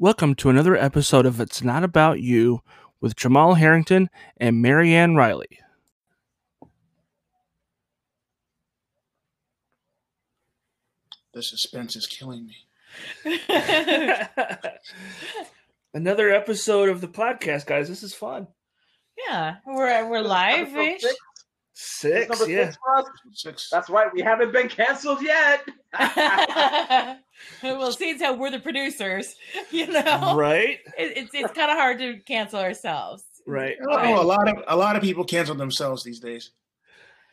Welcome to another episode of It's Not About You with Jamal Harrington and Marianne Riley. The suspense is killing me. another episode of the podcast, guys. This is fun. Yeah, we're we're live ish. Six, Number yeah. six. Six. That's right. We haven't been canceled yet. well, seeing how we're the producers, you know, Right, it, it's it's kind of hard to cancel ourselves. right. Oh, a lot of a lot of people cancel themselves these days.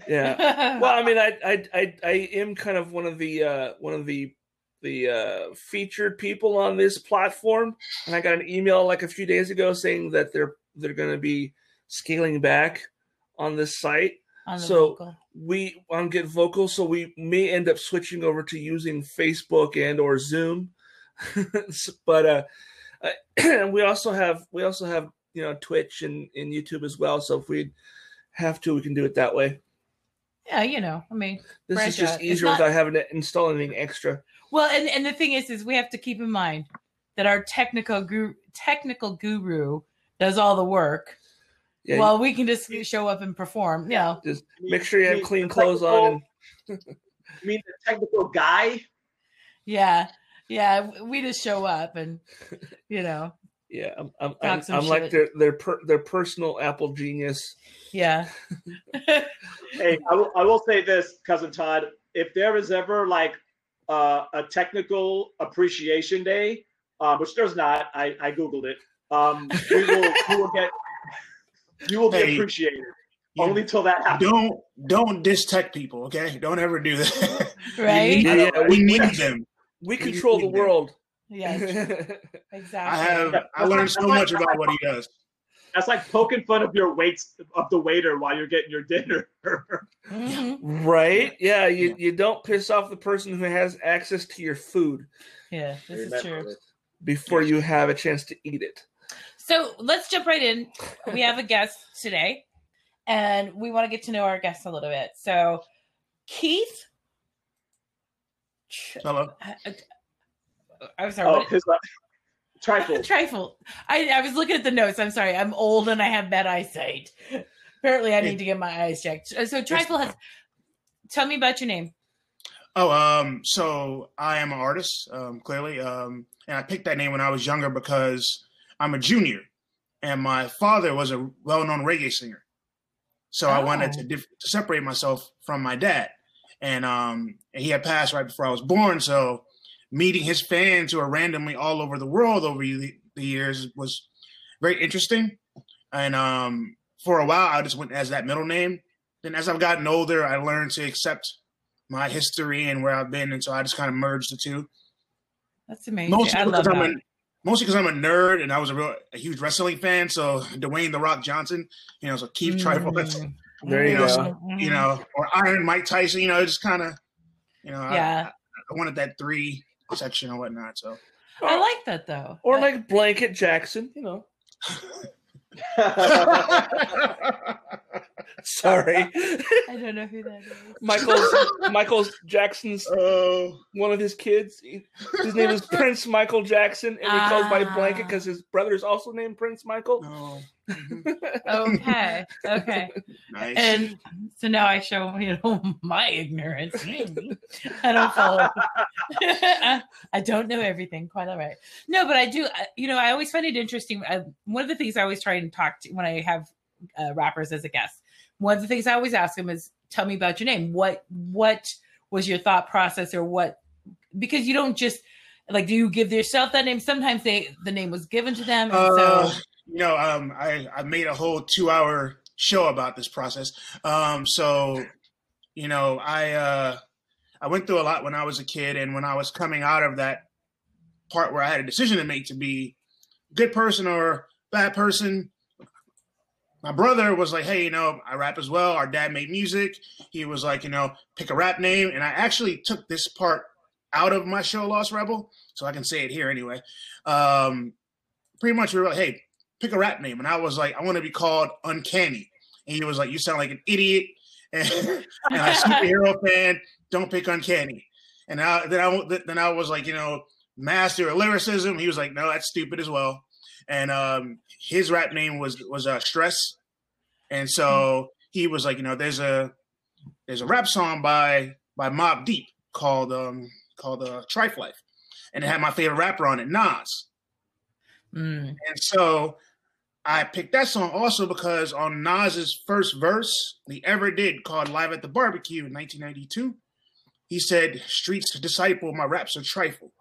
Yeah. Well, I mean, I, I, I, I am kind of one of the, uh, one of the, the uh, featured people on this platform, and I got an email like a few days ago saying that they're they're going to be scaling back on this site. On so- vocal. we on get vocal so we may end up switching over to using facebook and or zoom but uh and we also have we also have you know twitch and, and youtube as well so if we have to we can do it that way yeah, you know, I mean, this is just out. Easier not- without having to install anything extra well, and and the thing is, is we have to keep in mind that our technical guru, technical guru does all the work. Yeah well, we can just show up and perform. You know, just make sure you have mean clean clothes on and I mean, the technical guy. yeah, yeah, we just show up and you know, yeah i'm i'm, Talk I'm, some I'm like their their per, their personal apple genius yeah. Hey, I will, I will say this, cousin Todd. If there is ever like uh, a technical appreciation day, uh, which there's not, I, I googled it. Um, we will, you will get, you will be Hey, appreciated. You Only till that happens. don't don't diss tech people, okay? Don't ever do that. Right? We Yeah, need, yeah, we need them. we We control the need them. world Yeah, I exactly. have Yeah, I learned so much about what he does. That's like poking fun of your weights of the waiter while you're getting your dinner. Mhm. Right? Yeah, you, you don't piss off the person who has access to your food Yeah, this is true. before you have a chance to eat it. So let's jump right in. We have a guest today, and we want to get to know our guest a little bit. So, Keith, Hello. I'm sorry, Oh, his uh, trifle. trifle. I, I was looking at the notes. I'm sorry. I'm old and I have bad eyesight. Apparently, I need to get my eyes checked. So, trifle has. Tell me about your name. Oh, um, so I am an artist, um, clearly, um, and I picked that name when I was younger because I'm a junior, and my father was a well-known reggae singer. So I wanted Oh. to, diff- to separate myself from my dad, and um, he had passed right before I was born. So meeting his fans who are randomly all over the world over the, the years was very interesting. And um, for a while, I just went as that middle name. Then as I've gotten older, I learned to accept my history and where I've been, and so I just kind of merged the two. That's amazing. Mostly I love because I'm that. Mostly because I'm a nerd and I was a real a huge wrestling fan. So Dwayne the Rock Johnson, you know, so Keith Trifle, Mm. There you You know, go. so- you know, or Iron Mike Tyson, you know, just kind of, you know, Yeah, I, wanted that three section or whatnot. So I like that though. Or I- like Blanket Jackson, you know. Sorry. I don't know who that is. Michael's Michael's Jackson's oh, one of his kids. He- His name is Prince Michael Jackson, and he goes by Ah. Blanket because his brother's also named Prince Michael. no, Okay, okay. nice. And so now I show you know my ignorance. I don't follow. I don't know everything. Quite all right. No, but I do. You know, I always find it interesting. I, one of the things I always try and talk to when I have uh, rappers as a guest. One of the things I always ask them is, "Tell me about your name. What what was your thought process, or what?" Because you don't just like do you give yourself that name? Sometimes they the name was given to them, and Uh, so you know, um, I, I made a whole two hour show about this process. Um, so, you know, I uh, I went through a lot when I was a kid, and when I was coming out of that part where I had a decision to make to be good person or bad person. My brother was like, "Hey, you know, I rap as well. Our dad made music. He was like, you know, pick a rap name." And I actually took this part out of my show, Lost Rebel, so I can say it here anyway. Um, pretty much, we were like, "Hey, pick a rap name," and I was like, "I want to be called Uncanny," and he was like, "You sound like an idiot and, and a superhero fan. Don't pick Uncanny." And I, then I then I was like, you know, master of lyricism. He was like, no, that's stupid as well. And um, his rap name was was uh, Stress, and so he was like, you know, there's a there's a rap song by by Mobb Deep called um called uh, Trife Life, and it had my favorite rapper on it, Nas. Mm. And so I picked that song also because on Nas's first verse he ever did called Live at the Barbecue in 1992, he said, Streets disciple, my raps are trifle.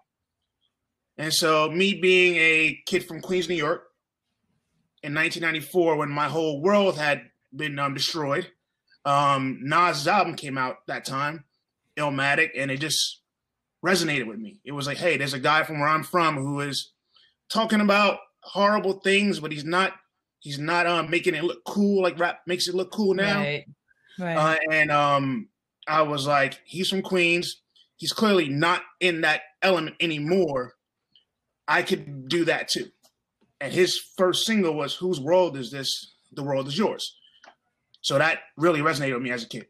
And so, me being a kid from Queens, New York, in 1994, when my whole world had been um, destroyed, um, Nas' album came out that time, Illmatic, and it just resonated with me. It was like, hey, there's a guy from where I'm from who is talking about horrible things, but he's not he's not um, making it look cool like rap makes it look cool now. Right. Right. Uh, and um, I was like, he's from Queens. He's clearly not in that element anymore. I could do that too. And his first single was "Whose World Is This? The World Is Yours." So that really resonated with me as a kid.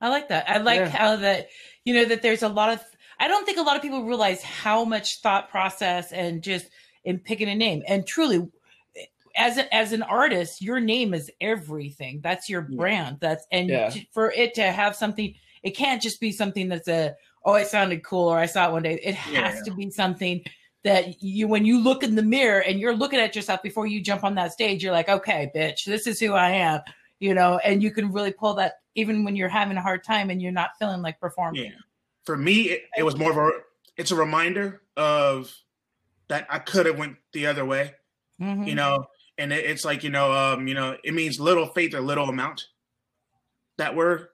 I like that. I like Yeah. how that you know that there's a lot of I don't think a lot of people realize how much thought process and just in picking a name. And truly as a, as an artist, your name is everything. That's your brand. That's and Yeah. for it to have something it can't just be something that's a oh it sounded cool or I saw it one day. It has Yeah. to be something that you when you look in the mirror and you're looking at yourself before you jump on that stage, you're like, okay, bitch, this is who I am, you know, and you can really pull that even when you're having a hard time and you're not feeling like performing. Yeah. For me, it, it was more of a it's a reminder of that I could have went the other way, Mhm. you know. And it, it's like you know, um, you know, it means little faith or little amount. That word,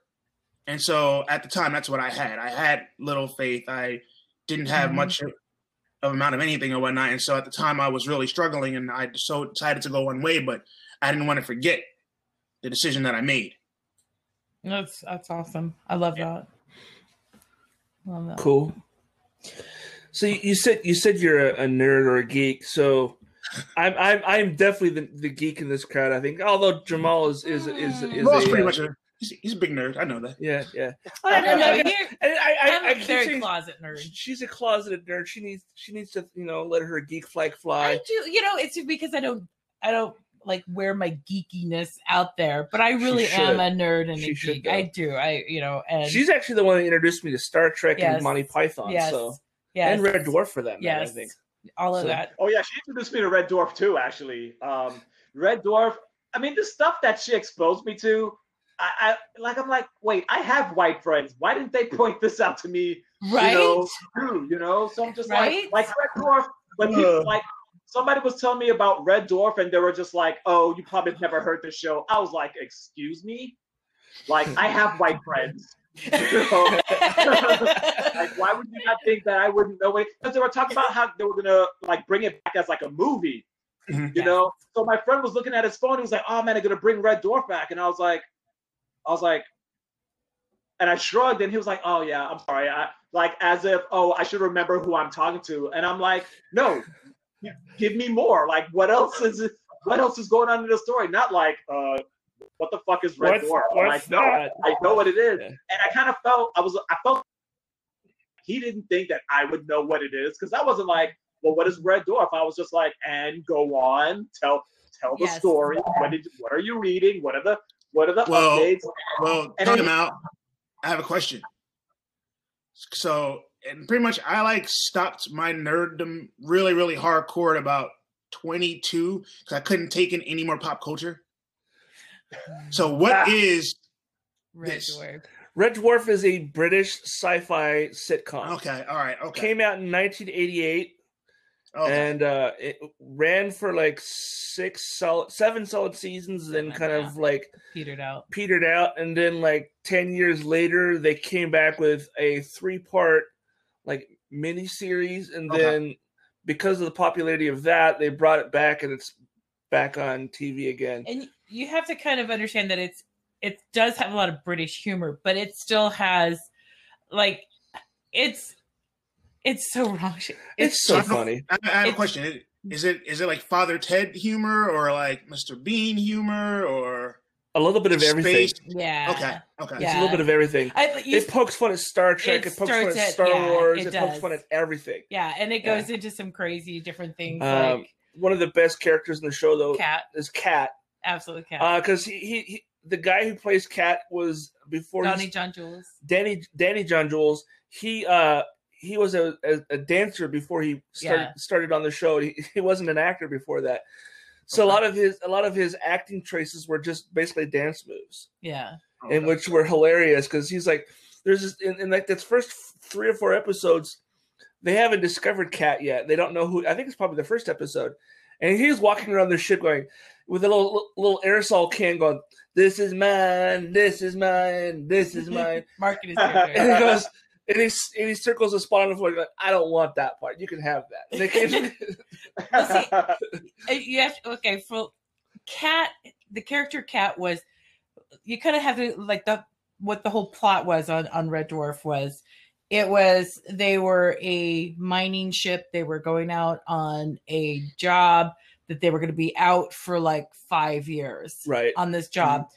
and so at the time, that's what I had. I had little faith. I didn't have Mhm. much of of amount of anything or whatnot, and so at the time, I was really struggling, and I so decided to go one way, but I didn't want to forget the decision that I made. That's that's awesome. I love that. Love that. Cool. So you, you said you said you're a, a nerd or a geek. So I'm I'm I'm definitely the, the geek in this crowd. I think. Although Jamal is is is is, Well, a, pretty uh, much a he's, he's a big nerd. I know that. yeah yeah. I don't know. I- Here, And I I, I'm I a keep very saying closet nerd. she's a closeted nerd. She needs she needs to you know let her geek flag fly. I fly. do, you know, it's because I don't, I don't like wear my geekiness out there, but I really am a nerd and She a should, geek. though. I do, I, you know, and She's actually the one that introduced me to Star Trek Yes. and Monty Python. yes, So yes, and Red Dwarf for that matter. yes, I think. all of So- that. Oh yeah, she introduced me to Red Dwarf too. Actually, um, Red Dwarf. I mean, the stuff that she exposed me to, I, I like. I'm like, wait, I have white friends. Why didn't they point this out to me? Right? You know, too, you know. So I'm just Right? like, like Red Dwarf. When people like somebody was telling me about Red Dwarf, and they were just like, "Oh, you probably never heard this show." I was like, "Excuse me." Like I have white friends. Like, why would you not think that I wouldn't know it? Because they were talking about how they were gonna like bring it back as like a movie, Mhm. you know. So my friend was looking at his phone. He was like, "Oh man, they're gonna bring Red Dwarf back," and I was like, I was like, and I shrugged, and he was like, "Oh yeah, I'm sorry." I like as if, oh, I should remember who I'm talking to, and I'm like, no, give me more. Like, what else is what else is going on in the story? Not like, uh, what the fuck is Red What's, Dwarf? I'm what's like, no, that? I know what it is. Yeah. And I kind of felt I was I felt he didn't think that I would know what it is because I wasn't like, well, what is Red Dwarf? I was just like, and go on, tell tell the Yes. story. What did what are you reading? What are the what are the Well, updates? Well, And time I- out. I have a question. So, and pretty much, I like stopped my nerddom really, really hardcore at about 22 because I couldn't take in any more pop culture. So, what Ah. is Red this- Dwarf. Red Dwarf is a British sci-fi sitcom. okay? All right, okay, Came out in 1988 okay. and uh, it ran for like six solid, seven solid seasons, then kind of like Petered out. petered out, and then like ten years later, they came back with a three-part like mini series, and Okay. then because of the popularity of that, they brought it back, and it's back on TV again. And you have to kind of understand that it's it does have a lot of British humor, but it still has like it's it's so wrong. It's so funny. I, I have a question. Is- Is it is it like Father Ted humor or like Mr. Bean humor or a little bit of everything. Yeah. Okay. Okay. It's a little bit of everything. I, you, it pokes fun at Star Trek. It It, pokes fun at at- Star yeah, Wars. it It, pokes fun at everything. yeah, and it Yeah. goes into some crazy different things Um, like One of the best characters in the show, though, cat, is Cat. Absolute cat. Because he, he, he, the guy who plays Cat was before Johnny he's- John Jules. Danny Danny John Jules. He uh he was a, a, a dancer before he started Yeah. started on the show. He, he wasn't an actor before that. So a lot of his a lot of his acting traces were just basically dance moves, Yeah. and which were hilarious because he's like, there's this in, in like this first three or four episodes, they haven't discovered Cat yet. They don't know who. I think it's probably the first episode, and he's walking around the ship going with a little little aerosol can going, "This is mine, this is mine, this is mine." Marking his and he goes and he, and he circles the spot on the floor. Like, I don't want that part. You can have that. They came, Uh, you have to, okay for cat the character cat was you kind of have to like the what the whole plot was on on red dwarf was it was they were a mining ship they were going out on a job that they were going to be out for like five years right. on this job.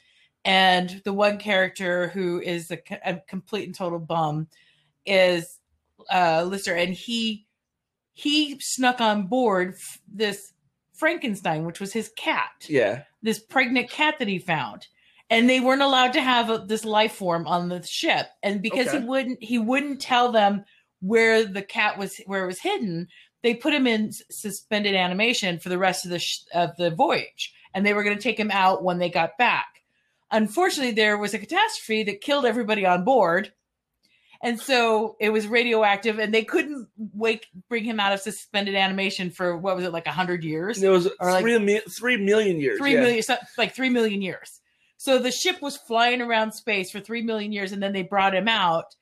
And the one character who is a, a complete and total bum is uh Lister, and he he snuck on board f- this Frankenstein, which was his cat, Yeah. this pregnant cat that he found. And they weren't allowed to have a, this life form on the ship, and because Okay. he wouldn't, he wouldn't tell them where the cat was, where it was hidden. They put him in suspended animation for the rest of the sh- of the voyage, and they were going to take him out when they got back. Unfortunately, there was a catastrophe that killed everybody on board, and so it was radioactive, and they couldn't wake bring him out of suspended animation for what was it like hundred years? There was Or like- three, mi- three million years. three yeah. million, so- like three million years. So the ship was flying around space for three million years, and then they brought him out,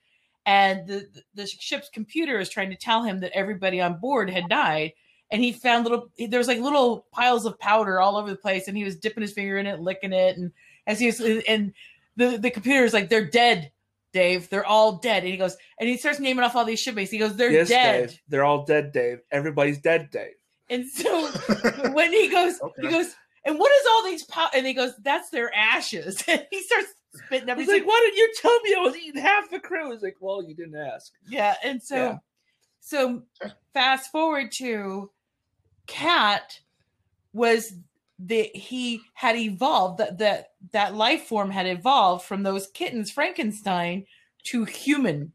and the the ship's computer is trying to tell him that everybody on board had died, and he found little there was like little piles of powder all over the place, and he was dipping his finger in it, licking it, and as he was, and the the computer is like they're dead. Dave, they're all dead. And he goes, and he starts naming off all these shipmates. He goes, they're Yes, dead. Dave. They're all dead, Dave. Everybody's dead, Dave. And so when he goes, he goes, and what is all these pow-? And he goes, that's their ashes. And he starts spitting was He's like, why didn't you tell me I was eating half the crew? He's like, well, you didn't ask. yeah. And so, Yeah. so fast forward to Cat was the he had evolved that that that life form had evolved from those kittens Frankenstein to human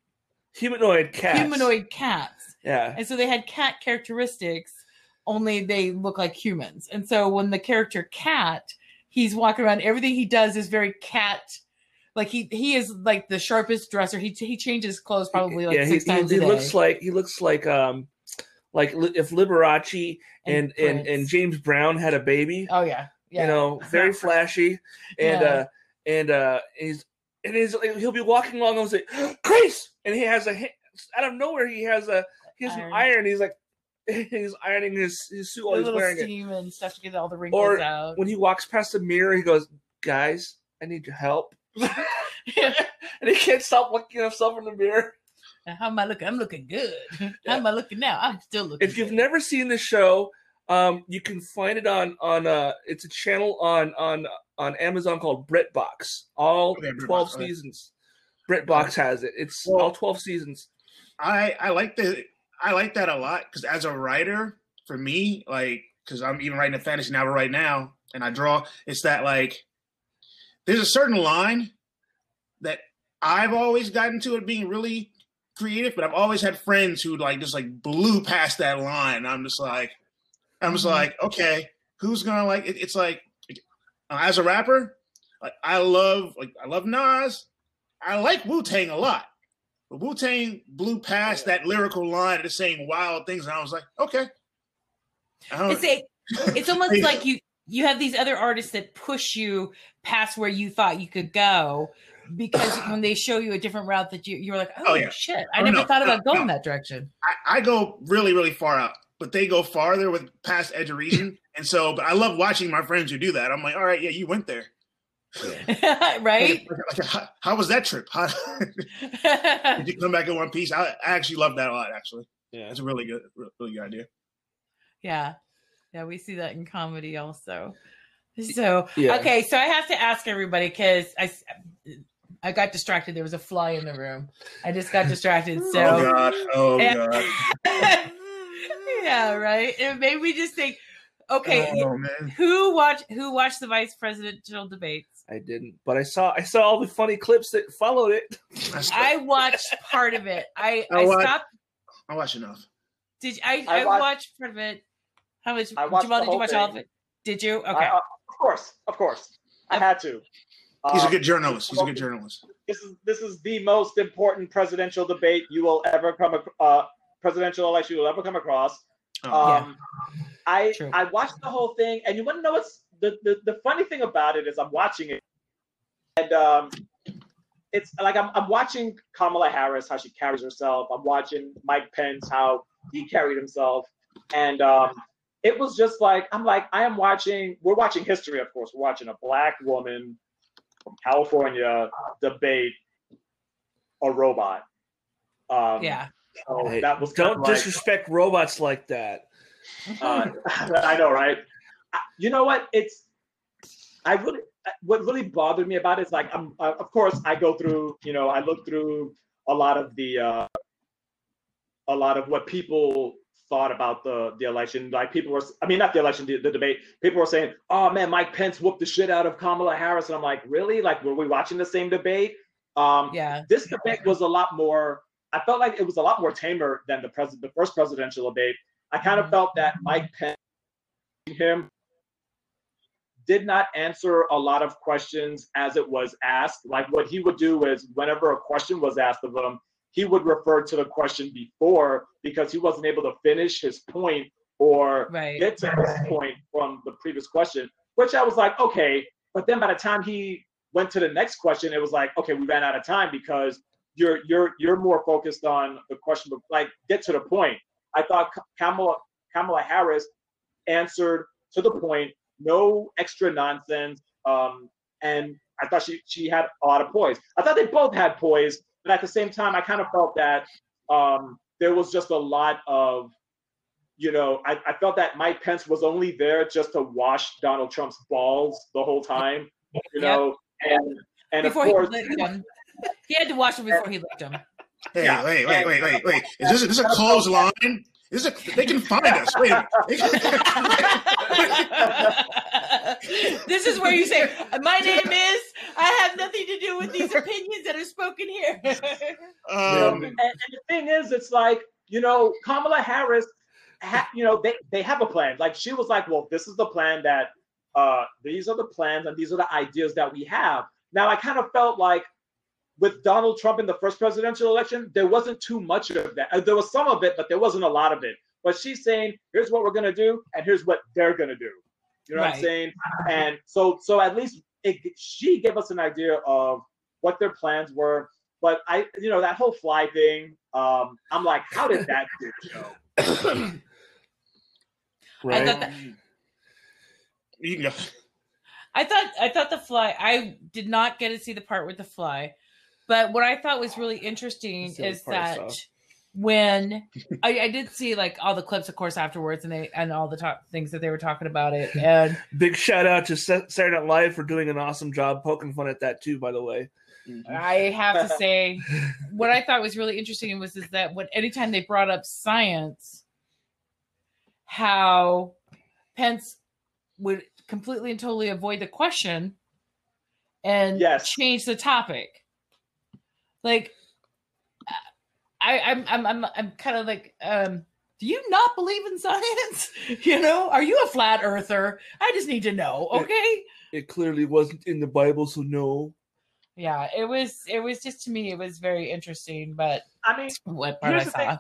Humanoid cats. humanoid cats. Yeah. And so they had cat characteristics, only they look like humans. And so when the character cat, he's walking around, everything he does is very cat. Like he he is like the sharpest dresser. He he changes clothes probably like yeah, six he, times he, a he looks like he looks like um like if Liberace and and, and, Prince. James Brown had a baby. oh yeah, yeah. You know, very flashy, and Yeah. uh and uh he's and he's he'll be walking along and say Grace, and he has a out of nowhere he has a he has Iron. an iron. He's like he's ironing his his suit while The he's wearing it. steam and stuff to get all the wrinkles Or out. When he walks past the mirror, he goes, "Guys, I need your help." and he can't stop looking at himself in the mirror. How am I looking? I'm looking good. How Yeah. am I looking now? I'm still looking. if you've good. never seen the show um you can find it on on uh it's a channel on on on amazon called britbox all Okay, BritBox, 12 okay. seasons britbox has it it's Well- all 12 seasons I I like the I like that a lot because as a writer, for me, like because I'm even writing a fantasy novel right now, and I draw. It's that like there's a certain line that I've always gotten to it being really creative, but I've always had friends who like just like blew past that line. I'm just like, I'm just Mhm. like, okay, who's gonna like? It, it's like uh, as a rapper, like I love like I love Nas. I like Wu Tang a lot. But Wu Tang blew past that lyrical line of saying wild things, and I was like, okay. I don't, It's a, it's almost like you you have these other artists that push you past where you thought you could go because when they show you a different route that you you're like oh, Oh, yeah. shit I Oh, never no, thought about no, going no. that direction I, I go really, really far out, but they go farther with past edge of reason. and so, but I love watching my friends who do that. I'm like, all right, yeah, you went there. right Like, like, how, how was that trip? How, did you come back in one piece? I, I actually love that a lot. Actually, yeah it's a really good, really good idea. yeah yeah we see that in comedy also So Yeah. okay, so I have to ask everybody because I I got distracted. There was a fly in the room. I just got distracted. Oh So god. Oh Yeah. god. yeah, right. It made me just think. Okay, Oh who watched who watched the vice presidential debates? I didn't, but I saw I saw all the funny clips that followed it. I watched part of it. I I I watched- stopped. I watched enough. Did I? I I, watched- watched part of it. How much? I watched Jamal, did you whole watch all of thing. it? Did you? Okay. I- uh, of course, of course, I had to. He's a Um, good journalist. He's a good journalist. this is this is the most important presidential debate you will ever come ac- uh presidential election you will ever come across. Oh, Um, I True. I watched the whole thing, and you want to know what's the, the the funny thing about it is I'm watching it, and um, it's like I'm I'm watching Kamala Harris how she carries herself. I'm watching Mike Pence how he carried himself, and um, it was just like I'm like I am watching. We're watching history, of course. We're watching a black woman from California debate a robot. Um, yeah. so Hey, that was Don't like- disrespect robots like that. uh, I know, right? I- You know what? It's I really what really bothered me about it is like I'm uh, of course I go through you know I look through a lot of the uh, a lot of what people thought about the the election. Like people were, I mean, not the election, the, the debate. People were saying, "Oh man, Mike Pence whooped the shit out of Kamala Harris," and I'm like, really? Like, were we watching the same debate? Um, Yeah. this debate was a lot more. I felt like it was a lot more tamer than the president, the first presidential debate. I kind of felt that Mike Pence, him, did not answer a lot of questions as it was asked. Like what he would do is, whenever a question was asked of him, he would refer to the question before because he wasn't able to finish his point or Right. get to his point from the previous question. Which I was like, okay. But then by the time he went to the next question, it was like, okay, we ran out of time because you're you're you're more focused on the question, but like get to the point. I thought Kamala Kamala Harris answered to the point, no extra nonsense, um, and I thought she she had a lot of poise. I thought they both had poise, but at the same time, I kind of felt that um, there was just a lot of, you know, I, I felt that Mike Pence was only there just to wash Donald Trump's balls the whole time, you know, and and Before of course, he licked him. He had to wash him before he licked him. Hey, Yeah. wait, wait, wait, wait, wait. Is this, is this a clothesline? Is it? They can find us. Wait a minute. this is where you say, "My name is." I have nothing to do with these opinions that are spoken here. um, and, and the thing is, it's like you know, Kamala Harris, ha, you know, they they have a plan. Like she was like, well, this is the plan that, uh, these are the plans and these are the ideas that we have. Now, I kind of felt like with Donald Trump in the first presidential election, there wasn't too much of that. Uh, There was some of it, but there wasn't a lot of it. But she's saying, here's what we're gonna do, and here's what they're gonna do. You know what I'm saying? And so, so at least it, she gave us an idea of what their plans were. But I, you know, that whole fly thing, um, I'm like, how did that get show? Right? I thought that, you can go. I thought I thought the fly. I did not get to see the part with the fly, but what I thought was really interesting That's the only is that saw. When I, I did see like all the clips, of course, afterwards, and they and all the talk, things that they were talking about it, and Big shout out to Sa- Saturday Night Live for doing an awesome job poking fun at that too. By the way, mm-hmm. I have to say, what I thought was really interesting was is that when anytime they brought up science, how Pence would completely and totally avoid the question and Yes. change the topic. Like, I, I'm I'm I'm I'm kind of like, um, do you not believe in science? you know, are you a flat earther? I just need to know, okay? it clearly wasn't in the Bible, so no. Yeah, it was. It was just to me, it was very interesting. But I mean, what part I Here's the thing. saw,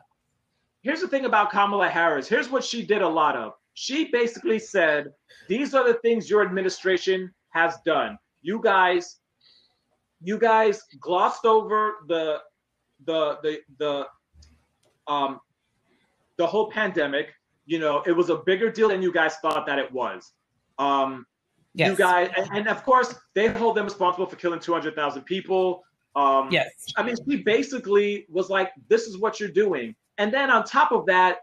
here's the thing about Kamala Harris. Here's what she did a lot of. She basically said, "These are the things your administration has done. You guys, you guys glossed over the, the, the, the, um, the whole pandemic. You know, it was a bigger deal than you guys thought that it was. Um, yes, You guys, and, and of course, they hold them responsible for killing 200,000 people. Um, yes, I mean, she basically was like, "This is what you're doing," and then on top of that,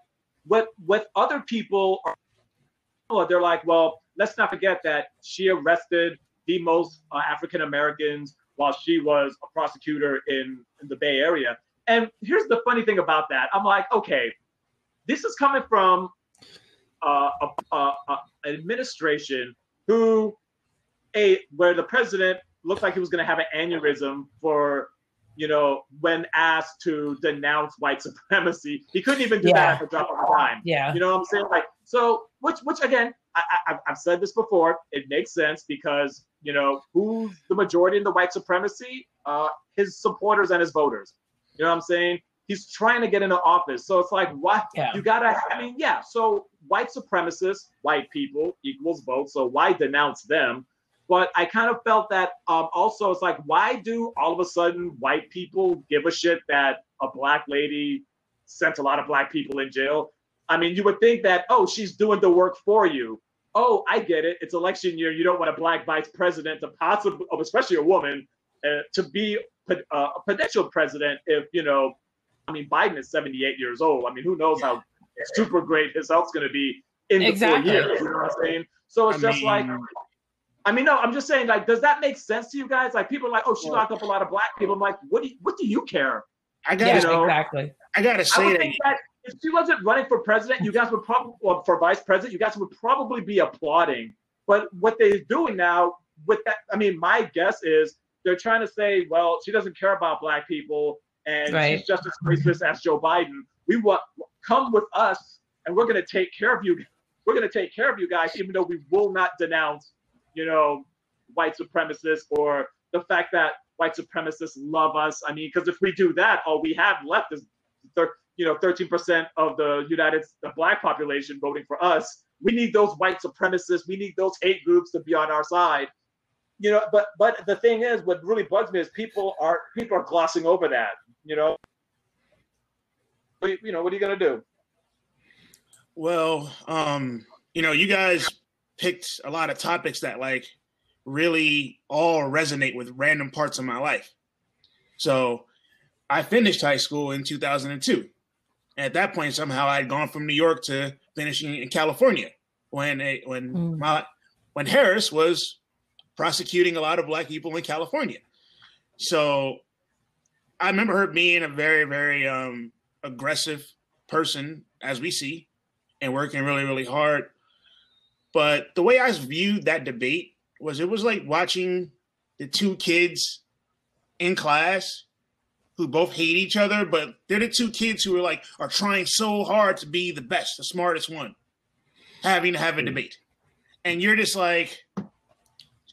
what what other people are, they're like, "Well, let's not forget that she arrested the most uh, African Americans while she was a prosecutor in, in the Bay Area. And here's the funny thing about that. I'm like, okay, this is coming from uh, a, a, a administration who, a where the president looked like he was going to have an aneurysm for, you know, when asked to denounce white supremacy. He couldn't even do Yeah. that at the drop of a dime. Yeah. You know what I'm saying? Like, so, which, which again, I, I, I've said this before. It makes sense because you know who's the majority in the white supremacy? Uh, his supporters and his voters. You know what I'm saying? He's trying to get into office, so it's like, what? Yeah. You gotta. I mean, yeah. So white supremacists, white people equals vote. So why denounce them? But I kind of felt that um, also it's like, why do all of a sudden white people give a shit that a black lady sent a lot of black people in jail? I mean, you would think that, oh, she's doing the work for you. Oh, I get it. It's election year. You don't want a black vice president to possibly, oh, especially a woman, uh, to be uh, a potential president if, you know, I mean, Biden is 78 years old. I mean, who knows how super great his health's going to be in the Exactly. four years. You know what I'm saying? So it's I just like, I mean, no, I'm just saying, like, does that make sense to you guys? Like, people are like, oh, she locked up a lot of black people. I'm like, what do you, what do you care? I gotta, Yeah, exactly. I gotta I say would that. think that if she wasn't running for president, you guys would probably, or for vice president, you guys would probably be applauding. But what they're doing now with that, I mean, my guess is they're trying to say, well, she doesn't care about black people and Right. she's just as racist as Joe Biden. We want come with us, and we're going to take care of you. We're going to take care of you guys, even though we will not denounce, you know, white supremacists or the fact that white supremacists love us. I mean, because if we do that, all we have left is, thir- you know, 13% of the United, the black population voting for us. We need those white supremacists. We need those hate groups to be on our side. You know, but but the thing is, what really bugs me is people are people are glossing over that. You know, you, know, what are you gonna do? Well, um, you know, you guys picked a lot of topics that like really all resonate with random parts of my life. So I finished high school in 2002. At that point, somehow I'd gone from New York to finishing in California when a, when Mm. my when Harris was prosecuting a lot of black people in California. So I remember her being a very, very um, aggressive person, as we see, and working really, really hard. But the way I viewed that debate was it was like watching the two kids in class who both hate each other, but they're the two kids who are like are trying so hard to be the best, the smartest one, having to have a debate. And you're just like,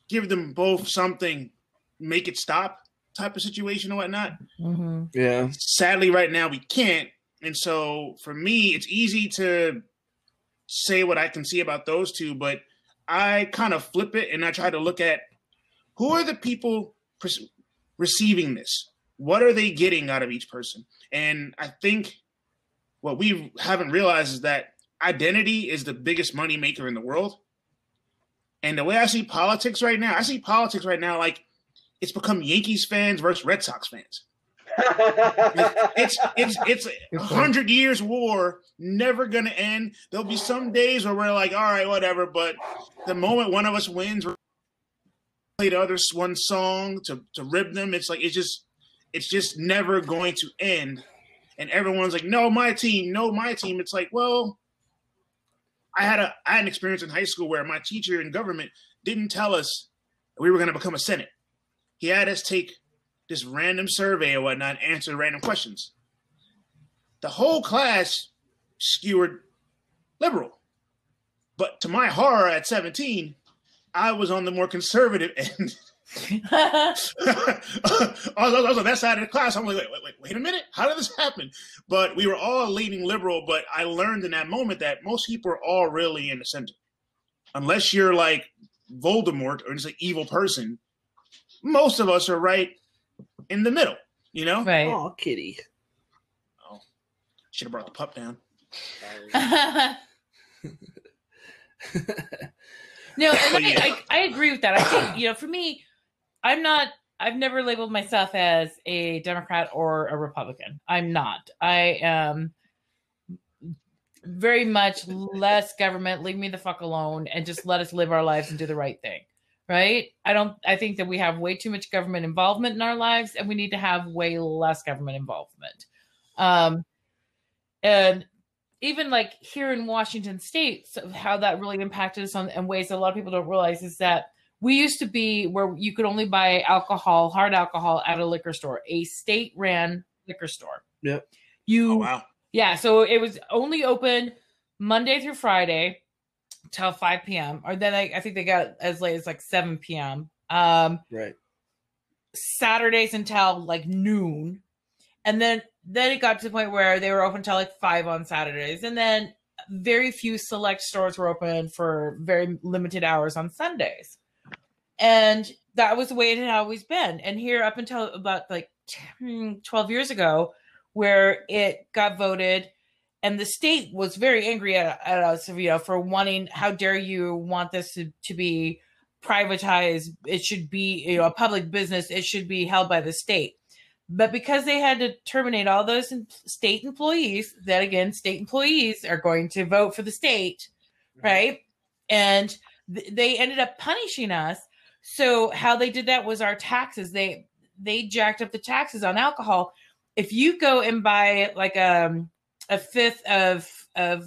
give them both something, make it stop type of situation or whatnot. Hmm Yeah. sadly right now we can't. And so for me it's easy to say what i can see about those two but i kind of flip it and i try to look at who are the people pres- receiving this what are they getting out of each person and i think what we haven't realized is that identity is the biggest money maker in the world and the way i see politics right now i see politics right now like it's become yankees fans versus red sox fans it's it's it's a hundred years war, never gonna end. There'll be some days where we're like, all right, whatever. But the moment one of us wins, play the other one song to to rib them. It's like it's just it's just never going to end. And everyone's like, no, my team, no, my team. It's like, well, I had a I had an experience in high school where my teacher in government didn't tell us we were gonna become a senate. He had us take this random survey or whatnot, answer random questions. The whole class skewered liberal. But to my horror at 17, I was on the more conservative end. I was, I was on that side of the class. I'm like, wait, wait, wait, wait a minute. How did this happen? But we were all leaning liberal. But I learned in that moment that most people are all really in the center. Unless you're like Voldemort or just an evil person, most of us are right in the middle, you know? right. Oh, kitty. Oh, should have brought the pup down. no, and I, yeah. I, I agree with that. I think, you know, for me, I'm not, I've never labeled myself as a Democrat or a Republican. I'm not. I am very much less government, leave me the fuck alone, and just let us live our lives and do the right thing. Right? I don't. I think that we have way too much government involvement in our lives, and we need to have way less government involvement. Um, and even like here in Washington State, so how that really impacted us on in ways that a lot of people don't realize is that we used to be where you could only buy alcohol, hard alcohol, at a liquor store, a state-ran liquor store. Yep. You Oh wow. yeah, so it was only open Monday through Friday till 5 p.m. Or then I, I think they got as late as like 7 p.m. Um, Right. Saturdays until like noon. And then then it got to the point where they were open till like five on Saturdays. And then very few select stores were open for very limited hours on Sundays. And that was the way it had always been. And here up until about like 10, 12 years ago, where it got voted and the state was very angry at, at us you know for wanting how dare you want this to, to be privatized? It should be you know a public business. It should be held by the state. But because they had to terminate all those state employees that again state employees are going to vote for the state mm-hmm. right? And th- they ended up punishing us so how they did that was our taxes they they jacked up the taxes on alcohol if you go and buy like um, a fifth of of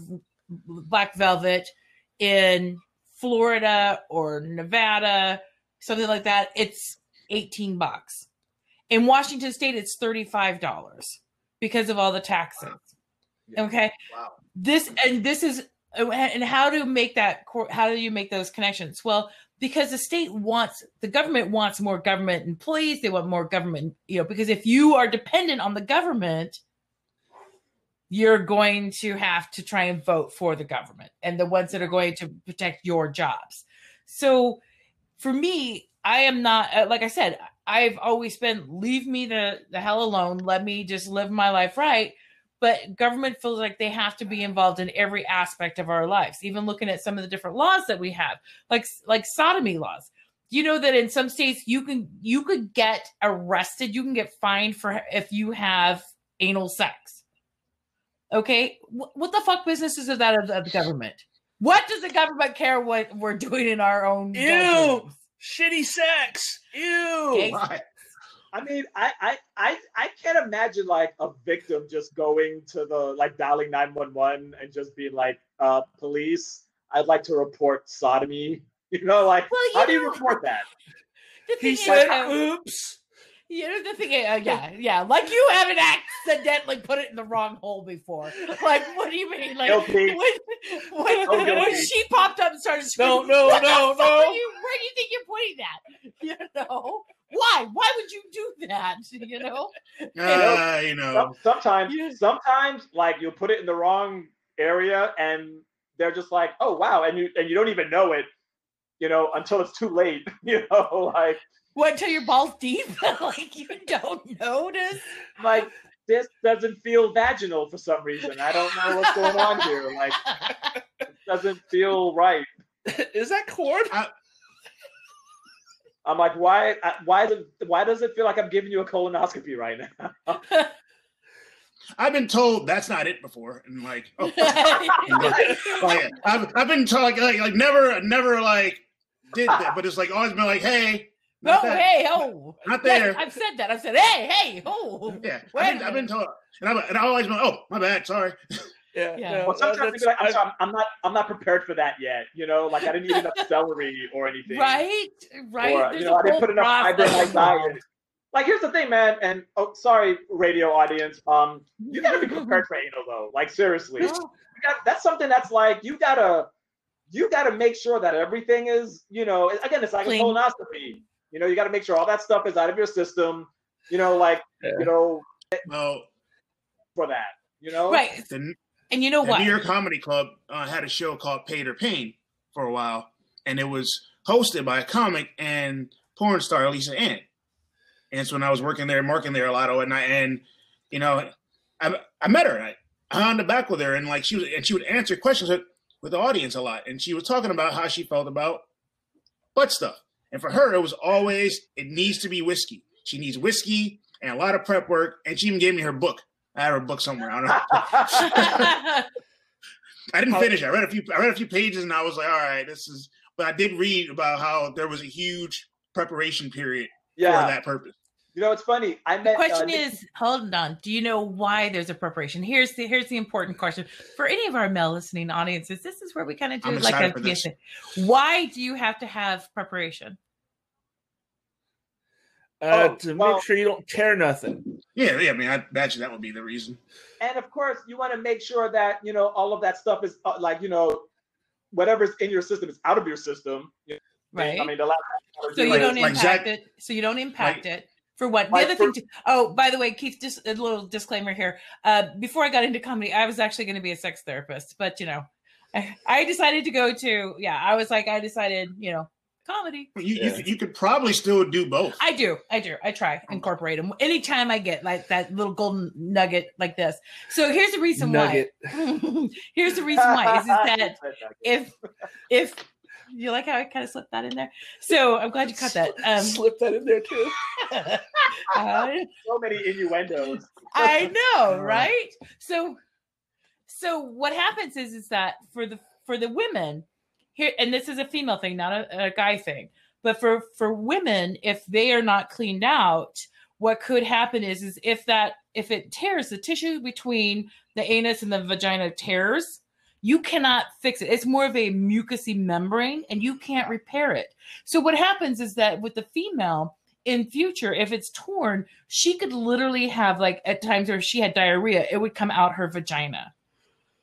black velvet in Florida or Nevada, something like that, it's 18 bucks. In Washington state it's $35 because of all the taxes. Yeah. Okay? Wow. This and this is and how to make that how do you make those connections? Well, because the state wants the government wants more government employees. They want more government you know because if you are dependent on the government you're going to have to try and vote for the government and the ones that are going to protect your jobs. So for me i am not uh, like i said i've always been leave me the, the hell alone. Let me just live my life right but government feels like they have to be involved in every aspect of our lives even looking at some of the different laws that we have like like sodomy laws you know that in some states you can you could get arrested you can get fined for if you have anal sex okay Wh- what the fuck business is that of, of the government what does the government care what we're doing in our own Ew. bedrooms? Shitty sex. Ew. Okay. Why? I mean, I, I, I, I can't imagine like a victim just going to the like dialing nine one one and just being like, uh, "Police, I'd like to report sodomy." You know, like Well, you how do you report that? He said, uh, "Oops." You know the thing, uh, yeah, yeah. Like you haven't accidentally put it in the wrong hole before. Like, what do you mean? Like, Guilty. when, when, Oh, when she popped up and started No, screaming, no, what the no, fuck no. are you, where do you think you're putting that? You know, why? Why would you do that? You know, Uh, you know. Sometimes, sometimes like you'll put it in the wrong area and they're just like, "Oh wow," and you and you don't even know it, you know, until it's too late. You know, like what until your balls deep? like you don't notice. like this doesn't feel vaginal for some reason. I don't know what's going on here. Like it doesn't feel right. Is that corn? I'm like, why? Uh, why does it, why does it feel like I'm giving you a colonoscopy right now? I've been told that's not it before, and like, oh, like, I've, I've been told like, like like never never like did that, but it's like always been like, hey, oh, hey, oh, not Yes, there. I've said that. I've said, hey, hey, oh, yeah, I've been, I've been told, and I've and I always been, oh, my bad, sorry. Yeah. Yeah. no, Well, sometimes uh, be like, I'm, that's- sorry, I'm not I'm not prepared for that yet. You know, like I didn't eat enough celery or anything. right, right. Or, There's you know, a I didn't put enough fiber in my diet. Like here's the thing, man, and oh sorry, radio audience. Um, you gotta be prepared for anal though. Like seriously. You got, that's something that's like you gotta you gotta make sure that everything is, you know, again, it's like Clean. a colonoscopy. You know, you gotta make sure all that stuff is out of your system, you know, like Yeah. you know, Well, for that. You know? Right. the, And you know what? New York Comedy Club uh, had a show called Paid or Pain for a while, and it was hosted by a comic and porn star Lisa Ann. And so when I was working there, marking there a lot, and I and you know, I I met her. I hung on the back with her, and like she was, and she would answer questions with, with the audience a lot, and she was talking about how she felt about butt stuff. And for her, it was always it needs to be whiskey. She needs whiskey and a lot of prep work, and she even gave me her book. I have a book somewhere. I don't know. I didn't finish. it. I read a few. I read a few pages, and I was like, "All right, this is." But I did read about how there was a huge preparation period Yeah. for that purpose. You know, it's funny. I The question uh, Nick- is, hold on. Do you know why there's a preparation? Here's the here's the important question for any of our male listening audiences. This is where we kind of do I'm like a for. PSA. Why do you have to have preparation? Uh, Oh, to well- make sure you don't tear nothing. Yeah, yeah. I mean, I imagine that would be the reason. and of course, you want to make sure that you know all of that stuff is uh, like you know, whatever's in your system is out of your system. You know, Right. I mean, the last. so you like- don't like impact Zach- it. So you don't impact like- it. For what? The other for- thing. To, oh, by the way, Keith, just a little disclaimer here. Uh, before I got into comedy, I was actually going to be a sex therapist, but you know, I, I decided to go to. Yeah, I was like, I decided, you know, comedy. You, you, Yeah. could- you could probably still do both. I do. I do. I try incorporate them anytime I get like that little golden nugget like this. So here's the reason Nugget. why. here's the reason why is, is that if if you like how I kind of slipped that in there. So I'm glad you caught that. Um, Slip that in there too. I, so many innuendos. I know, right? So so what happens is is that for the for the women here, and this is a female thing, not a, a guy thing, but for for women, if they are not cleaned out, what could happen is is if that if it tears the tissue between the anus and the vagina tears, you cannot fix it. It's more of a mucousy membrane, and you can't repair it. So what happens is that with the female in future, if it's torn, she could literally have like at times where she had diarrhea, it would come out her vagina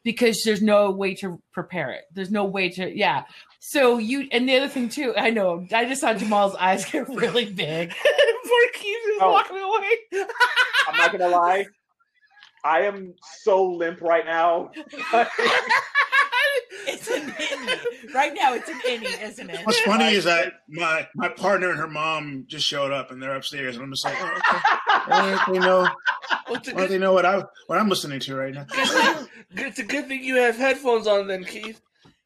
because there's no way to prepare it. There's no way to, yeah. So you, and the other thing too, I know, I just saw Jamal's eyes get really big. Poor Keith is Oh. walking away. I'm not gonna lie. I am so limp right now. it's an innie. Right now, it's an innie, isn't it? What's funny is that my my partner and her mom just showed up, and they're upstairs, and I'm just like, oh, okay. Well, they know, Well, it's, a well, good, they know what I what I'm listening to right now. it's a good thing you have headphones on then, Keith.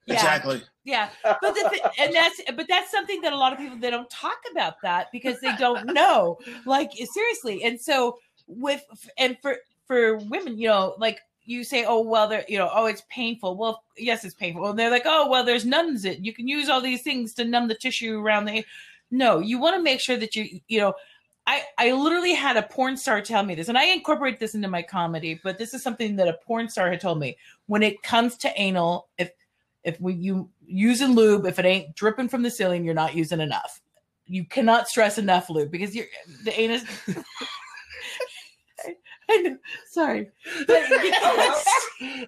Yeah. Exactly. Yeah, but the th- and that's but that's something that a lot of people they don't talk about that because they don't know. Like seriously, and so with and for for women, you know, like you say, oh well, they're you know, oh it's painful. Well, yes, it's painful. And they're like, oh well, there's numbs it. You can use all these things to numb the tissue around the. No, you want to make sure that you you know. I, I literally had a porn star tell me this, and I incorporate this into my comedy. But this is something that a porn star had told me. When it comes to anal, if if we you using lube, if it ain't dripping from the ceiling, you're not using enough. You cannot stress enough lube because you're the anus. I,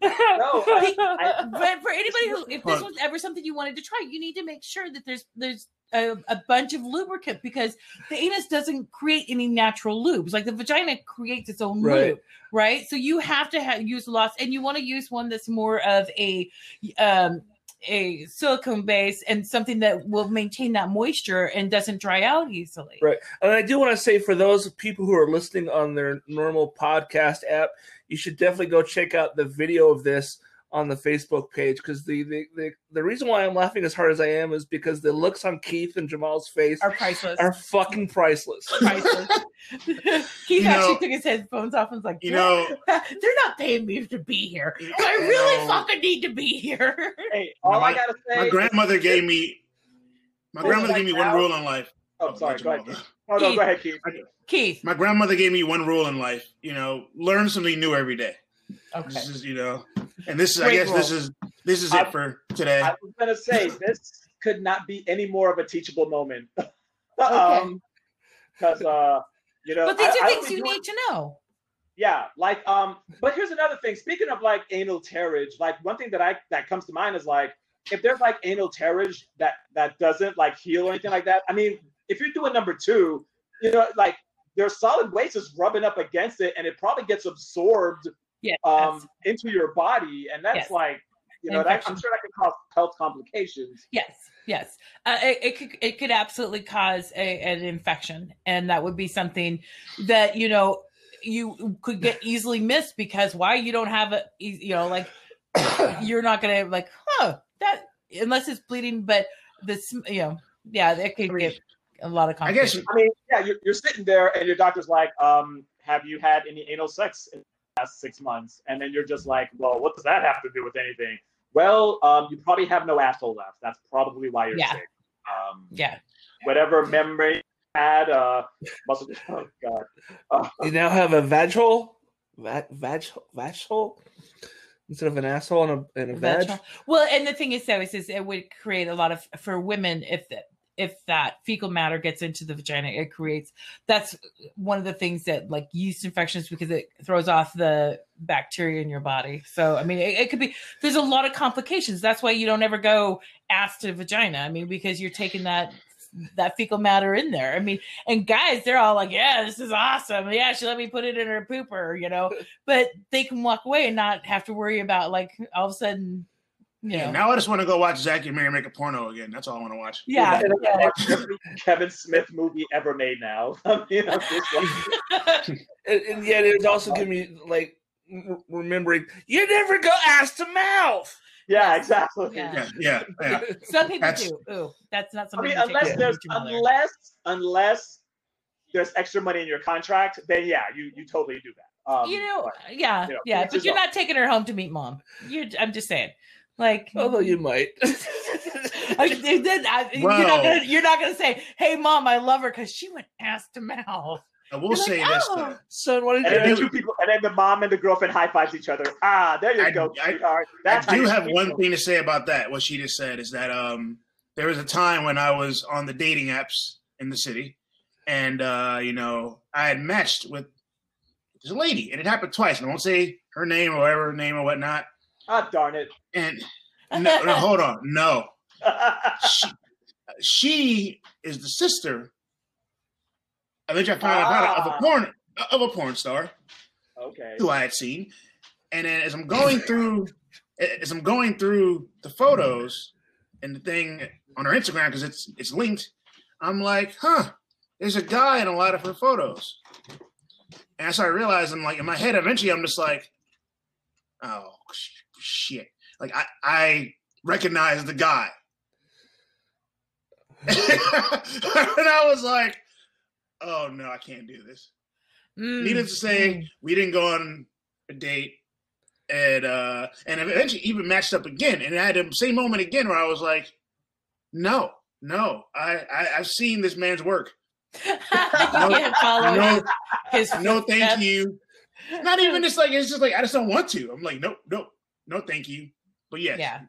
I know, sorry, but, No, I- but for anybody who, if this was ever something you wanted to try, you need to make sure that there's there's a, a bunch of lubricant because the anus doesn't create any natural lubes. Like the vagina creates its own Right. lube, right? So you have to have, use lots, and you want to use one that's more of a um, a silicone base and something that will maintain that moisture and doesn't dry out easily. Right. And I do want to say for those people who are listening on their normal podcast app, you should definitely go check out the video of this on the Facebook page because the, the the the reason why I'm laughing as hard as I am is because the looks on Keith and Jamal's face Are priceless. are fucking priceless. priceless. Keith You actually know- took his headphones off and was like, You know, they're not paying me to be here. I really No. fucking need to be here. Hey, all My- I gotta say. my grandmother gave me my Oh, grandmother gave me one rule in life. Oh, sorry. Go ahead. Keith. Oh no, go ahead, Keith. Keith. My grandmother gave me one rule in life. You know, learn something new every day. Okay. This is you know, and this is I Great guess this is this is I- it for today. I was gonna say this could not be any more of a teachable moment. um, because uh, you know, But these I- are things you do need to know. Yeah, like um, but here's another thing. Speaking of like anal tearage, like one thing that I that comes to mind is like if there's like anal tearage that that doesn't like heal or anything like that. I mean, if you're doing number two, you know, like there's solid waste is rubbing up against it, and it probably gets absorbed Yeah. um into your body, and that's Yes. like you know, that, I'm sure that can cause health complications. Yes, yes. Uh, it, it could it could absolutely cause a, an infection, and that would be something that you know you could get easily missed because why you don't have a you know like you're not gonna like huh that unless it's bleeding, but this you know yeah it could get a lot of I guess complications. I mean, yeah, you're, you're sitting there and your doctor's like, um, have you had any anal sex in the last six months? And then you're just like, well, what does that have to do with anything? well, um, you probably have no asshole left. That's probably why you're Yeah. sick. Um, Yeah. whatever memory you had, uh, muscle. have. Oh God. Uh, You now have a vag hole, vag vag vag hole instead of an asshole and a and a vag. Well, and the thing is, though, is, is it would create a lot of for women if the, if that fecal matter gets into the vagina, it creates that's one of the things that like yeast infections because it throws off the bacteria in your body. So I mean, it, it could be there's a lot of complications. That's why you don't ever go ass to vagina. I mean, because you're taking that that fecal matter in there. I mean, and guys, they're all like, "Yeah, this is awesome. Yeah, she let me put it in her pooper," you know. But they can walk away and not have to worry about like all of a sudden, you know. Yeah, now I just want to go watch Zack and Miri make a porno again. That's all I want to watch. yeah, yeah. every Kevin Smith movie ever made now. I mean, like, And, and yet it also give me like remembering you never go ass to mouth. yeah, exactly. Yeah. Yeah, yeah, yeah. Some people That's- do. Ooh, that's not something. I something. mean, to unless into there's unless unless there's extra money in your contract, then yeah, you you totally do that. Um, you know, but- yeah, you know, yeah, but you're not taking her home to meet mom. You, I'm just saying, like, Although you might. I, then I- you're not gonna, you're not gonna say, "Hey, mom, I love her" because she went ass to mouth. I will You're say like, this "Oh." Son, what and did then you the do? two people, and then the mom and the girlfriend high fives each other. Ah, there you I- go, I- sweetheart. I That's how do you have one them. thing to say about that. What she just said is that um, there was a time when I was on the dating apps in the city, and uh, you know I had matched with this lady, and it happened twice. And I won't say her name or whatever her name or whatnot. Ah, darn it. And no, no, hold on, no, she, she is the sister. Eventually, I found out of Ah. a porn of a porn star okay. who I had seen. And then as I'm going through, as I'm going through the photos and the thing on her Instagram because it's it's linked, I'm like, huh, there's a guy in a lot of her photos. And I started realizing, like in my head, eventually I'm just like, oh shit, like I I recognize the guy, and I was like, oh no, I can't do this. Mm, Needless to say, mm. we didn't go on a date, and uh, and eventually even matched up again. And I had the same moment again where I was like, "No, no, I, I I've seen this man's work. you can't follow No, his no, thank you. Not even just like it's just like I just don't want to. I'm like, nope, nope, no, thank you. But yes, Yeah.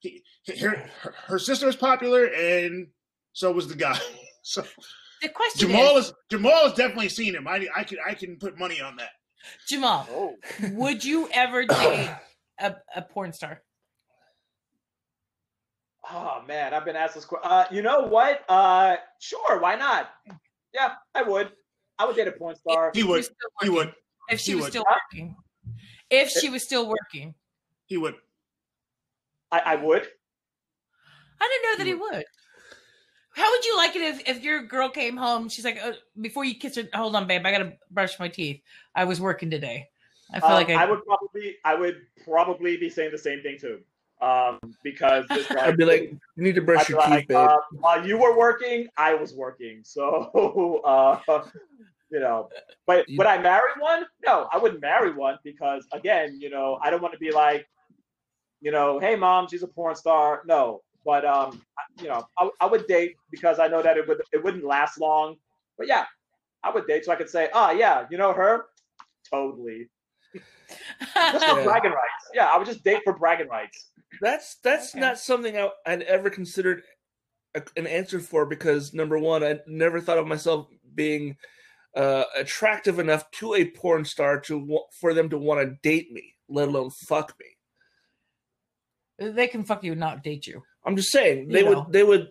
he, her, her her sister was popular, and so was the guy. So The question Jamal is, is Jamal has definitely seen him. I I can I can put money on that. Jamal, Oh, would you ever date a, a porn star? oh man, I've been asked this question. Uh, you know what? Uh, sure, why not? Yeah, I would. I would date a porn star. He would. He would. If she He was would. still working. If she was still working. He would. I, I would. I didn't know that he would. How would you like it if, if your girl came home? She's like, uh, before you kiss her, hold on, babe, I gotta brush my teeth. I was working today. I feel Um, like I, I would probably, I would probably be saying the same thing too, um, because it's like, I'd be like, you need to brush I'd your teeth, like, babe. uh, while you were working, I was working. So, uh, you know, but You- would I marry one? No, I wouldn't marry one because, again, you know, I don't want to be like, you know, hey, mom, she's a porn star. No, but um, I- you know, I, I would date because I know that it would it wouldn't last long. But yeah, I would date so I could say, oh yeah, you know her, totally. Just for Yeah. bragging rights. Yeah, I would just date for bragging rights. That's that's Okay. not something I, I'd ever considered a, an answer for because number one, I never thought of myself being uh, attractive enough to a porn star to for them to want to date me, let alone fuck me. They can fuck you and not date you. I'm just saying You they know. would they would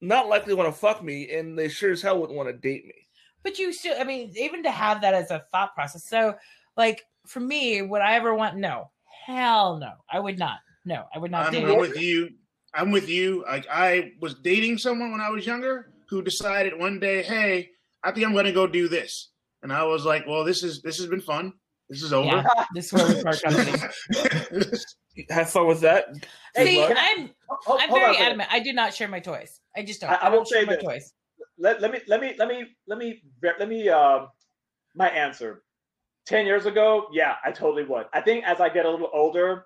not likely want to fuck me, and they sure as hell wouldn't want to date me. But you still, I mean, even to have that as a thought process. So, like, for me, would I ever want? No, hell no, I would not. No, I would not I'm, date. I'm with you. I'm with you. Like I was dating someone when I was younger who decided one day, hey, I think I'm going to go do this, and I was like, well, this is this has been fun. This is over. Yeah, this is where we part company. Have fun with that. Good See, luck. I'm Hold- I'm hold on very second. adamant. I do not share my toys. I just don't. I- I will don't share my this. toys. let, let me let me let me let me let me um my answer 10 years ago yeah i totally would i think as i get a little older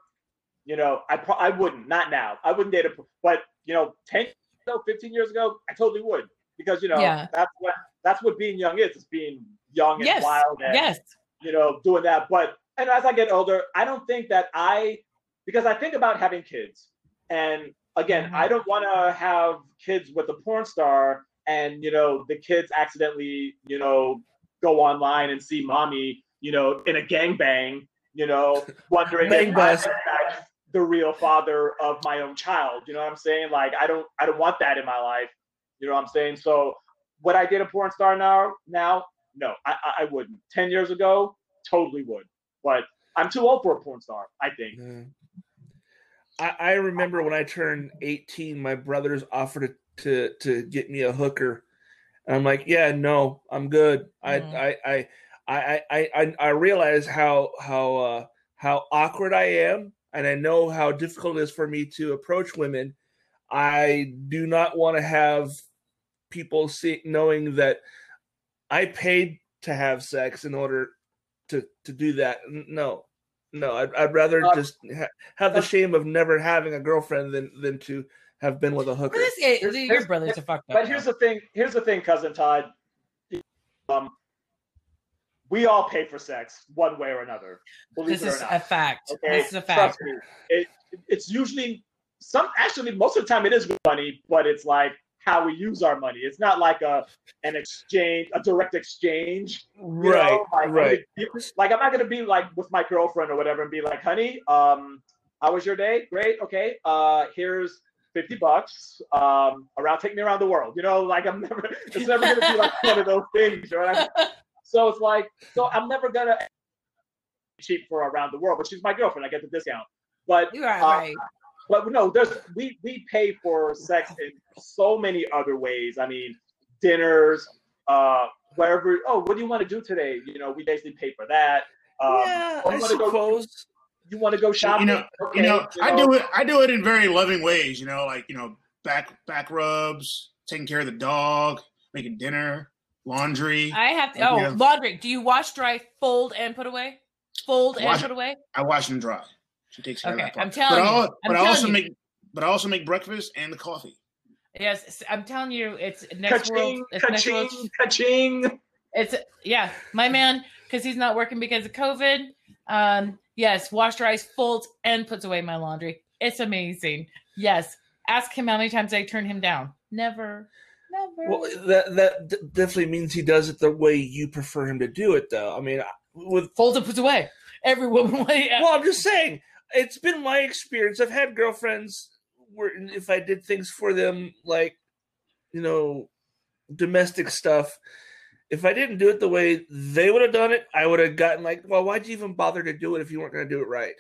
You know, I pro- I wouldn't. Not now. I wouldn't date a. But you know, ten, no, fifteen years ago, I totally would because you know Yeah. that's what that's what being young is. It's being young and Yes. wild and Yes. You know, doing that. But and as I get older, I don't think that I because I think about having kids. And again, Mhm. I don't want to have kids with a porn star and you know, the kids accidentally, you know, go online and see mommy, you know, in a gangbang, you know, wondering if in fact the real father of my own child. You know what I'm saying? Like I don't I don't want that in my life. You know what I'm saying? So would I date a porn star now? Now, no, I, I- I wouldn't. Ten years ago, totally would. But I'm too old for a porn star. I think. Yeah. I, I remember when I turned 18, my brothers offered to to get me a hooker, and I'm like, yeah, no, I'm good. I, I I I I I I realize how how uh, how awkward I am, and I know how difficult it is for me to approach women. I do not want to have people see knowing that I paid to have sex in order to to do that. No, no, I'd, I'd rather Uh, just ha- have the uh, shame of never having a girlfriend than than to have been with a hooker. this, Here's- your here's- brothers are fucked up. But here's the thing. Here's the thing, cousin Todd. Um, we all pay for sex one way or another. This it or is not. a fact. Okay, This is a fact. Trust me. It, it's usually some. Actually, most of the time it is money, but it's like how we use our money. It's not like a an exchange, a direct exchange. right, know, like, right. Like I'm not gonna be like with my girlfriend or whatever and be like, honey, um, how was your day? Great, okay. Uh, here's fifty bucks. Um, around, take me around the world. You know, like I'm never. It's never gonna be like one of those things, right? So it's like, so I'm never gonna cheap for around the world, but she's my girlfriend. I get the discount. But You are uh, right. But no, there's we we pay for sex in so many other ways. I mean, dinners, uh, wherever. Oh, what do you want to do today? You know, we basically pay for that. Um, yeah, I you wanna go- suppose. You want to go shopping? know- okay, you know, I do it. I do it in very loving ways. You know, like you know, back back rubs, taking care of the dog, making dinner, laundry. I have to. like, Oh, yeah. laundry. Do you wash, dry, fold, and put away? Fold and put away. I wash and dry. She takes care Okay, of that part. I'm telling but you, I, I'm but I telling also you. make but I also make breakfast and the coffee. Yes, I'm telling you, it's next Ka-ching, world. It's next world. ka-ching, ka-ching. It's yeah, my man, because he's not working because of COVID. Um, yes, wash, dries, folds, and puts away my laundry. It's amazing. Yes, ask him how many times I turn him down. Never, never. Well, that that d- definitely means he does it the way you prefer him to do it, though. I mean, with folds and puts away. Every woman. yeah. well, I'm just saying, it's been my experience. I've had girlfriends where if I did things for them, like you know, domestic stuff, if I didn't do it the way they would have done it, I would have gotten like, well, why'd you even bother to do it if you weren't going to do it right?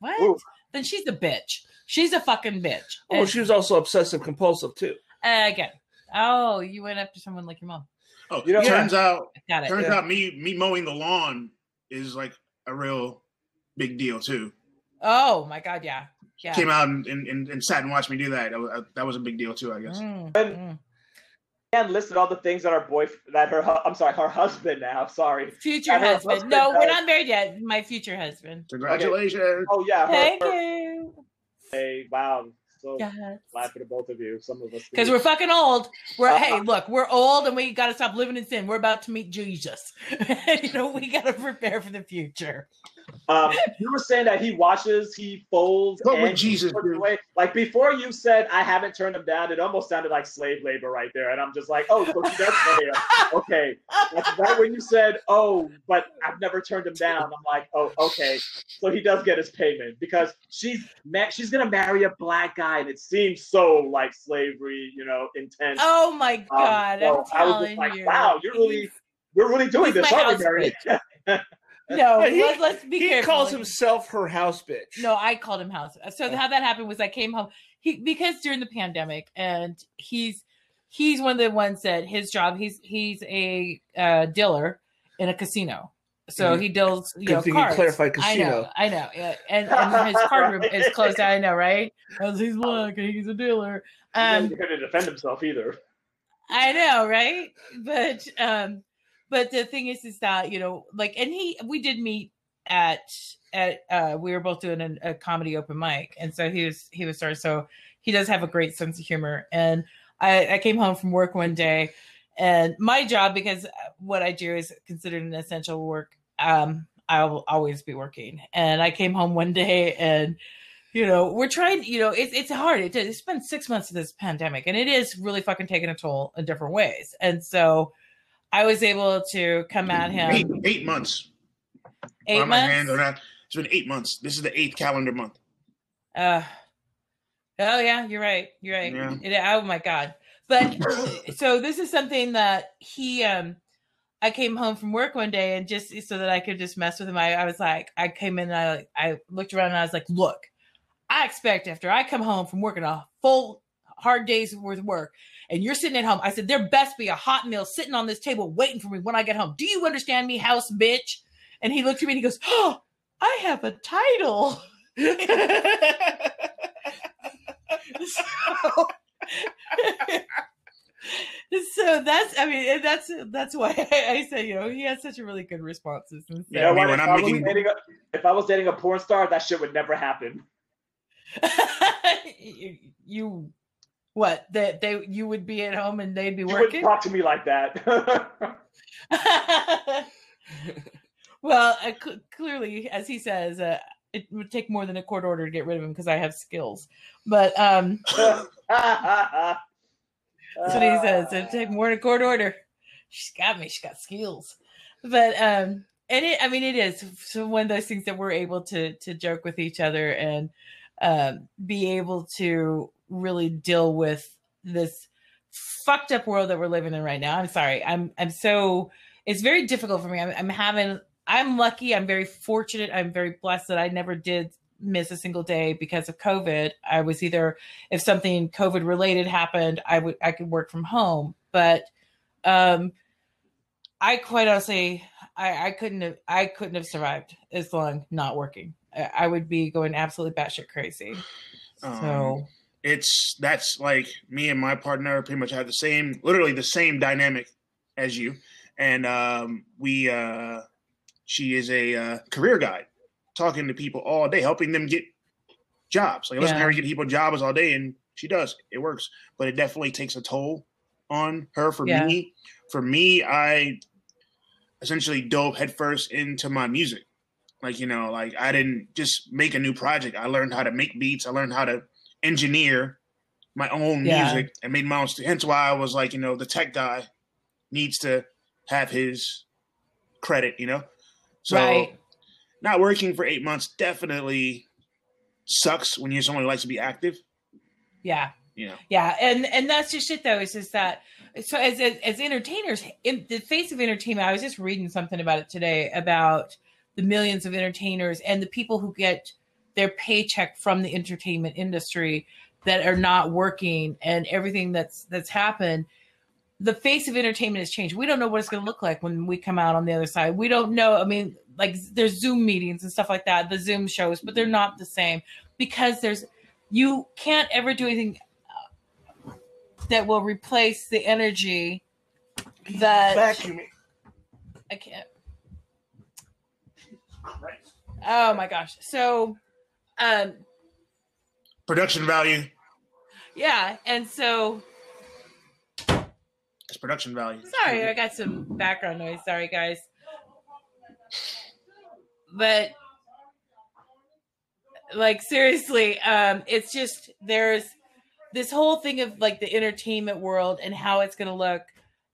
What? Ooh. Then she's a bitch. She's a fucking bitch. Oh, And- she was also obsessive compulsive too. uh, again. Oh, you went after someone like your mom. Oh, You know- turns out Got it. turns Yeah. out me me mowing the lawn is like a real big deal too. Oh my god, yeah, yeah. Came out and, and, and sat and watched me do that. That was, that was a big deal too, I guess. Mm, And- mm. And listed all the things that our boy that her I'm sorry, her husband now. Sorry. Future husband. husband No, we're not married yet. My future husband. Congratulations. Oh yeah. Her, Thank her- you. Hey, wow. So Yes. glad for the both of you. Some of us. Because we're fucking old. We're hey, look, we're old and we got to stop living in sin. We're about to meet Jesus. you know, we got to prepare for the future. Um, you were saying that he washes, he folds, What would and Jesus do? away. Like before you said, I haven't turned him down. It almost sounded like slave labor right there, and I'm just like, oh, so he does pay him. Okay, that's right when you said, oh, but I've never turned him down. I'm like, oh, okay, so he does get his payment because she's ma- she's gonna marry a black guy, and it seems so like slavery, you know, intense. Oh my Um, God. so I'm I was just like, you. wow, you're really we're really doing he's this, my aren't we, house Mary? No, He- let's, let's be careful. he careful. calls himself her house bitch. No, I called him house. So how that happened was I came home. He because during the pandemic, and he's he's one of the ones that his job. He's he's a uh, dealer in a casino. So Mhm. he deals you Good know thing you cards. clarified I know, casino. I know, yeah. and, and his card room is closed. I know, right? Because he's black and he's a dealer. He Um, doesn't to defend himself either. I know, right? But um but the thing is is that, you know, like and he we did meet at at uh, we were both doing an, a comedy open mic, and so he was he was starting. So he does have a great sense of humor. And I, I came home from work one day, and my job because what I do is considered an essential work. Um, I will always be working, and I came home one day and you know, we're trying, you know, it's it's hard. It, it's been six months of this pandemic and it is really fucking taking a toll in different ways. And so I was able to come at him. Eight, eight months. Eight On my hand months. or not. It's been eight months. This is the eighth calendar month. Uh, oh yeah, you're right. You're right. Yeah. It, oh my god. But so this is something that he um I came home from work one day and just so that I could just mess with him, I, I was like, I came in and I I looked around and I was like, look, I expect after I come home from working a full hard day's worth of work and you're sitting at home, I said, there best be a hot meal sitting on this table waiting for me when I get home. Do you understand me, house bitch? And he looked at me and he goes, Oh, I have a title. so, so that's I mean that's that's why I, I say you know he has such a really good responses and You Yeah, know I mean, what? when If I'm was making- dating a, if I was dating a porn star, that shit would never happen. you, you what that they you would be at home and they'd be You wouldn't working? talk to me like that. well uh, cl- clearly as he says uh, it would take more than a court order to get rid of him because I have skills. But um That's that's what he says it'd take more than a court order. She's got me she's got skills. But um and it i mean it is so one of those things that we're able to to joke with each other and um be able to really deal with this fucked up world that we're living in right now. I'm sorry. I'm i'm so it's very difficult for me. I'm, I'm having i'm lucky. I'm very fortunate. I'm very blessed that i never did miss a single day because of covid. I was either if something covid related happened i would i could work from home. But um i quite honestly i i couldn't have i couldn't have survived as long not working. I, I would be going absolutely batshit crazy. Um, so it's that's like me and my partner pretty much have the same literally the same dynamic as you. And um we uh she is a uh, career guide talking to people all day helping them get jobs. Like listen Yeah. her get people jobs all day and she does. It works. But it definitely takes a toll on her for Yeah. me. For me i essentially dove headfirst into my music. Like you know like i didn't just make a new project. I learned how to make beats. I learned how to engineer my own Yeah. music and made my own. Hence why I was like, you know, the tech guy needs to have his credit, you know. So right not working for eight months definitely sucks when you're someone who likes to be active. yeah You know, Yeah, and and that's just it though. Is just that so as as, as entertainers in the face of entertainment, I was just reading something about it today about the millions of entertainers and the people who get their paycheck from the entertainment industry that are not working and everything that's that's happened. The face of entertainment has changed. We don't know what it's going to look like when we come out on the other side. We don't know. I mean, like there's Zoom meetings and stuff like that, the Zoom shows, but they're not the same because there's you can't ever do anything uh, that will replace the energy that Vacuuming. I can't. Oh my gosh. So, um, production value. yeah, and so It's production value. sorry, I got some background noise. Sorry, guys. But like seriously, um, it's just there's this whole thing of like the entertainment world and how it's gonna look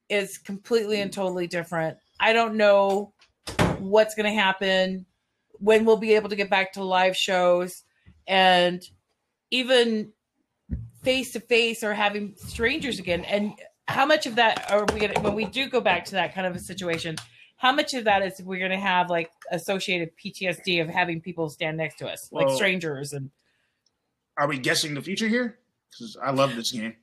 is completely and totally different. I don't know what's gonna happen, when we'll be able to get back to live shows and even face to face or having strangers again. And how much of that are we gonna when we do go back to that kind of a situation? How much of that is we're gonna have like associated PTSD of having people stand next to us, like strangers and Are we guessing the future here? Because I love this game.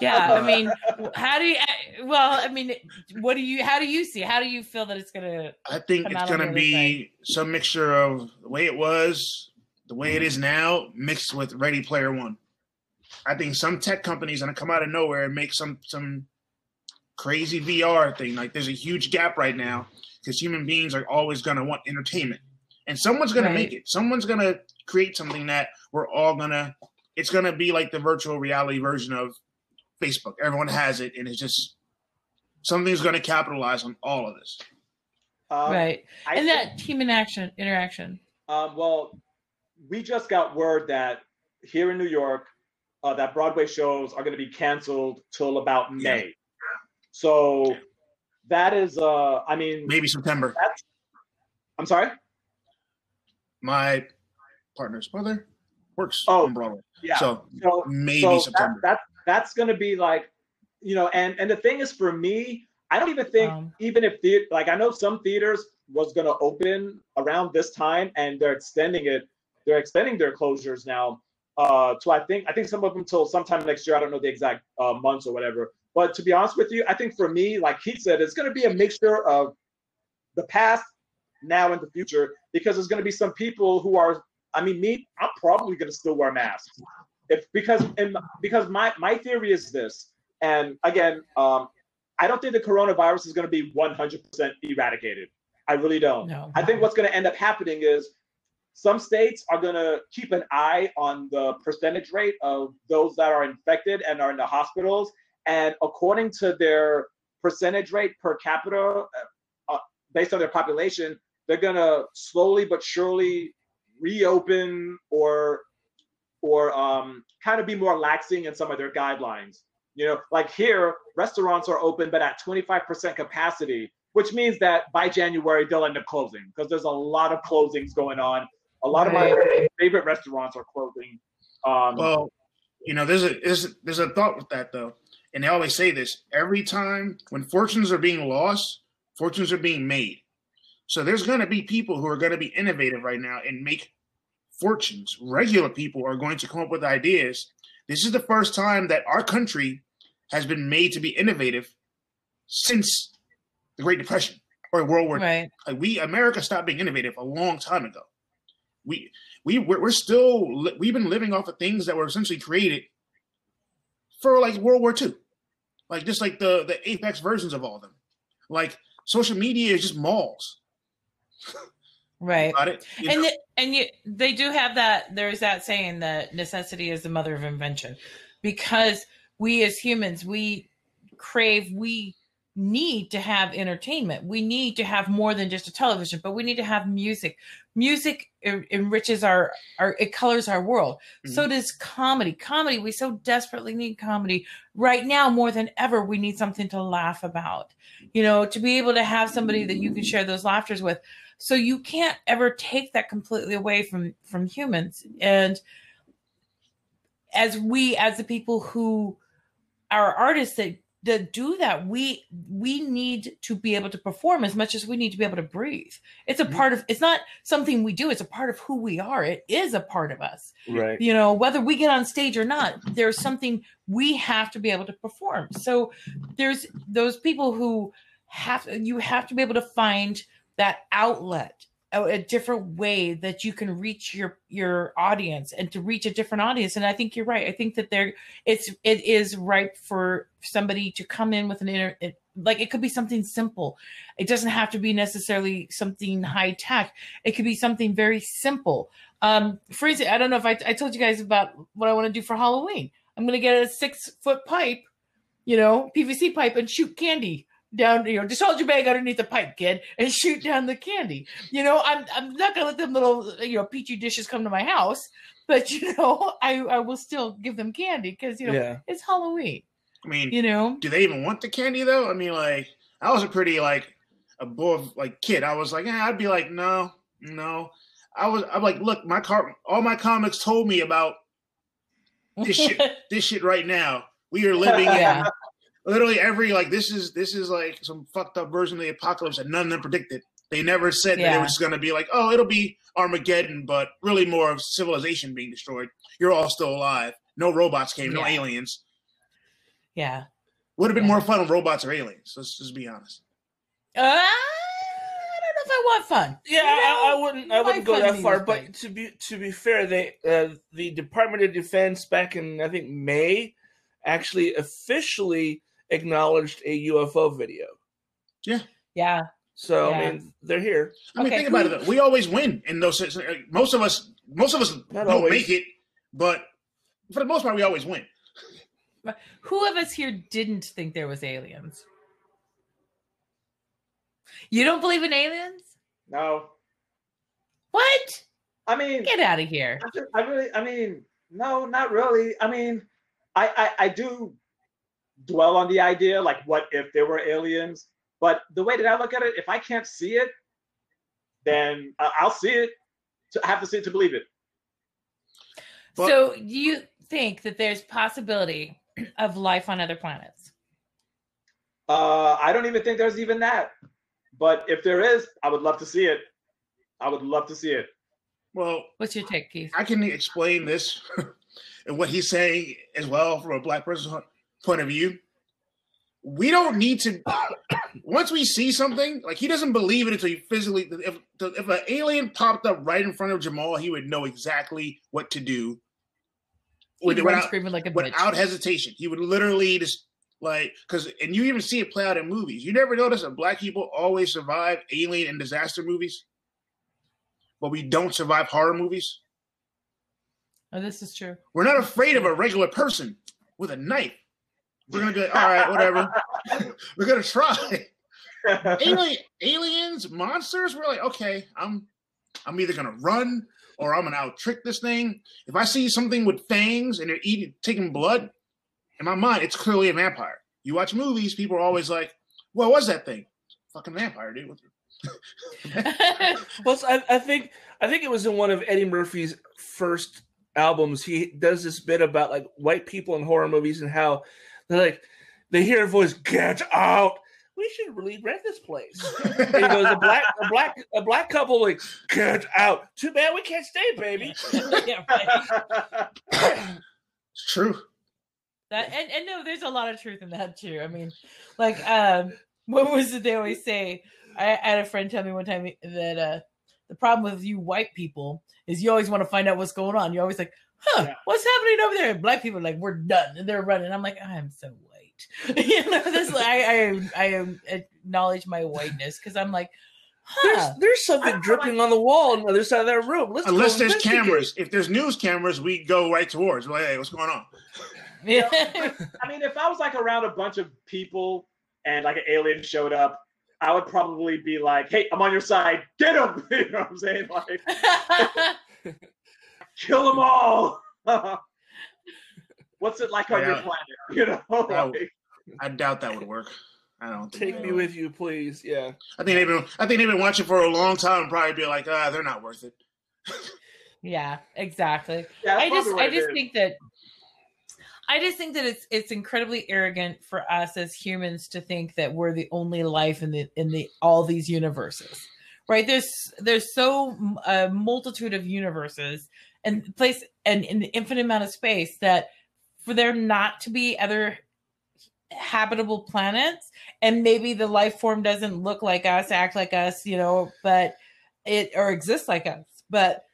Yeah, I uh-huh. mean, how do you? Eh, well, I mean, what do you? How do you see? How do you feel that it's gonna? I think it's going to the other be some mixture of the way it was, the way it is now, mixed with Ready Player One. I think some tech companies are going to come out of nowhere and make some some crazy VR thing. Like there's a huge gap right now because human beings are always going to want entertainment, and someone's gonna Right. make it. Someone's gonna create something that we're all gonna. It's gonna be like the virtual reality version of Facebook. Everyone has it, and it's just something's gonna capitalize on all of this. Um, right. I and think- that human action interaction. Um, well, we just got word that here in New York, uh, that Broadway shows are going to be canceled till about May. So that is, uh, I mean, Maybe September. I'm sorry. My partner's mother works Oh, on Broadway, Yeah. so So, maybe so September. that that's going to be like, you know, and and the thing is, for me, I don't even think Um, even if the like I know some theaters was going to open around this time and they're extending it. They're extending their closures now. Uh, to I think I think some of them till sometime next year. I don't know the exact uh, months or whatever. But to be honest with you, I think for me, like he said, it's going to be a mixture of the past, now, and the future because there's going to be some people who are. I mean, me, I'm probably going to still wear masks if because and because my my theory is this, and again, um, I don't think the coronavirus is going to be 100% eradicated. I really don't. no. I think what's going to end up happening is some states are going to keep an eye on the percentage rate of those that are infected and are in the hospitals, and according to their percentage rate per capita, uh, uh, based on their population, they're going to slowly but surely reopen or or um, kind of be more laxing in some of their guidelines. You know, like here, restaurants are open, but at 25% capacity, which means that by January they'll end up closing because there's a lot of closings going on. A lot of my favorite restaurants are closing. Um, Well, you know, there's a there's, there's a thought with that though, and they always say this every time when fortunes are being lost, fortunes are being made. So there's going to be people who are going to be innovative right now and make fortunes. Regular people are going to come up with ideas. This is the first time that our country has been made to be innovative since the Great Depression or World War right. we America stopped being innovative a long time ago. We we we're, we're still we've been living off of things that were essentially created for like World War II, like just like the the apex versions of all of them. Like social media is just malls. Right. Got it? And know? the, and you they do have that there's that saying that necessity is the mother of invention because we as humans we crave we need to have entertainment. We need to have more than just a television but we need to have music. Music en- enriches our our it colors our world. So mm-hmm. does comedy. Comedy we so desperately need comedy. Right now more than ever we need something to laugh about. You know to be able to have somebody that you can share those laughters with. So you can't ever take that completely away from from humans. And as we as the people who are artists that that do that we we need to be able to perform as much as we need to be able to breathe it's a Mhm. part of it's not something we do it's a part of who we are it is a part of us Right. you know whether we get on stage or not there's something we have to be able to perform so there's those people who have you have to be able to find that outlet a, a different way that you can reach your your audience and to reach a different audience. And i think you're right. I think that there it's it is ripe for somebody to come in with an inner it, like it could be something simple. It doesn't have to be necessarily something high tech. It could be something very simple. Um for instance i don't know if i, I told you guys about what i want to do for halloween. I'm going to get a six foot pipe you know pvc pipe and shoot candy down you know just hold your bag underneath the pipe kid and shoot down the candy you know i'm, I'm not going to let them little you know peachy dishes come to my house but you know i i will still give them candy because you know Yeah. it's halloween I mean, you know do they even want the candy though? I mean, like I was a pretty like a boy like kid. I was like, yeah, I'd be like, no, no. I was I'm like, look, my car all my comics told me about This shit- this shit right now. We are living in yeah literally every like this is this is like some fucked up version of the apocalypse that none of them predicted. They never said that it was going to be like, oh, it'll be Armageddon, but really more of civilization being destroyed. You're all still alive. No robots came, no aliens. yeah Would have been Yeah. more fun with robots or aliens. Let's just be honest. uh, i don't know if i want fun Yeah, You know, I, I wouldn't. I wouldn't go that far. But great. to be to be fair, they uh, the Department of Defense back in I think May actually officially acknowledged a UFO video. yeah Yeah. So Yeah. I mean, they're here. I mean, Okay, think about it. Though. We always win in those. Uh, most of us, most of us Not don't always. make it, but for the most part, we always win. Who of us here didn't think there was aliens? You don't believe in aliens? No, What? I mean, Get out of here. I ju- I really, I mean, no, not really. I mean, I, I, I do dwell on the idea, like, what if there were aliens? But the way that I look at it, if I can't see it, then I- I'll see it. To I have to see it to believe it. Well- so you think that there's possibility of life on other planets? Uh, I don't even think there's even that. But if there is, I would love to see it. I would love to see it. Well, What's your take, Keith? I can explain this and what he's saying as well from a black person's point of view. We don't need to. Once we see something, like he doesn't believe it until he physically. If if an alien popped up right in front of Jamal, he would know exactly what to do. With- without, screaming like a bitch. without hesitation. He would literally just like because and you even see it play out in movies. You never notice that black people always survive alien and disaster movies, but we don't survive horror movies. Oh, this is true. We're not afraid of a regular person with a knife. We're gonna be like, all right, whatever. We're gonna try. Alien, aliens, monsters. We're like, okay, I'm, I'm either gonna run or I'm gonna out trick this thing. If I see something with fangs and they're eating, taking blood, in my mind, it's clearly a vampire. You watch movies, people are always like, "What was that thing? Fucking vampire, dude." Well, so I, I think I think it was in one of Eddie Murphy's first albums. He does this bit about like white people in horror movies and how they're like they hear a voice, "Get out." We should really rent this place. And he goes, a black, a black, a black couple like, get out. Too bad we can't stay, baby. yeah, right. it's true. That and, and no, there's a lot of truth in that too. I mean, like um, what was it they always say? I, I had a friend tell me one time that uh, the problem with you white people is you always want to find out what's going on. You're always like, huh, Yeah. what's happening over there? And black people are like, we're done, and they're running. I'm like, I'm so white. you know, this I I I acknowledge my whiteness because I'm like, There's huh. there's something dripping on the wall on the other side of that room. Let's go Unless there's investigate. cameras. If there's news cameras, we go right towards. We're like, hey, what's going on? Yeah. I mean, if I was like around a bunch of people and like an alien showed up, I would probably be like, "Hey, I'm on your side. Get him!" You know what I'm saying? Like, kill them all. What's it like on your planet? You know, Yeah. like, I doubt that would work. I don't think. Take me would. with you, please. Yeah. I think they've been. I think they've been watching for a long time. and Probably be like, ah, they're not worth it. yeah, exactly. yeah, I just I just is. think that I just think that it's it's incredibly arrogant for us as humans to think that we're the only life in the in the all these universes. Right? There's there's so a multitude of universes and place and in the infinite amount of space that for there not to be other habitable planets and maybe the life form doesn't look like us act like us you know but it or exist like us but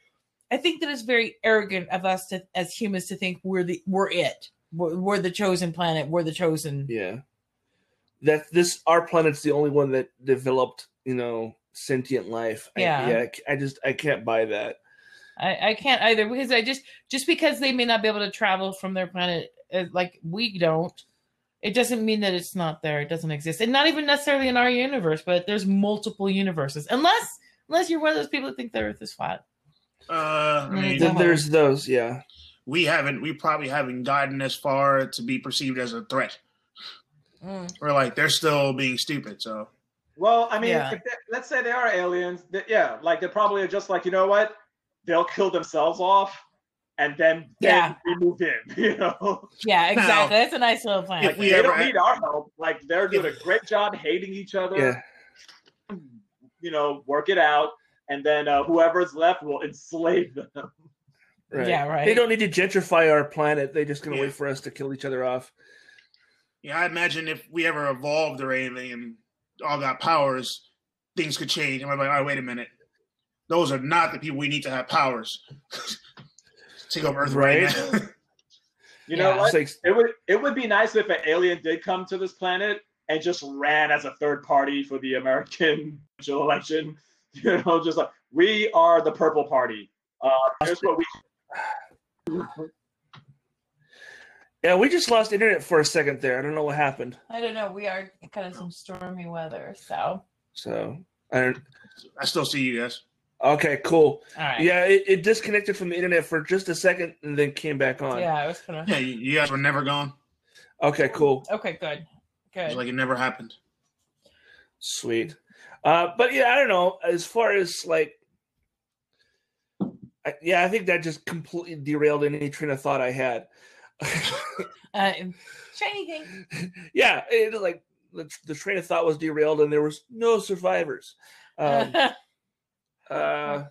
i think that it's very arrogant of us to as humans to think we're the we're it we're, we're the chosen planet we're the chosen Yeah. That this our planet's the only one that developed, you know, sentient life. I- Yeah. yeah. I, I just I can't buy that. I, I can't either because I just just because they may not be able to travel from their planet uh, like we don't, it doesn't mean that it's not there. It doesn't exist, and not even necessarily in our universe. But there's multiple universes, unless unless you're one of those people that think the Earth is flat. Uh, I Mm, mean, Then there's those, yeah. we haven't. We probably haven't gotten as far to be perceived as a threat. We're like, they're still being stupid. So Well, I mean, Yeah. if they, let's say they are aliens. That, yeah, like they're probably just like, you know what? They'll kill themselves off, and then Yeah. then we move in. You know, Yeah, exactly. Now, That's a nice little plan. if we they ever don't need our help. Like they're doing a great job hating each other. Yeah. You know, work it out, and then uh, whoever's left will enslave them. Right. Yeah, right. They don't need to gentrify our planet. They're just gonna Yeah. wait for us to kill each other off. yeah, I imagine if we ever evolved or anything and all got powers, things could change. And we're like, all right, wait a minute. Those are not the people we need to have powers. Take over Earth right, Right. now. You know Yeah. what? Like It would it would be nice if an alien did come to this planet and just ran as a third party for the American election. You know, just like we are the purple party. Uh, here's what we. Yeah, we just lost internet for a second there. I don't know what happened. I don't know. We are kind of some stormy weather, so So I don't. I still see you guys. Okay, cool. all right. Yeah, it, it disconnected from the internet for just a second and then came back on. yeah. I was kind of. Yeah, you, you guys were never gone. Okay, cool. Okay, good, It good. was like it never happened. Sweet. Uh, but yeah, I don't know. As far as like, I, yeah, I think that just completely derailed any train of thought I had. uh, shiny thing. yeah, it like the, the train of thought was derailed and there was no survivors. Um, uh,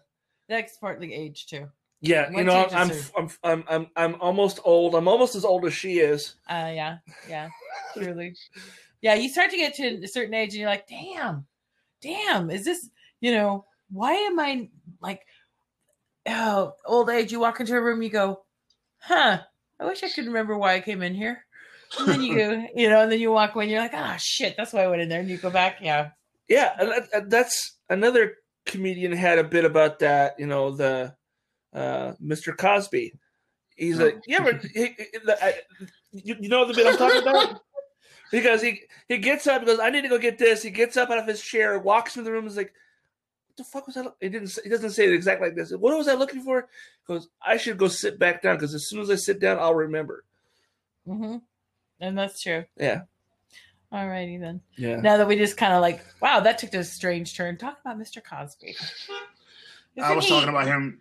That's partly age too. yeah, you know, I'm, I'm I'm I'm I'm almost old. I'm almost as old as she is. Uh, yeah, yeah, truly. Yeah, you start to get to a certain age, and you're like, "Damn, damn, is this? You know, why am I like, oh, old age? You walk into a room, you go, huh? I wish I could remember why I came in here. And then you go, you know, and then you walk away, and you're like, ah, shit, that's why I went in there. And you go back, yeah, Yeah, and that- that- that's another comedian had a bit about that. You know, the uh, Mr. Cosby. He's like, yeah, but he, he- the, I, you, you know the bit I'm talking about. Because he he gets up, he goes, I need to go get this. He gets up out of his chair, walks through the room, is like, What the fuck was I? Look-? He didn't. Say, he doesn't say it exactly like this. What was I looking for? He goes, I should go sit back down because as soon as I sit down, I'll remember. mm-hmm. and that's true. Yeah. All righty then. Yeah. Now that we just kind of like, wow, that took a strange turn. Talk about Mr. Cosby. I was he- talking about him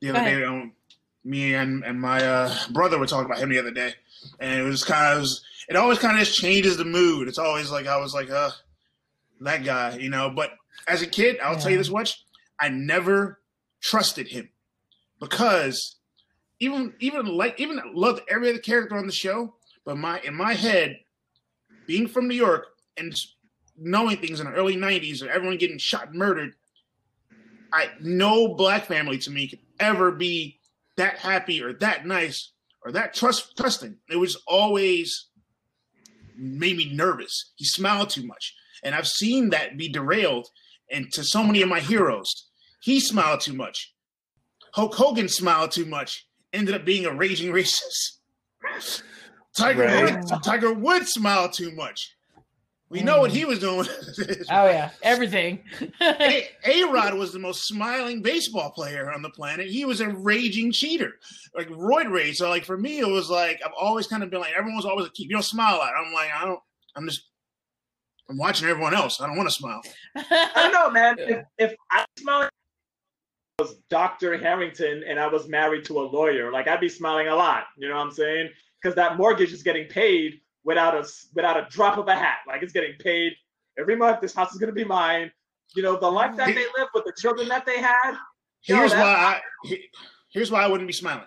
the other day. Um, me and, and my uh, brother were talking about him the other day, and it was kind of it, it always kind of just changes the mood. It's always like I was like, uh, that guy, you know. But as a kid, I'll tell you this much: I never trusted him because even even like even loved every other character on the show, but my in my head, being from New York and knowing things in the early '90s, and everyone getting shot and murdered, I no black family to me could ever be that happy or that nice or that trust trusting. It was always made me nervous. He smiled too much, and I've seen that be derailed. And to so many of my heroes, he smiled too much. Hulk Hogan smiled too much. Ended up being a raging racist. Tiger Right. Woods, Tiger Woods smiled too much. We know what mm. he was doing. Oh yeah, everything. A Rod was the most smiling baseball player on the planet. He was a raging cheater, like roid rage. So, like for me, it was like I've always kind of been like everyone's always like, keep "You don't smile a lot." I'm like, I don't. I'm just. I'm watching everyone else. I don't want to smile. I don't know, man. Yeah. If, if I smiling was Dr. Harrington and I was married to a lawyer, like I'd be smiling a lot. You know what I'm saying? Because that mortgage is getting paid without a s- without a drop of a hat. Like it's getting paid every month. This house is gonna be mine. You know the life that they lived with the children that they had. Yo, Here's that- why. I, here's why I wouldn't be smiling.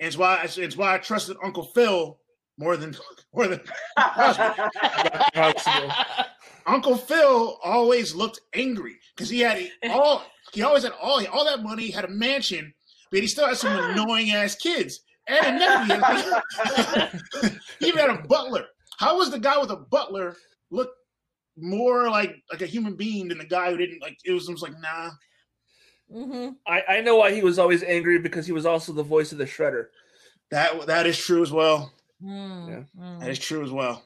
And it's why. It's why I trusted Uncle Phil more than more than Uncle Phil always looked angry because he had all he always had all all that money, he had a mansion, but he still had some annoying ass kids and a nephew. he even had a butler. How was the guy with a butler look more like like a human being than the guy who didn't like? It was just like nah. hmm I, I know why he was always angry because he was also the voice of the Shredder. That that is true as well. Mm, mm. That is true as well.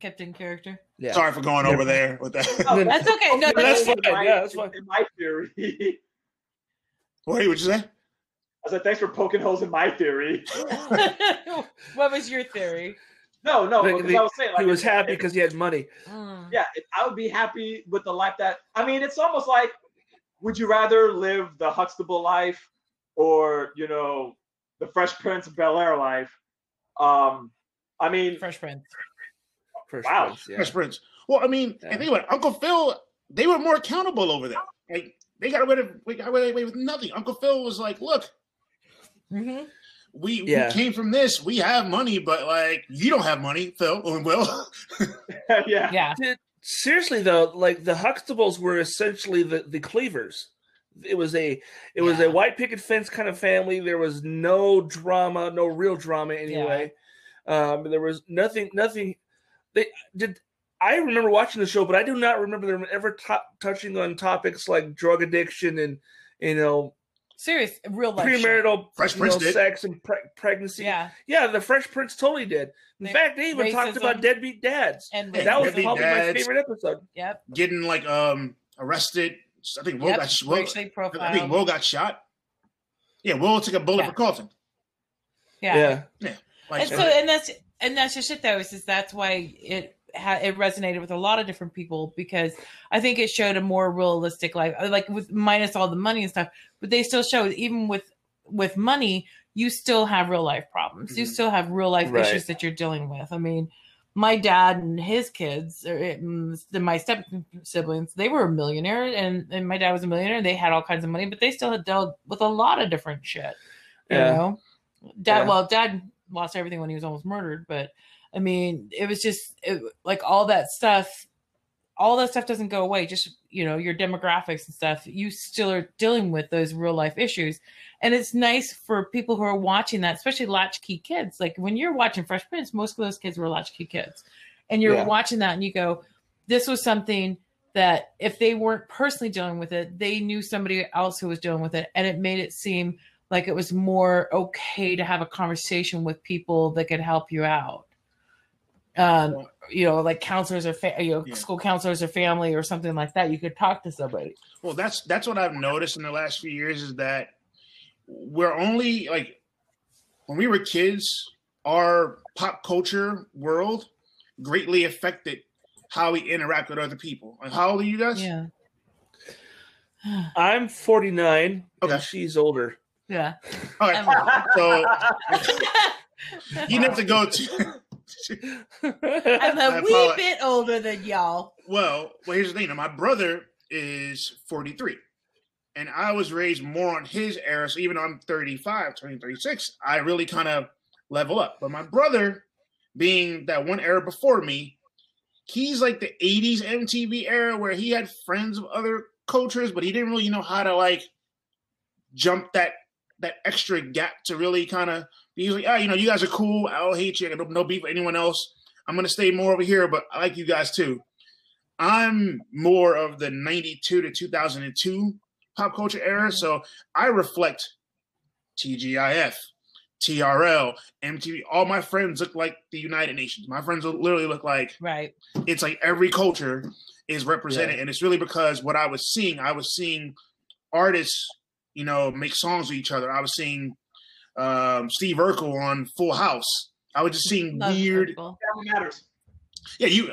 Kept in character. Yeah. Sorry for going over there with that. Oh, That's okay. No, That's that's fine. okay. my, Yeah, that's fine. in my theory. What would you say? I was like, thanks for poking holes in my theory. what was your theory? No, no, The- because the- I was saying like He was happy because he had money. Mm. yeah, I would be happy with the life that I mean, it's almost like would you rather live the Huxtable life or, you know, the Fresh Prince of Bel Air life? Um, I mean, Fresh Prince. First Wow. Prince, yeah. Fresh Prince. Well, I mean, Yeah. and think about it, Uncle Phil. They were more accountable over there. Like they got away, with, we got away with nothing. Uncle Phil was like, "Look, hmm we, Yeah. we came from this. We have money, but like you don't have money, Phil. Oh, Will. yeah. Yeah. Seriously though, like the Huxtables were essentially the, the Cleavers. It was a it was a white picket fence kind of family. There was no drama, no real drama anyway. Um, there was nothing nothing. they did. I remember watching the show, but I do not remember them ever t- touching on topics like drug addiction and you know Serious, real life. shit. premarital Fresh Prince know, did. sex and pre- pregnancy. Yeah, yeah, the Fresh Prince totally did. In They- fact, they even talked about deadbeat dads. and Yeah, that was deadbeat probably my favorite episode. yep, Getting like um arrested. I think Will yep. got Will, I think Will got shot. Yeah, Will took a bullet Yeah. for Carlton. yeah. Like, and so and that's and that's just it though is, is that's why it ha- it resonated with a lot of different people because i think it showed a more realistic life uh, like with minus all the money and stuff but they still showed even with with money you still have real life problems you Mhm. still have real life Right. issues that you're dealing with i mean my dad and his kids or it- mm, my step siblings they were a millionaire and, and my dad was a millionaire and they had all kinds of money but they still had dealt with a lot of different shit you Yeah. know dad Yeah. well dad lost everything when he was almost murdered but i mean it was just it, like all that stuff all that stuff doesn't go away. Just you know your demographics and stuff you still are dealing with those real life issues. And it's nice for people who are watching that especially latchkey kids. Like when you're watching fresh prince most of those kids were latchkey kids. And you're Yeah. watching that and you go this was something that if they weren't personally dealing with it they knew somebody else who was dealing with it. And it made it seem like it was more okay to have a conversation with people that could help you out um you know like counselors or fa- you know Yeah. school counselors or family or something like that you could talk to somebody Well, that's that's what I've noticed in the last few years is that we're only like when we were kids, our pop culture world greatly affected how we interact with other people. Like, how old are you guys? yeah I'm 49, Okay. and she's older. yeah All right. So you have to go to. i'm I a wee bit older than y'all well, well, here's the thing. Now, my brother is 43, and I was raised more on his era. So even though I'm 35, turning 36, I really kind of level up. But my brother, being that one era before me, he's like the 80s MTV era where he had friends of other cultures, but he didn't really know how to like jump that that extra gap to really kind of be like, ah, you know, you guys are cool. I don't hate you. I got no, no beef with anyone else. I'm gonna stay more over here, but I like you guys too. I'm more of the 92 to 2002 pop culture era, so I reflect TGIF, TRL, MTV. All my friends look like the United Nations. My friends literally look like right it's like every culture is represented, Yeah. and it's really because what I was seeing, I was seeing artists, you know, make songs with each other. I was seeing um, Steve Urkel on Full House. I was just seeing Love weird people. Family matters. yeah, you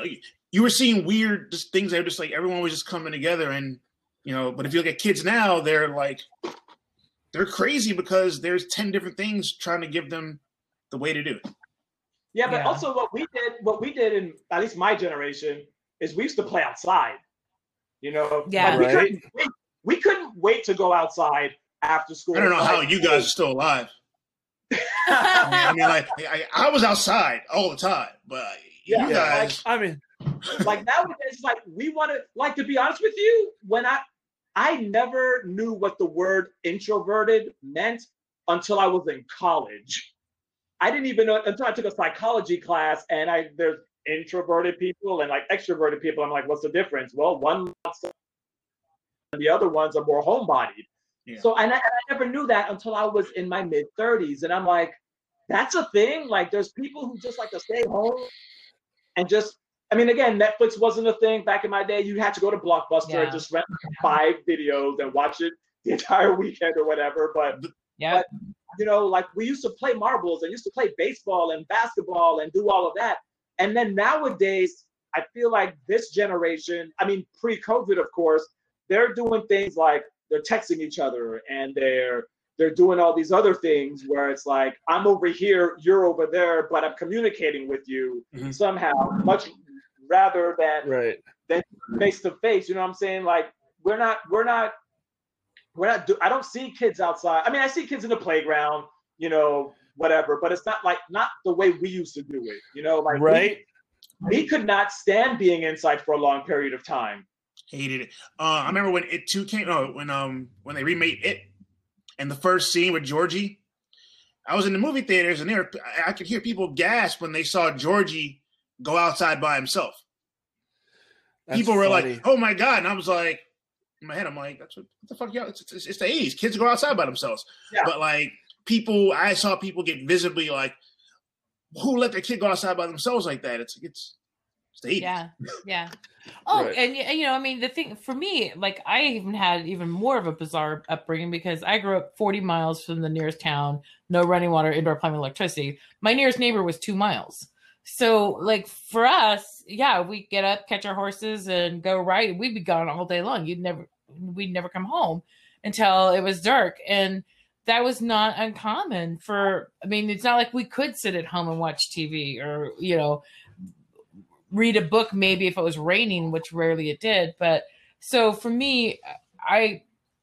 you were seeing weird just things that were just like everyone was just coming together and you know, but if you look at kids now, they're like they're crazy because there's 10 different things trying to give them the way to do it. Yeah, but Yeah. also what we did, what we did in at least my generation, is we used to play outside. You know, Yeah. Like, we, Right. couldn't wait, we couldn't wait to go outside after school. I don't know how you guys are still alive. I mean, like I, I was outside all the time, but Yeah, you yeah, guys I mean, like nowadays, it's like we want to. Like to be honest with you, when I I never knew what the word introverted meant until I was in college. I didn't even know until I took a psychology class, and I there's introverted people and like extroverted people. I'm like, what's the difference? Well, one and the other ones are more homebodied. Yeah. So and I, and I never knew that until I was in my mid 30s, and I'm like, that's a thing. Like, there's people who just like to stay home and just. I mean, again, Netflix wasn't a thing back in my day. You had to go to Blockbuster Yeah. and just rent five videos and watch it the entire weekend or whatever. But yeah you know, like we used to play marbles and used to play baseball and basketball and do all of that. And then nowadays, I feel like this generation, I mean, pre COVID, of course, they're doing things like they're texting each other and they're they're doing all these other things where it's like I'm over here, you're over there, but I'm communicating with you Mhm. somehow much rather than right. face to face. You know what I'm saying? Like we're not we're not we're not. Do, I don't see kids outside. I mean, I see kids in the playground. You know, whatever. But it's not like not the way we used to do it. You know, like we- We, could not stand being inside for a long period of time. Hated it. Uh, I remember when it two came. No, when um when they remade it, and the first scene with Georgie. I was in the movie theaters, and there I- I could hear people gasp when they saw Georgie go outside by himself. That's People were funny. like, "Oh my god!" And I was like, in my head, I'm like, "That's what, what the fuck, y'all? It's, it's, it's the '80s. Kids go outside by themselves." Yeah. But like people, I saw people get visibly like, "Who let their kid go outside by themselves like that?" It's it's, '80s. Yeah, yeah. Oh, Right. and y- you know, I mean, the thing for me, like, I even had even more of a bizarre upbringing because I grew up 40 miles from the nearest town, no running water, indoor plumbing, electricity. My nearest neighbor was two miles. So, like, for us, yeah, we get up, catch our horses, and go ride. We'd be gone all day long. You'd never, we'd never come home until it was dark, and that was not uncommon. For, I mean, it's not like we could sit at home and watch TV or you know read a book maybe if it was raining which rarely it did but so for me i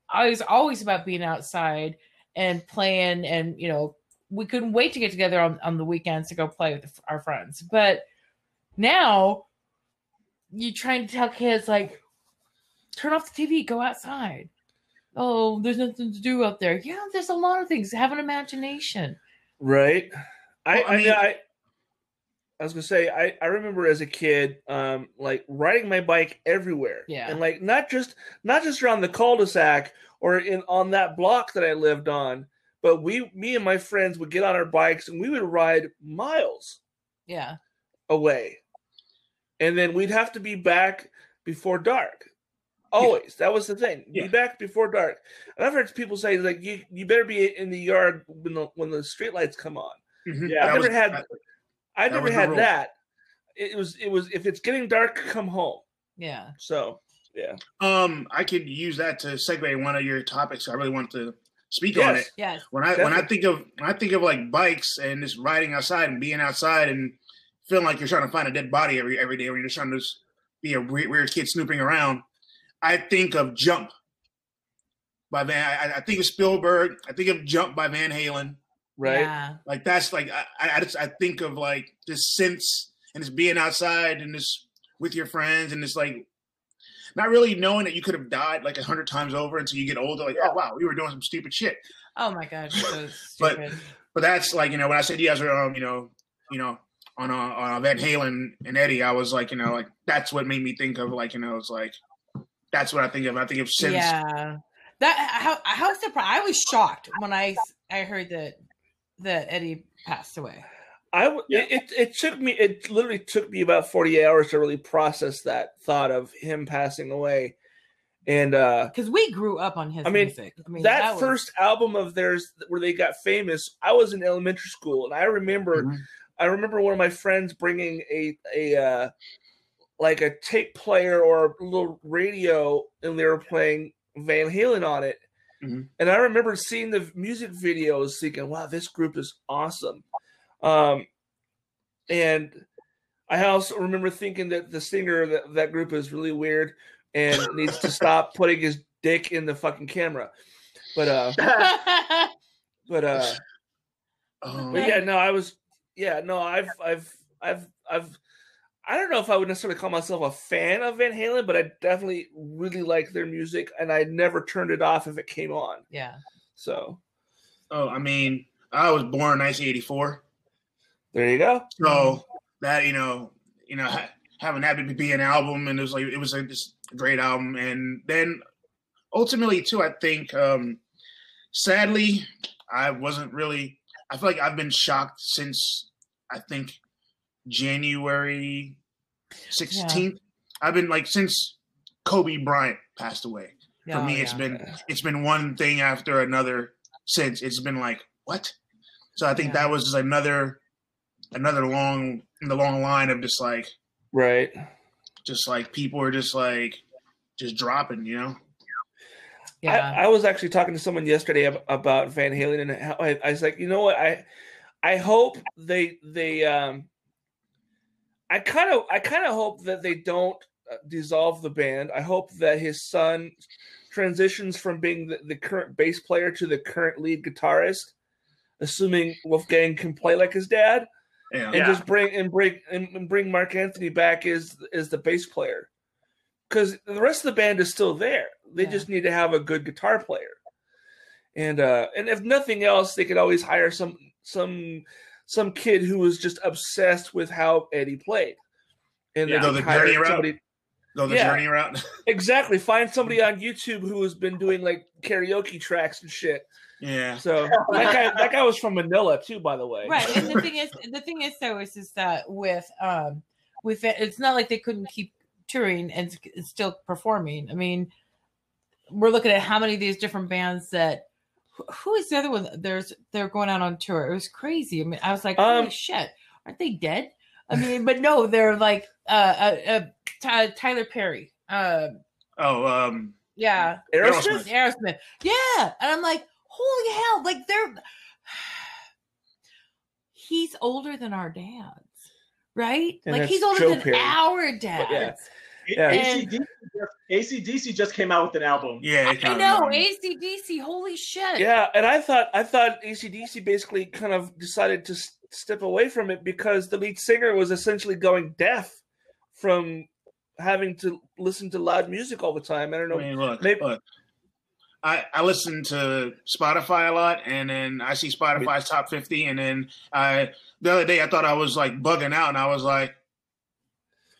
i was always about being outside and playing and you know we couldn't wait to get together on, on the weekends to go play with our friends but now you're trying to tell kids like turn off the tv go outside. Oh there's nothing to do out there. Yeah there's a lot of things. Have an imagination. Right. I, Well, I mean- I, I was gonna say, I, I remember as a kid, um, like riding my bike everywhere. Yeah. And like not just not just around the cul-de-sac or in on that block that I lived on, but we me and my friends would get on our bikes and we would ride miles yeah away. And then we'd have to be back before dark. Always. That was the thing. Yeah. Be back before dark. And I've heard people say like you you better be in the yard when the when the streetlights come on. Mhm. Yeah. I That never was- had that- I That never had that. It was it was if it's getting dark, come home. yeah So yeah, Um, I could use that to segue one of your topics. I really want to speak on it. yes When I when I think of when I think of like bikes and just riding outside and being outside and feeling like you're trying to find a dead body every every day when you're just trying to just be a weird, weird kid snooping around, I think of Jump by Van. I, I think of Spielberg. I think of Jump by Van Halen. Right. yeah Like that's like I I, just I think of like this sense and just being outside and just with your friends and just like not really knowing that you could have died like a hundred times over until you get older. Like oh wow, we were doing some stupid shit. Oh my god, so But- But that's like you know when I said you guys were um you know you know on uh, on Van Halen and Eddie, I was like you know like that's what made me think of like you know it's like that's what I think of. I think of sense. yeah, that how how surprised I was shocked when I I heard that that Eddie passed away. I w- Yeah. it, it it took me it literally took me about forty hours to really process that thought of him passing away, and uh Because we grew up on his I mean, music. I mean, that, was- first album of theirs where they got famous, I was in elementary school, and I remember Mhm. I remember one of my friends bringing a a uh, like a tape player or a little radio, and they were playing Van Halen on it. Mhm. And I remember seeing the music videos, thinking, "Wow, this group is awesome." Um, and I also remember thinking that the singer of that, that group is really weird and needs to stop putting his dick in the fucking camera. But uh, but uh, Um, but yeah, no, I was, yeah, no, I've, I've, I've, I've, I don't know if I would necessarily call myself a fan of Van Halen, but I definitely really like their music, and I never turned it off if it came on. yeah, So oh, I mean, I was born in 1984, there you go. so that you know, you know, having that be- be an album, and it was like it was a just a great album, and then ultimately too, I think, um sadly, I wasn't really. I feel like I've been shocked since I think January 16th. I've been like since Kobe Bryant passed away. For Oh, me, it's yeah. been it's been one thing after another since. It's been like what? So I think Yeah. that was just another another long in the long line of just like Right. just like people are just like just dropping, you know. yeah. I, I was actually talking to someone yesterday ab- about Van Halen, and how I, I was like, you know what, I, I hope they they um, I kind of I kind of hope that they don't uh, dissolve the band. I hope that his son transitions from being the, the current bass player to the current lead guitarist, assuming Wolfgang can play like his dad, Yeah. and Yeah. just bring and bring and, and bring Mark Anthony back as as the bass player, because the rest of the band is still there. They Yeah. just need to have a good guitar player, and uh, and if nothing else, they could always hire some some some kid who was just obsessed with how Eddie played. And Yeah, then go the hired journey route. somebody- Go the Yeah. journey route. Exactly. Find somebody on YouTube who has been doing like karaoke tracks and shit. yeah. So that guy, that guy was from Manila too, by the way. right and the thing is the thing is though is is that with um with it it's not like they couldn't keep touring and and still performing i mean we're looking at how many of these different bands that who- who is the other one there's they're going out on tour it was crazy i mean i was like holy Um, shit aren't they dead i mean but no they're like uh uh, uh tyler perry uh Oh, um, yeah Aerosmith. Aerosmith. Yeah. And I'm like, holy hell, like they're he's older than our dads. Right? And like he's older Joe than Perry. our dads. Yeah. And- ACDC, just, ACDC just came out with an album. yeah. I know. ACDC, holy shit. Yeah, and I thought I thought ACDC basically kind of decided to s- step away from it because the lead singer was essentially going deaf from having to listen to loud music all the time. I don't know. I mean, look, Maybe- look. I, I listen to Spotify a lot, and then I see Spotify's top fifty, and then I the other day I thought I was like bugging out, and I was like,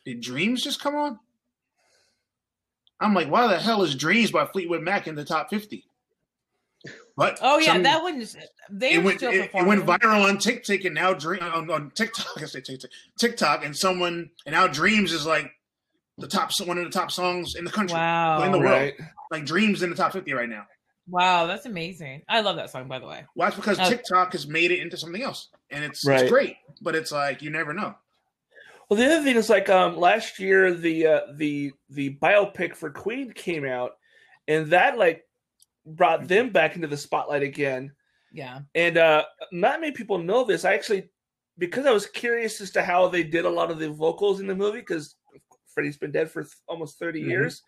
"Did Dreams just come on?" I'm like, "Why the hell is Dreams by Fleetwood Mac in the top 50? But Oh yeah, some- that one's they it were went, still it, it went viral on TikTok and now Dream on, on TikTok. I say TikTok, TikTok, and someone and now Dreams is like the top one of the top songs in the country. Wow. in the world. Right. Like Dreams in the top fifty right now. Wow, that's amazing. I love that song by the way. Well, that's because Oh. TikTok has made it into something else, and it's Right. it's great. But it's like you never know. Well, the other thing is like um last year the uh, the the biopic for Queen came out, and that like brought them back into the spotlight again. Yeah. And uh not many people know this. I actually because I was curious as to how they did a lot of the vocals in the movie because Freddie's been dead for th- almost 30 Mhm. years.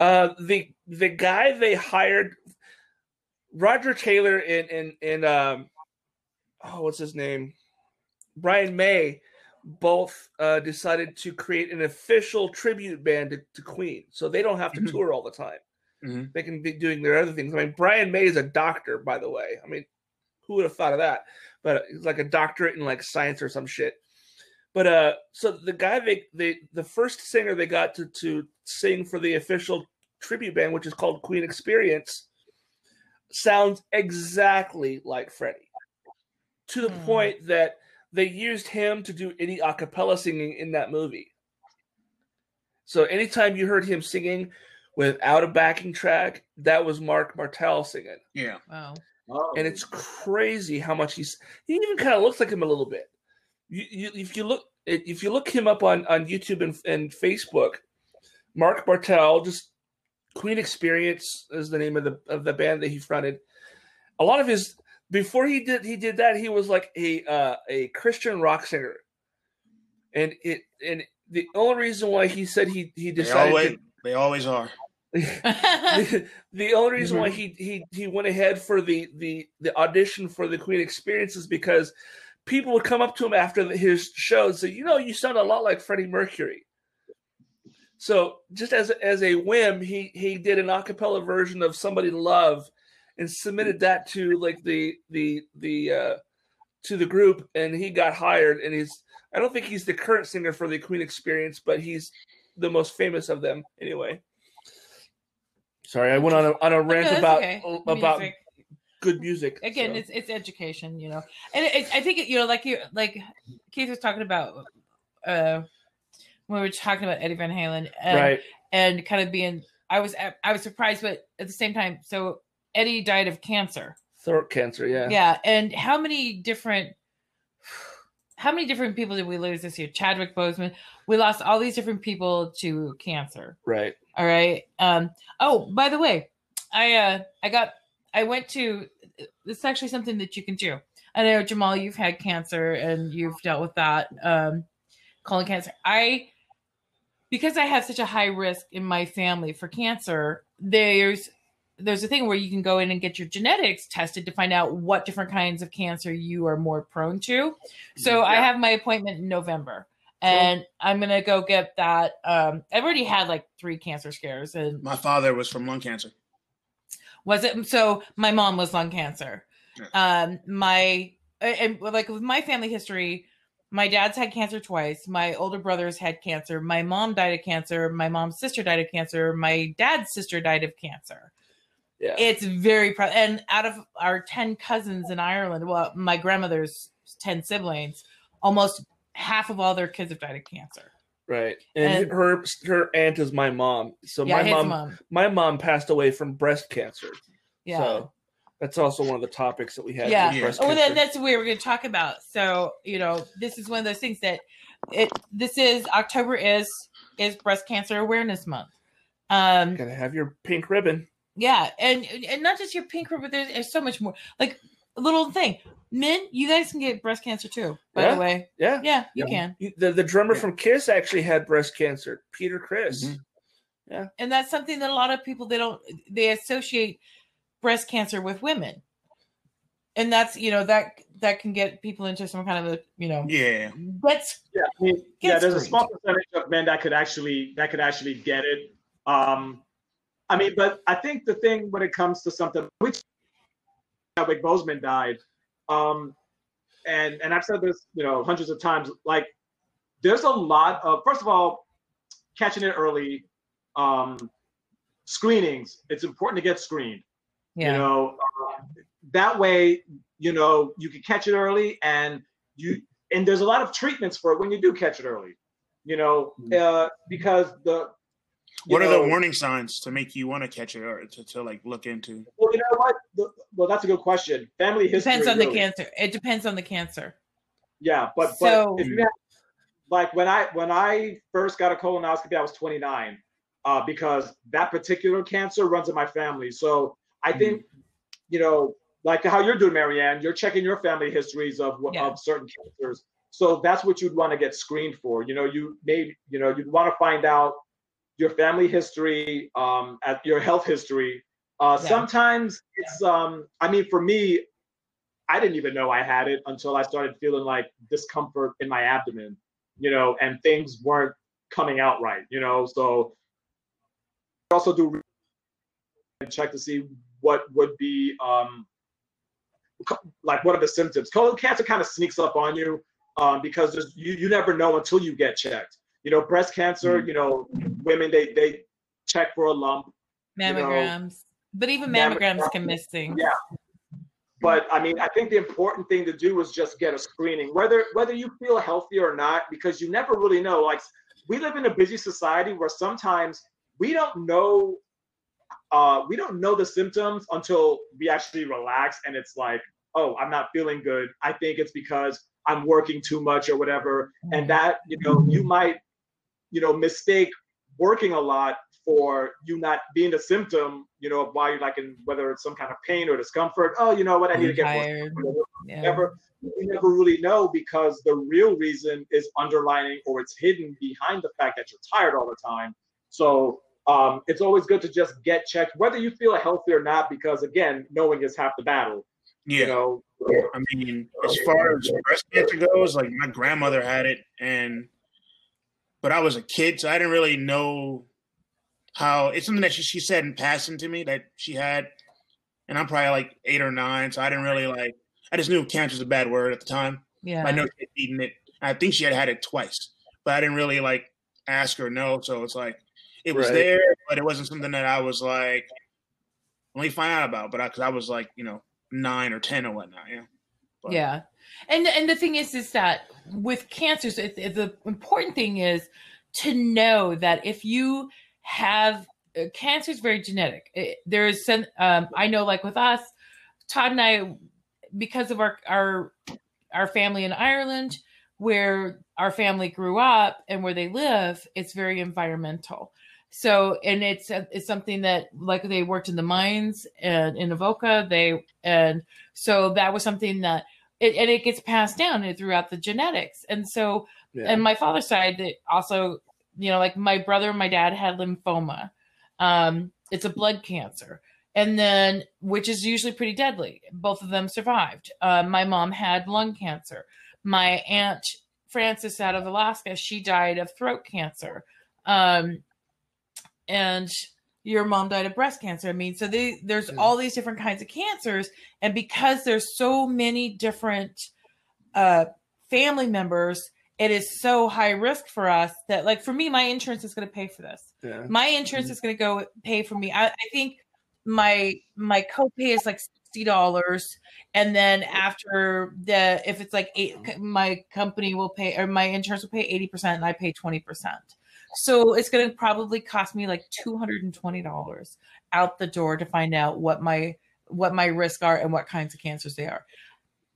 Uh the the guy they hired Roger Taylor and and and um oh what's his name? Brian May both uh, decided to create an official tribute band to, to Queen, so they don't have to Mhm. tour all the time. Mhm. They can be doing their other things. I mean, Brian May is a doctor, by the way. I mean, who would have thought of that? But he's like a doctorate in like science or some shit. But uh, so the guy they they the first singer they got to to sing for the official tribute band, which is called Queen Experience, sounds exactly like Freddie, to the Hmm. point that they used him to do any a cappella singing in that movie. So anytime you heard him singing without a backing track, that was Marc Martel singing. Yeah, Wow. Oh. And it's crazy how much he's he even kind of looks like him a little bit. You, you if you look if you look him up on on YouTube and, and Facebook, Marc Martel, just Queen Experience is the name of the of the band that he fronted. A lot of his before he did he did that he was like a uh, a Christian rock singer, and it and the only reason why he said he he they decided always to, they always are. the, the only reason Mm-hmm. why he, he he went ahead for the the the audition for the Queen Experience is because people would come up to him after the, his show and say, you know, you sound a lot like Freddie Mercury. So just as as a whim, he he did an a cappella version of "Somebody to Love" and submitted that to like the the the uh, to the group, and he got hired. And he's I don't think he's the current singer for the Queen Experience, but he's the most famous of them anyway. Sorry, I went on a on a rant that's about okay. about Music. good music. again so. it's it's education you know and it, it- i think it, you know like you like keith was talking about uh when we were talking about eddie van halen and, right. and kind of being i was i was surprised but at the same time so eddie died of cancer Throat cancer, yeah. yeah and how many different how many different people did we lose this year chadwick boseman we lost all these different people to cancer Right. all right. Um. Oh, by the way, I uh I got I went to. It's actually something that you can do. I know Jamal, you've had cancer and you've dealt with that. Um, colon cancer. I because I have such a high risk in my family for cancer. There's there's a thing where you can go in and get your genetics tested to find out what different kinds of cancer you are more prone to. So I have my appointment in November and I'm gonna go get that. Um, I've already had like three cancer scares, and My father was from lung cancer. was it so? My mom was lung cancer. Yeah. Um, my and like with my family history, my dad's had cancer twice. My older brothers had cancer. My mom died of cancer. My mom's sister died of cancer. My dad's sister died of cancer. Yeah. It's very proud. and out of our 10 cousins in Ireland, well, my grandmother's 10 siblings, almost half of all their kids have died of cancer. Right. And, And- her her aunt is my mom. So yeah, my mom, mom. my mom passed away from breast cancer. Yeah. So that's also one of the topics that we had. Yeah. with breast Oh, cancer. then that's what we were going to talk about. So, you know, this is one of those things that it. This is October is is Breast Cancer Awareness Month. Um, Gotta have your pink ribbon. Yeah, and and not just your pink ribbon. There's, there's so much more. Like a little thing, men, you guys can get breast cancer too. By Yeah. the way, Yeah. yeah, you Yeah. can, The the drummer Yeah. from Kiss actually had breast cancer. Peter Criss. Mhm. and that's something that a lot of people they don't they associate breast cancer with women, and that's you know that that can get people into some kind of a you know Yeah. that's Yeah, I mean, yeah. There's a small percentage of men that could actually that could actually get it. Um, I mean, but I think the thing when it comes to something which Chadwick Boseman died, um, and and I've said this, you know, hundreds of times. Like, there's a lot of first of all, catching it early, um, screenings. It's important to get screened. yeah You know, uh, that way, you know, you can catch it early, and you and there's a lot of treatments for it when you do catch it early. You know, uh, because the you What are the warning signs to make you want to catch it or to, to like look into? Well, you know what? The, well, that's a good question. Family history depends on the cancer. It depends on the cancer. Yeah, but So- but if you have like when I when I first got a colonoscopy, I was 29, uh, because that particular cancer runs in my family. So I Mm. think, you know, like how you're doing, Marianne, you're checking your family histories of Yeah. of certain cancers. So that's what you'd want to get screened for. You know, you maybe you know you'd want to find out your family history, um, at your health history. Uh, Yeah. Sometimes it's um, I mean, for me, I didn't even know I had it until I started feeling like discomfort in my abdomen, you know, and things weren't coming out right, you know. So also do and check to see what would be um like what are the symptoms. Colon cancer kind of sneaks up on you um, because there's, you you never know until you get checked. You know, breast cancer, you know, women they they check for a lump, You know, Mammograms, but even mammograms can miss things. Yeah. But I mean, I think the important thing to do is just get a screening, whether whether you feel healthy or not, because you never really know. Like we live in a busy society where sometimes we don't know uh, we don't know the symptoms until we actually relax and it's like, oh, I'm not feeling good. I think it's because I'm working too much or whatever. And that, you know, you might, you know, mistake working a lot for you not being a symptom, you know, of why you're like in whether it's some kind of pain or discomfort. Oh, you know what, I need to get more Tired. sleep," Yeah. never we never really know because the real reason is underlining or it's hidden behind the fact that you're tired all the time. So um, it's always good to just get checked, whether you feel healthy or not, because again, knowing is half the battle. Yeah. You know, I mean, as far as breast cancer goes, like my grandmother had it, and but I was a kid, so I didn't really know how. It's something that she, she said in passing to me that she had, and I'm probably like eight or nine, so I didn't really like. I just knew cancer's a bad word at the time. Yeah. I know she had eaten it. I think she had had it twice, but I didn't really like ask her no. So it's like it was Right. there, but it wasn't something that I was like, let me find out about. But because I, was like, you know, nine or ten or whatnot, yeah. But- yeah and and the thing is is that with cancers it, it- the important thing is to know that if you have uh, cancer is very genetic. It- there is some um, i know like with us todd and i because of our our our family in ireland where our family grew up and where they live it's very environmental. So and it's it's something that like they worked in the mines and in avoca they and so that was something that it, and it gets passed down throughout the genetics. And so Yeah. and my father's side that also you know like my brother and my dad had lymphoma. Um it's a blood cancer. And then which is usually pretty deadly. Both of them survived. Uh, my mom had lung cancer. My aunt frances out of alaska she died of throat cancer. Um and your mom died of breast cancer. I mean, so they, there's all these different kinds of cancers, and because there's so many different uh, family members, it is so high risk for us that, like, for me, my insurance is going to pay for this. Yeah. My insurance is going to go pay for me. I, I think my my copay is like sixty dollars, and then after the if it's like eight, my company will pay or my insurance will pay eighty percent, and I pay twenty percent. So it's going to probably cost me like two hundred and twenty dollars out the door to find out what my what my risks are and what kinds of cancers they are.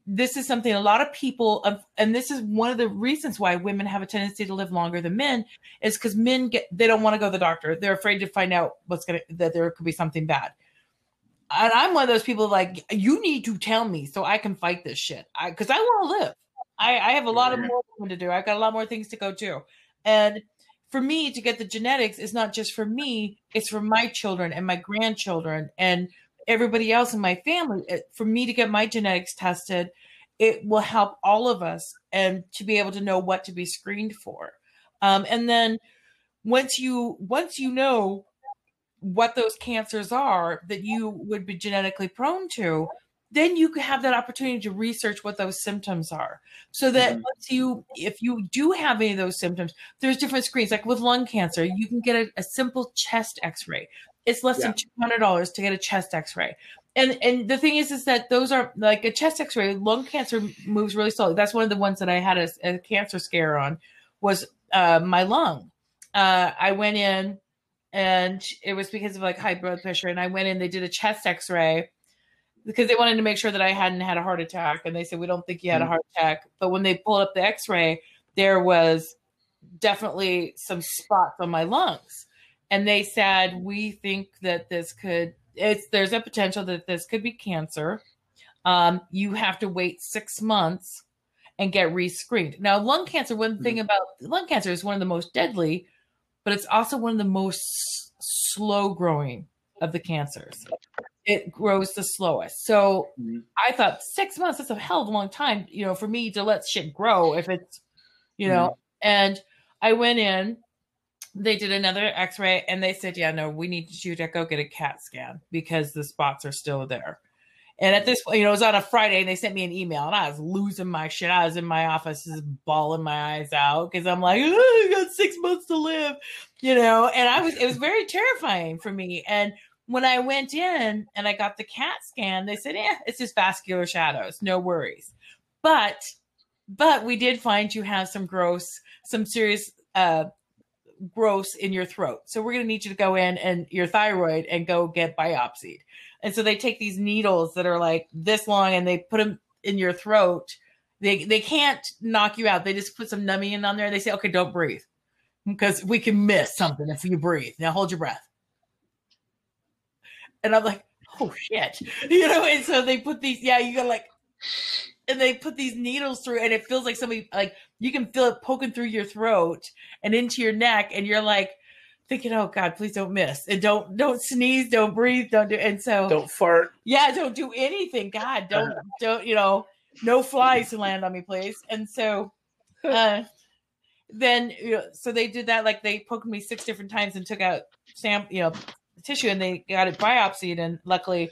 This is something a lot of people, um, and this is one of the reasons why women have a tendency to live longer than men, is because men get they don't want to go to the doctor. They're afraid to find out what's gonna that there could be something bad. And I'm one of those people like you need to tell me so I can fight this shit. I because I want to live. I, I have a lot of more to do. I've got a lot more things to go to, and for me to get the genetics is not just for me it's for my children and my grandchildren and everybody else in my family. For me to get my genetics tested it will help all of us and to be able to know what to be screened for. Um, and then once you once you know what those cancers are that you would be genetically prone to then you could have that opportunity to research what those symptoms are. So that Mhm. once you if you do have any of those symptoms there's different screens. Like with lung cancer you can get a, a simple chest x-ray. It's less than $200 to get a chest x-ray. And and the thing is is that those are like a chest x-ray lung cancer moves really slowly. That's one of the ones that i had a, a cancer scare on was uh, my lung. Uh, i went in and it was because of like high blood pressure and i went in they did a chest x-ray because they wanted to make sure that i hadn't had a heart attack and they said we don't think you had a heart attack. But when they pulled up the x-ray there was definitely some spots on my lungs and they said we think that this could it's there's a potential that this could be cancer. Um, you have to wait six months and get rescreened. Now lung cancer one thing about lung cancer is one of the most deadly but it's also one of the most s- slow growing of the cancers. It grows the slowest. So Mhm. i thought six months that's a hell of a long time you know for me to let shit grow if it's you know and i went in they did another x-ray and they said yeah no we need you to go get a cat scan because the spots are still there. And at this point you know it was on a friday and they sent me an email and i was losing my shit. I was in my office just bawling my eyes out because i'm like oh, i got six months to live you know? And i was it was very terrifying for me. And when i went in and i got the cat scan they said yeah it's just vascular shadows no worries but but we did find you have some gross some serious uh gross in your throat. So we're going to need you to go in and your thyroid and go get biopsied. And so they take these needles that are like this long and they put them in your throat. They they can't knock you out. They just put some numbing in on there. They say, "Okay, don't breathe." Because we can miss something if you breathe. Now hold your breath. And I'm like, "Oh shit." You know, and so they put these yeah, you got like and they put these needles through and it feels like somebody like you can feel it poking through your throat and into your neck and you're like thinking oh god please don't miss and don't don't sneeze don't breathe don't do and so Don't fart. yeah don't do anything god don't don't you know no flies to land on me please and so uh then you know, so they did that like they poked me six different times and took out sam you know tissue and they got it biopsied and luckily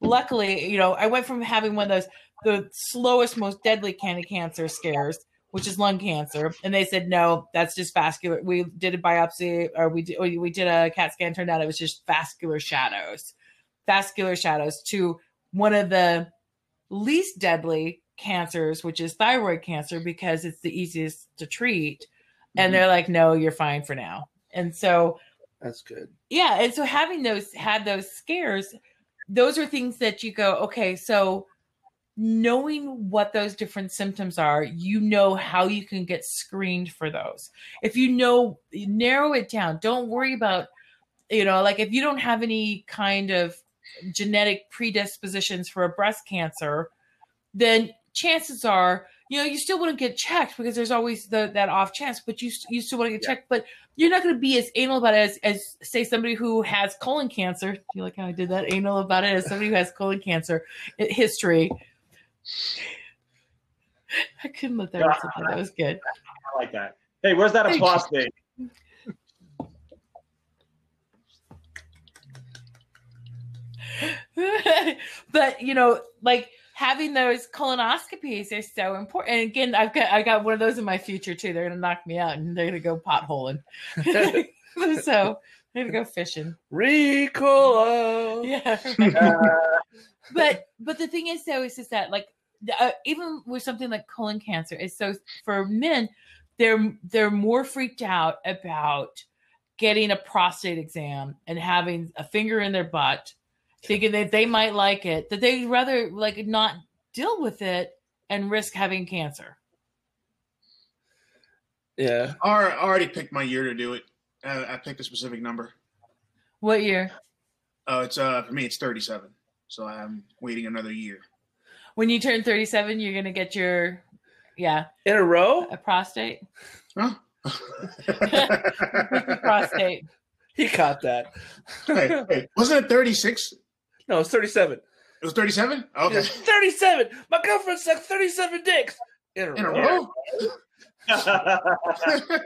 luckily you know i went from having one of those the slowest most deadly kind of cancer scares which is lung cancer and they said no that's just vascular we did a biopsy or we did, we did a cat scan turned out it was just vascular shadows vascular shadows to one of the least deadly cancers which is thyroid cancer because it's the easiest to treat and Mhm. they're like no you're fine for now and so That's good. yeah and so having those had those scares those are things that you go okay so knowing what those different symptoms are you know how you can get screened for those if you know narrow it down don't worry about you know like if you don't have any kind of genetic predispositions for a breast cancer then chances are you know you still wouldn't get checked because there's always the, that off chance but you, you still want to get Yeah. checked. But you're not going to be as anal about it as, as say somebody who has colon cancer. Do you like how i did that? Anal about it as somebody who has colon cancer history. I couldn't let that rest that was good. I like that. Hey, where's that applause thing? but you know, like having those colonoscopies are so important. And again, I've got I got one of those in my future too. They're gonna knock me out and they're gonna go potholing. so they're gonna go fishing. Ricola. Yeah. Uh, but but the thing is though is just that like uh, even with something like colon cancer is so for men they're they're more freaked out about getting a prostate exam and having a finger in their butt thinking that they might like it that they'd rather like not deal with it and risk having cancer Yeah. I already picked my year to do it. I picked a specific number. what year Oh, it's uh for me it's 37. So I'm waiting another year. when you turn 37 you're gonna get your yeah In a row? a prostate Huh? Prostate He caught that. Hey, hey, wasn't it 36? No, it's 37. It was 37? Okay. It's 37. My girlfriend sucked 37 dicks. In a, In a row. row?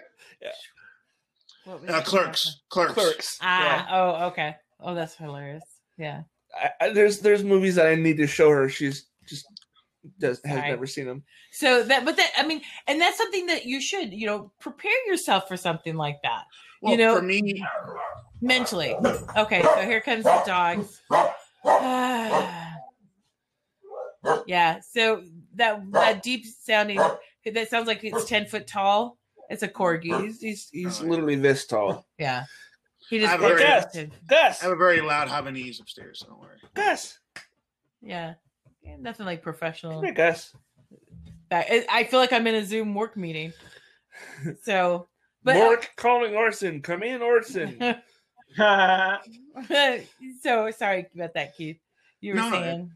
What Uh, clerks. Clerks. Clerks. Ah, oh, okay. Oh, that's hilarious. Yeah. I, I, there's there's movies that I need to show her. She's just does has Sorry. never seen them. So that, but that, I mean, and that's something that you should, you know, prepare yourself for something like that Well, You know- for me, mentally. Okay, so here comes the dogs. yeah. So that that deep sounding that sounds like it's ten foot tall. It's a corgi. He's he's, he's literally this tall. Yeah. He just I've Gus. Gus, I have a very loud Havanese upstairs. So don't worry. Gus, Yeah. Yeah, Nothing like professional. come here, Gus. Back- I I feel like I'm in a Zoom work meeting. So, but Mork calling Orson. Come in, Orson. so sorry about that, Keith. You were No, saying,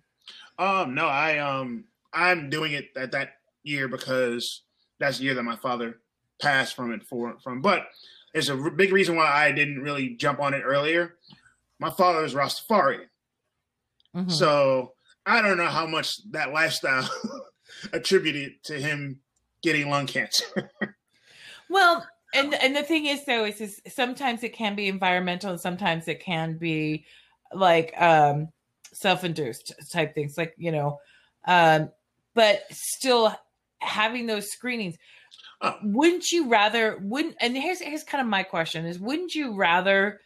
Um, no, I um, I'm doing it at that year because that's the year that my father passed from it for from. But there's a r- big reason why I didn't really jump on it earlier. My father is Rastafarian, Mhm. so I don't know how much that lifestyle attributed to him getting lung cancer. well, and and the thing is though is, is sometimes it can be environmental and sometimes it can be like um self-induced type things, like you know, um, but still having those screenings. Oh. Wouldn't you rather? Wouldn't and here's here's kind of my question is: Wouldn't you rather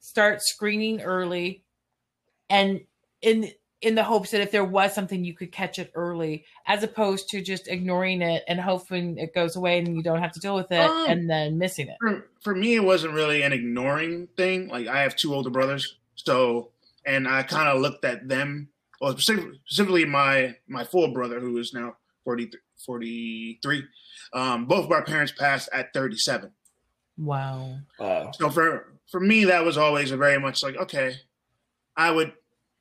start screening early, and in in the hopes that if there was something you could catch it early, as opposed to just ignoring it and hoping it goes away and you don't have to deal with it Um, and then missing it? for, for me, it wasn't really an ignoring thing. Like I have two older brothers, so and I kind of looked at them, well, specifically, specifically my my full brother who is now 40, 43. Um, both of our parents passed at 37. Wow. Wow. So for for me, that was always a very much like okay, I would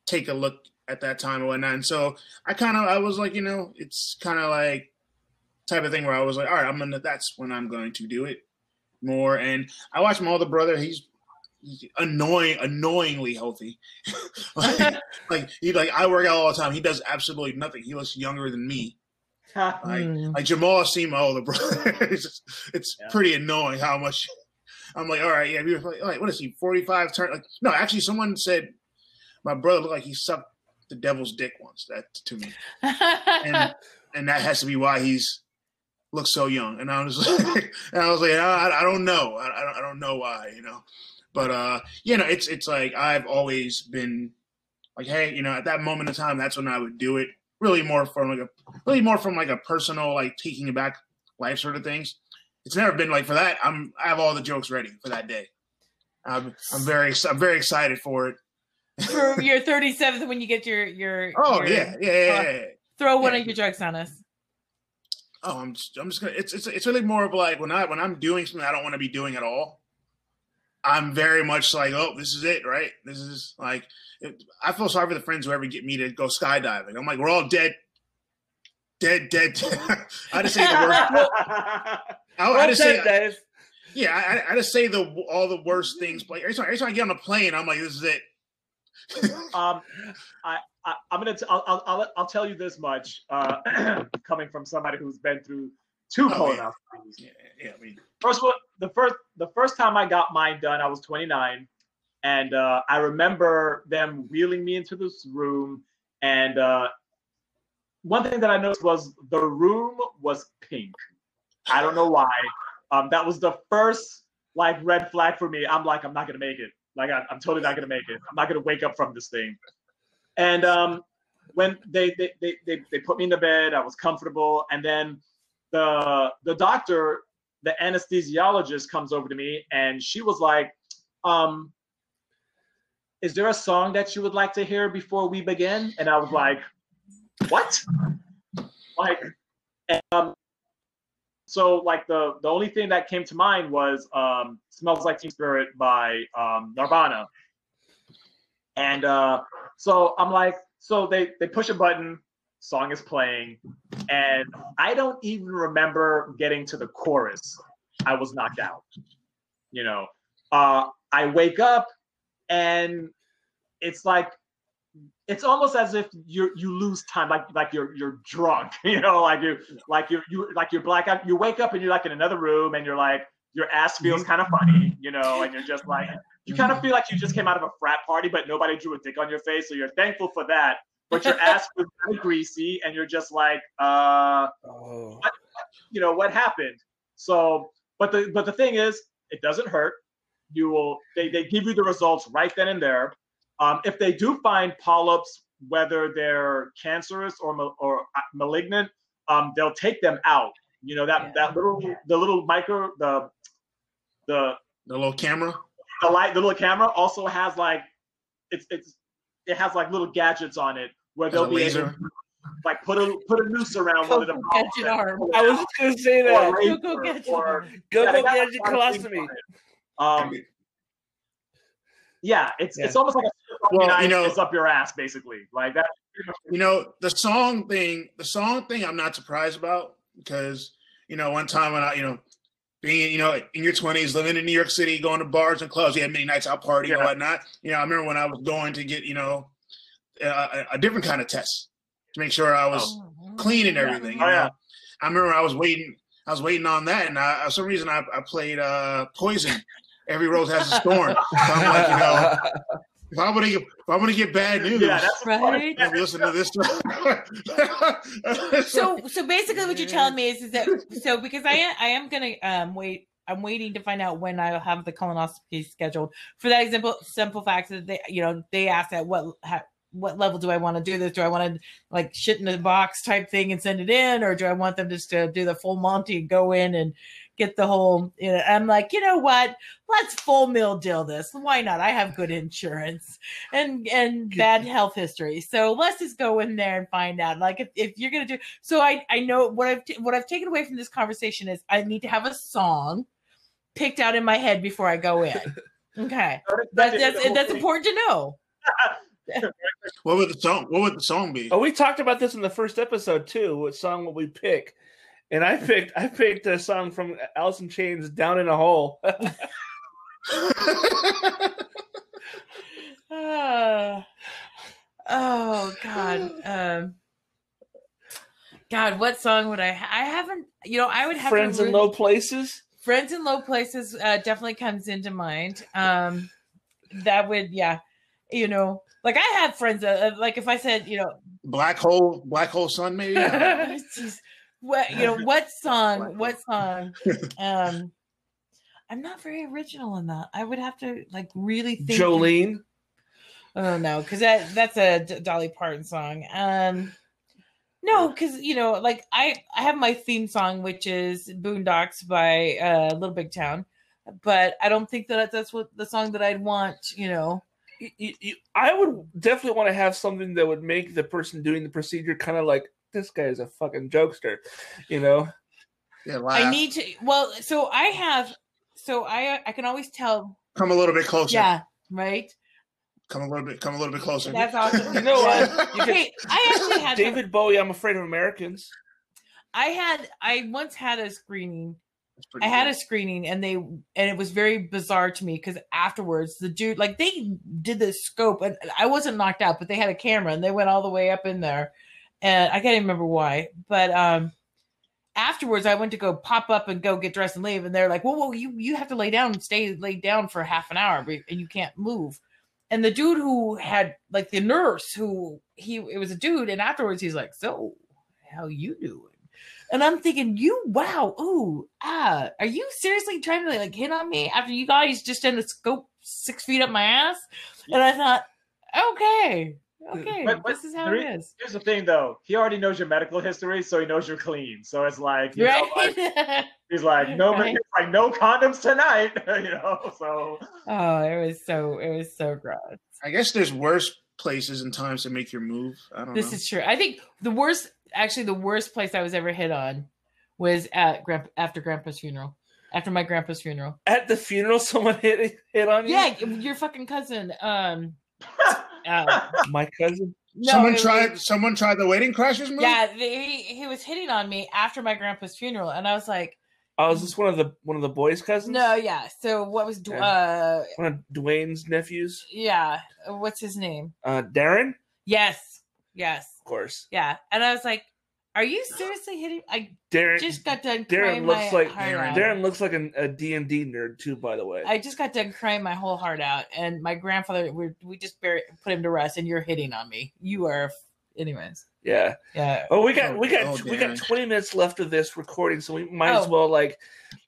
take a look at that time and whatnot. And so I kind of I was like, you know, it's kind of like type of thing where I was like, all right, I'm gonna. That's when I'm going to do it more. And I watched my older brother. He's he's annoying, annoyingly healthy. like, like he like I work out all the time. He does absolutely nothing. He looks younger than me. Like Mm. like Jamal seen my older brother. it's just, it's Yeah. pretty annoying how much. I'm like, all right, yeah. We were like, like, what is he? 45 turn? Like, no, actually, someone said my brother looked like he sucked the devil's dick once. That to me, and and that has to be why he's looks so young. And I was like, and I was like, I, I don't know, I, I don't, I don't know why, you know. But uh, you know, it's it's like I've always been like, hey, you know, at that moment in time, that's when I would do it. Really more from like a really more from like a personal like taking it back life sort of things. It's never been like for that. I'm I have all the jokes ready for that day. I'm I'm very I'm very excited for it. For your 37th, when you get your your Oh your- yeah, yeah, yeah, yeah, yeah. throw one Yeah. of your jokes on us. Oh, I'm just, I'm just gonna. It's it's it's really more of like when I when I'm doing something I don't want to be doing at all. I'm very much like, oh, this is it, right? This is like, it, I feel sorry for the friends who ever get me to go skydiving. I'm like, we're all dead, dead, dead. I just say the worst. I, I just say, said, Dave. yeah, I, I just say the all the worst things. Like every time, every time I get on a plane, I'm like, this is it. um, I, I I'm gonna t- I'll, I'll I'll tell you this much. Uh, coming from somebody who's been through two Oh, yeah. colonoscopies. yeah, yeah, I mean, First one, the first the first time I got mine done, I was 29. and uh, I remember them wheeling me into this room. And uh, one thing that I noticed was the room was pink. I don't know why. Um, that was the first like red flag for me. I'm like, I'm not gonna make it. Like, I, I'm totally not gonna make it. I'm not gonna wake up from this thing. And um, when they they, they they they put me in the bed, I was comfortable, and then the the doctor, the anesthesiologist, comes over to me, and she was like, um, "Is there a song that you would like to hear before we begin?" And I was like, "What?" Like, and, um, so like the the only thing that came to mind was um, "Smells Like Teen Spirit" by um, Nirvana, and uh, so I'm like, so they they push a button, song is playing, and I don't even remember getting to the chorus. I was knocked out. You know, uh, I wake up and it's like it's almost as if you you lose time, like like you're you're drunk, you know, like you like you you like you're blackout. You wake up and you're like in another room, and you're like your ass feels kind of funny, you know, and you're just like you kind of feel like you just came out of a frat party, but nobody drew a dick on your face, so you're thankful for that. But your ass was kind of greasy, and you're just like, uh, Oh. what, you know, what happened? So, but the but the thing is, it doesn't hurt. You will they they give you the results right then and there. Um, if they do find polyps, whether they're cancerous or ma- or uh, malignant, um, they'll take them out. You know that Yeah. that little the little micro the the The little camera. the light the little camera also has like it's it's it has like little gadgets on it where Has they'll be able laser. to, like put a put a noose around one of the polyps Gadget arm. it I was just gonna say that. razor, Go, go, get or- you. Go yeah, they go got a gadget lot of things colostomy. Um, yeah, it's it's almost like a Well, well, you know- it's up your ass basically. Like that. You know, the song thing, the song thing, I'm not surprised about because you know, one time when I, you know, being you know in your 20s, living in New York City, going to bars and clubs, you had many nights out partying and whatnot. You know, I remember when I was going to get you know a, a- a different kind of test to make sure I was clean and Yeah. everything. You Oh, yeah. I remember I was waiting. I was waiting on that, and I, for some reason I, I played uh, Poison. Every rose has a thorn. So I'm like, you know, if I'm gonna get, if I'm gonna get bad news, Yeah, that's Right. I'm listen to this. so so basically what you're telling me is, is that so because I am I am gonna um wait I'm waiting to find out when I'll have the colonoscopy scheduled for that example simple fact that they you know they asked at what ha, what level do I want to do this do I want to like shit in a box type thing and send it in or do I want them just to do the full Monty and go in and get the whole you know I'm like you know what let's full mill deal this why not I have good insurance and and bad health history. So let's just go in there and find out. Like if, if you're gonna do so, I I know what I've t- what I've taken away from this conversation is I need to have a song picked out in my head before I go in. Okay, that, that's that's important to know. what would the song? What would the song be? Oh, we talked about this in the first episode too. What song would we pick? And I picked I picked a song from Alice in Chains, "Down in a Hole." Ah. oh God, um, God, what song would I? Ha- I haven't. You know, I would have Friends in really- Low Places. friends in low places uh, definitely comes into mind um that would yeah you know like i have friends uh, uh, like if i said you know Black hole, black hole sun, maybe. jeez, what you know what song what song um i'm not very original in that i would have to like really think Jolene. Oh no, because that that's a Dolly Parton song. Um, no, because you know, like I I have my theme song, which is Boondocks by uh, Little Big Town, but I don't think that that's what the song that I'd want. You know, You- you- you- I would definitely want to have something that would make the person doing the procedure kind of like this guy is a fucking jokester, you know. Yeah, laugh. I need to. Well, so I have. So I I can always tell. come a little bit closer. Yeah, right. Come a little bit. Come a little bit closer. That's awesome. You know what? Yeah. You could- I actually had some- David Bowie, I'm afraid of Americans. I had I once had a screening That's pretty I had good. a screening and they and it was very bizarre to me because afterwards the dude like they did this scope and I wasn't knocked out, but they had a camera and they went all the way up in there. And I can't even remember why. But um afterwards I went to go pop up and go get dressed and leave, and they're like, "Whoa, whoa, you you have to lay down and stay laid down for half an hour, and you can't move." And the dude who had like the nurse who he it was a dude, and afterwards he's like, "So, how you doing?" And I'm thinking, "You wow, ooh, ah, are you seriously trying to like hit on me after you guys just in the scope six feet up my ass?" And I thought, "Okay, okay, But- but this is how there it is." Here's the thing, though. He already knows your medical history, so he knows you're clean. So it's like, you know, like, Right? he's like, no, Right. like no condoms tonight, you know. So oh, it was so it was so gross. I guess there's worse places and times to make your move. I don't This know. is true. I think the worst, actually, the worst place I was ever hit on was at Grandpa, after Grandpa's funeral. After my grandpa's funeral. At the funeral, someone hit hit on you. Yeah, your fucking cousin. Um, uh, my cousin. no, someone tried. was- Someone tried the Wedding Crashers move. yeah, they, he he was hitting on me after my grandpa's funeral, and I was like, Oh, is this one of the one of the boys' cousins? no, yeah. So what was Dw- Okay. uh, One of Dwayne's nephews. yeah, what's his name? Uh, Darren, Yes, yes, of course. yeah. And I was like, are you seriously hitting? I Darren. just got done Darren looks my like heart Darren- out. Darren looks like an, a D and D nerd too. By the way, I just got done crying my whole heart out, and my grandfather, we we just buried, put him to rest, and you're hitting on me. You are, anyways. yeah. Yeah. Oh, we got Oh, we got oh, we got twenty minutes left of this recording, so we might as Oh. well like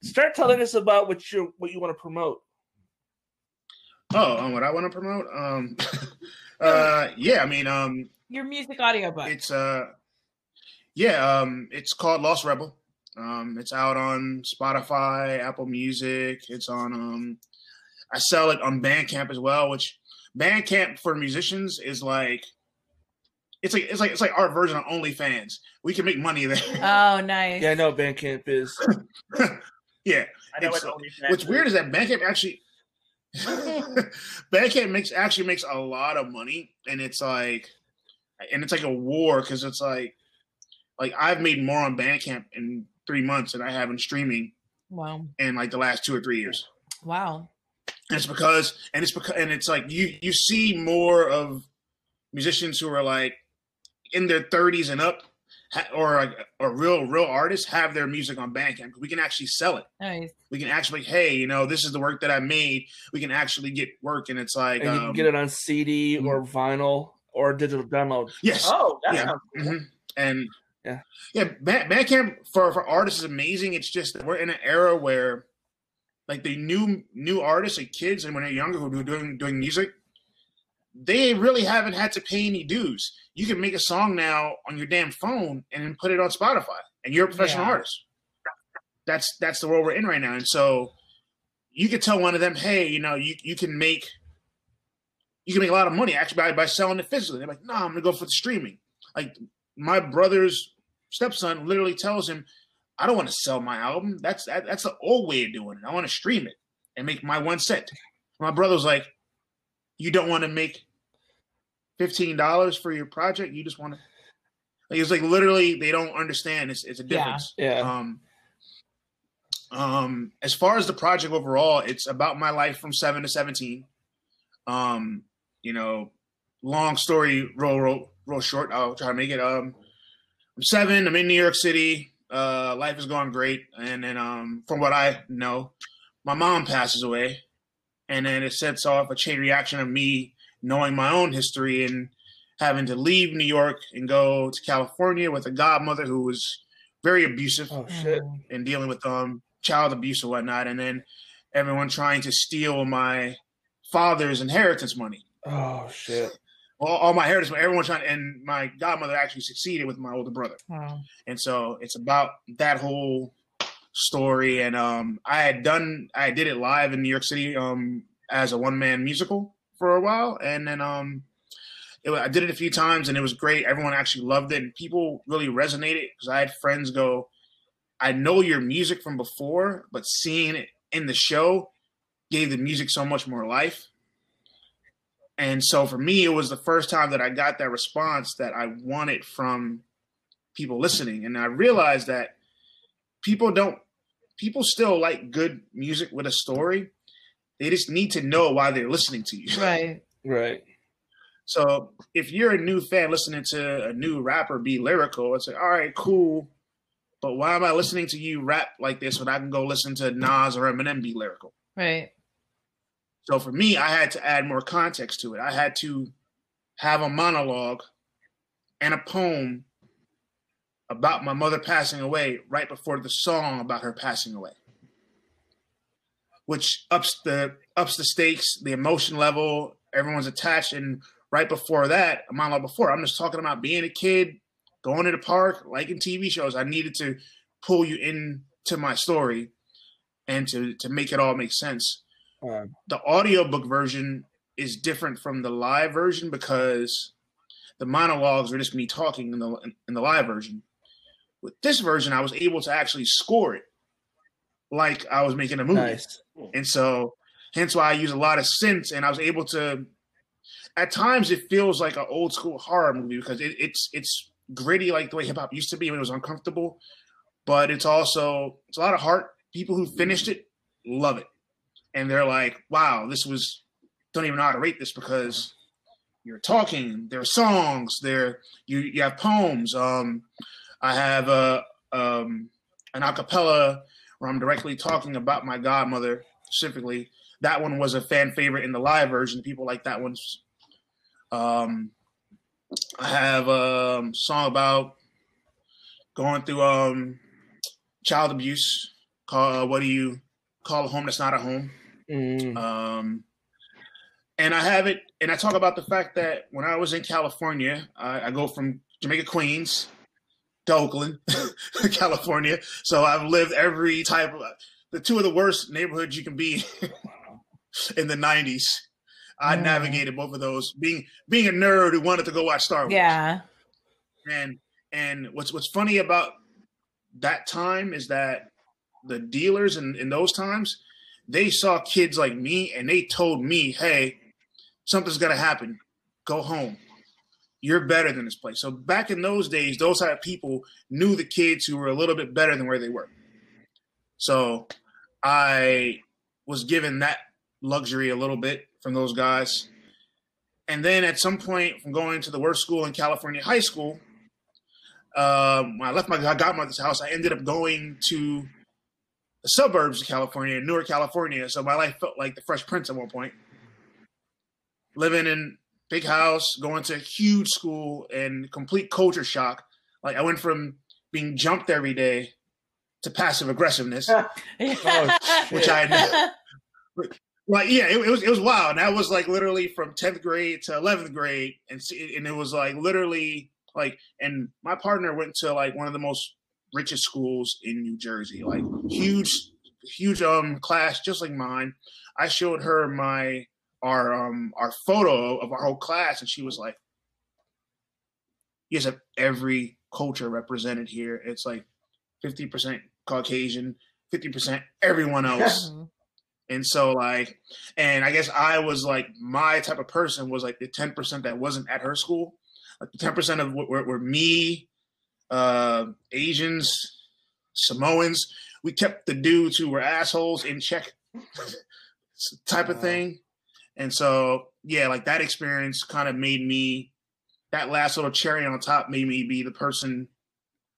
start telling us about what you what you want to promote. Oh, um, what I want to promote? Um, uh, yeah. I mean, um, Your music audiobook. it's uh, yeah. Um, it's called Lost Rebel. Um, it's out on Spotify, Apple Music. It's on um, I sell it on Bandcamp as well. Which Bandcamp for musicians is like. It's like it's like it's like our version of OnlyFans. We can make money there. oh, nice. Yeah, I know Bandcamp is. yeah, I know It's- what What's is. weird is that Bandcamp actually Bandcamp makes actually makes a lot of money, and it's like, and it's like a war because it's like, like I've made more on Bandcamp in three months than I have in streaming Wow. in like the last two or three years. Wow. And it's because, and it's because, and it's like you you see more of musicians who are like in their thirties and up, or like or real real artists have their music on Bandcamp. We can actually sell it. Nice. We can actually, hey, you know, this is the work that I made. We can actually get work, and it's like, and you um, can get it on CD or vinyl or digital download. yes, Oh, that Yeah. sounds cool. hmm and Yeah. yeah, Band- Bandcamp for for artists is amazing. It's just that we're in an era where, like, the new new artists, like kids, and when they're younger who are doing doing music, they really haven't had to pay any dues. You can make a song now on your damn phone and then put it on Spotify, and you're a professional Yeah. artist. That's that's the world we're in right now, and so you could tell one of them, hey, you know, you you can make you can make a lot of money actually by, by selling it physically. They're like, no, I'm gonna go for the streaming. Like my brother's stepson literally tells him, I don't want to sell my album. That's that, that's the old way of doing it. I want to stream it and make my one cent. My brother's like, you don't want to make fifteen dollars for your project. You just want to. Like, it's like literally they don't understand. It's it's a Yeah. difference. Yeah. Um, um, as far as the project overall, it's about my life from seven to seventeen. Um, you know, long story, real, real, real short. I'll try to make it. Um, I'm seven. I'm in New York City. Uh, life is going great, and then um, from what I know, my mom passes away, and then it sets off a chain reaction of me knowing my own history and having to leave New York and go to California with a godmother who was very abusive Oh shit. Mm. and dealing with um child abuse and whatnot, and then everyone trying to steal my father's inheritance money. Oh shit. All, all my inheritance, money, everyone trying, and my godmother actually succeeded with my older brother, Wow. and so it's about that whole story. And um, I had done, I did it live in New York City um as a one man musical for a while, and then um. It, I did it a few times and it was great. Everyone actually loved it, and people really resonated because I had friends go, I know your music from before, but seeing it in the show gave the music so much more life. And so for me, it was the first time that I got that response that I wanted from people listening. And I realized that people don't, people still like good music with a story. They just need to know why they're listening to you. Right. Right. So if you're a new fan listening to a new rapper be lyrical, it's like, all right, cool. But why am I listening to you rap like this when I can go listen to Nas or Eminem be lyrical? Right. So for me, I had to add more context to it. I had to have a monologue and a poem about my mother passing away right before the song about her passing away which ups the ups the stakes the emotion level everyone's attached. And right before that a monologue before i'm just talking about being a kid going to the park liking tv shows. I needed to pull you into my story and to to make it all make sense Um, the audiobook version is different from the live version because the monologues are just me talking in the in the live version. With this version, I was able to actually score it like I was making a movie, nice. and so hence why I use a lot of synths, and I was able to. At times, it feels like an old school horror movie because it, it's it's gritty like the way hip hop used to be when it was uncomfortable, but it's also it's a lot of heart. People who finished it love it and they're like, "Wow, this was." Don't even know how to rate this because you're talking. There are songs. There you you have poems. Um, I have a um an acapella where I'm directly talking about my godmother specifically. That one was a fan favorite in the live version. People like that one. Um, I have a um, song about going through um child abuse. Call uh, what do you call a home that's not a home? Mm, Um, and I have it, and I talk about the fact that when I was in California, I, I go from Jamaica, Queens to Oakland, California. So I've lived every type of the two of the worst neighborhoods you can be in the 90s. I Mm. navigated both of those. Being being a nerd who wanted to go watch Star Wars. Yeah. And and what's what's funny about that time is that the dealers in, in those times, they saw kids like me and they told me, hey, something's gonna happen. Go home. You're better than this place. So back in those days, those type of people knew the kids who were a little bit better than where they were. So I was given that luxury a little bit from those guys. And then at some point, from going to the worst school in California, high school, um, when I left my godmother's house, I ended up going to the suburbs of California, Newark, California. So my life felt like the Fresh Prince at one point. Living in big house, going to a huge school, and complete culture shock. Like I went from being jumped every day to passive aggressiveness. Oh, which I like yeah it, it, was it was wild and that was like literally from 10th grade to 11th grade and see- and it was like literally like and my partner went to like one of the most richest schools in new jersey like huge huge um class just like mine. I showed her my our um our photo of our whole class and she was like you guys have every culture represented here. It's like 50% caucasian 50% everyone else. And so like, and I guess I was like my type of person was like the ten percent that wasn't at her school, like the ten percent of what were, were me, uh, Asians, Samoans. We kept the dudes who were assholes in check, type of thing. And so yeah, like that experience kind of made me that last little cherry on top made me be the person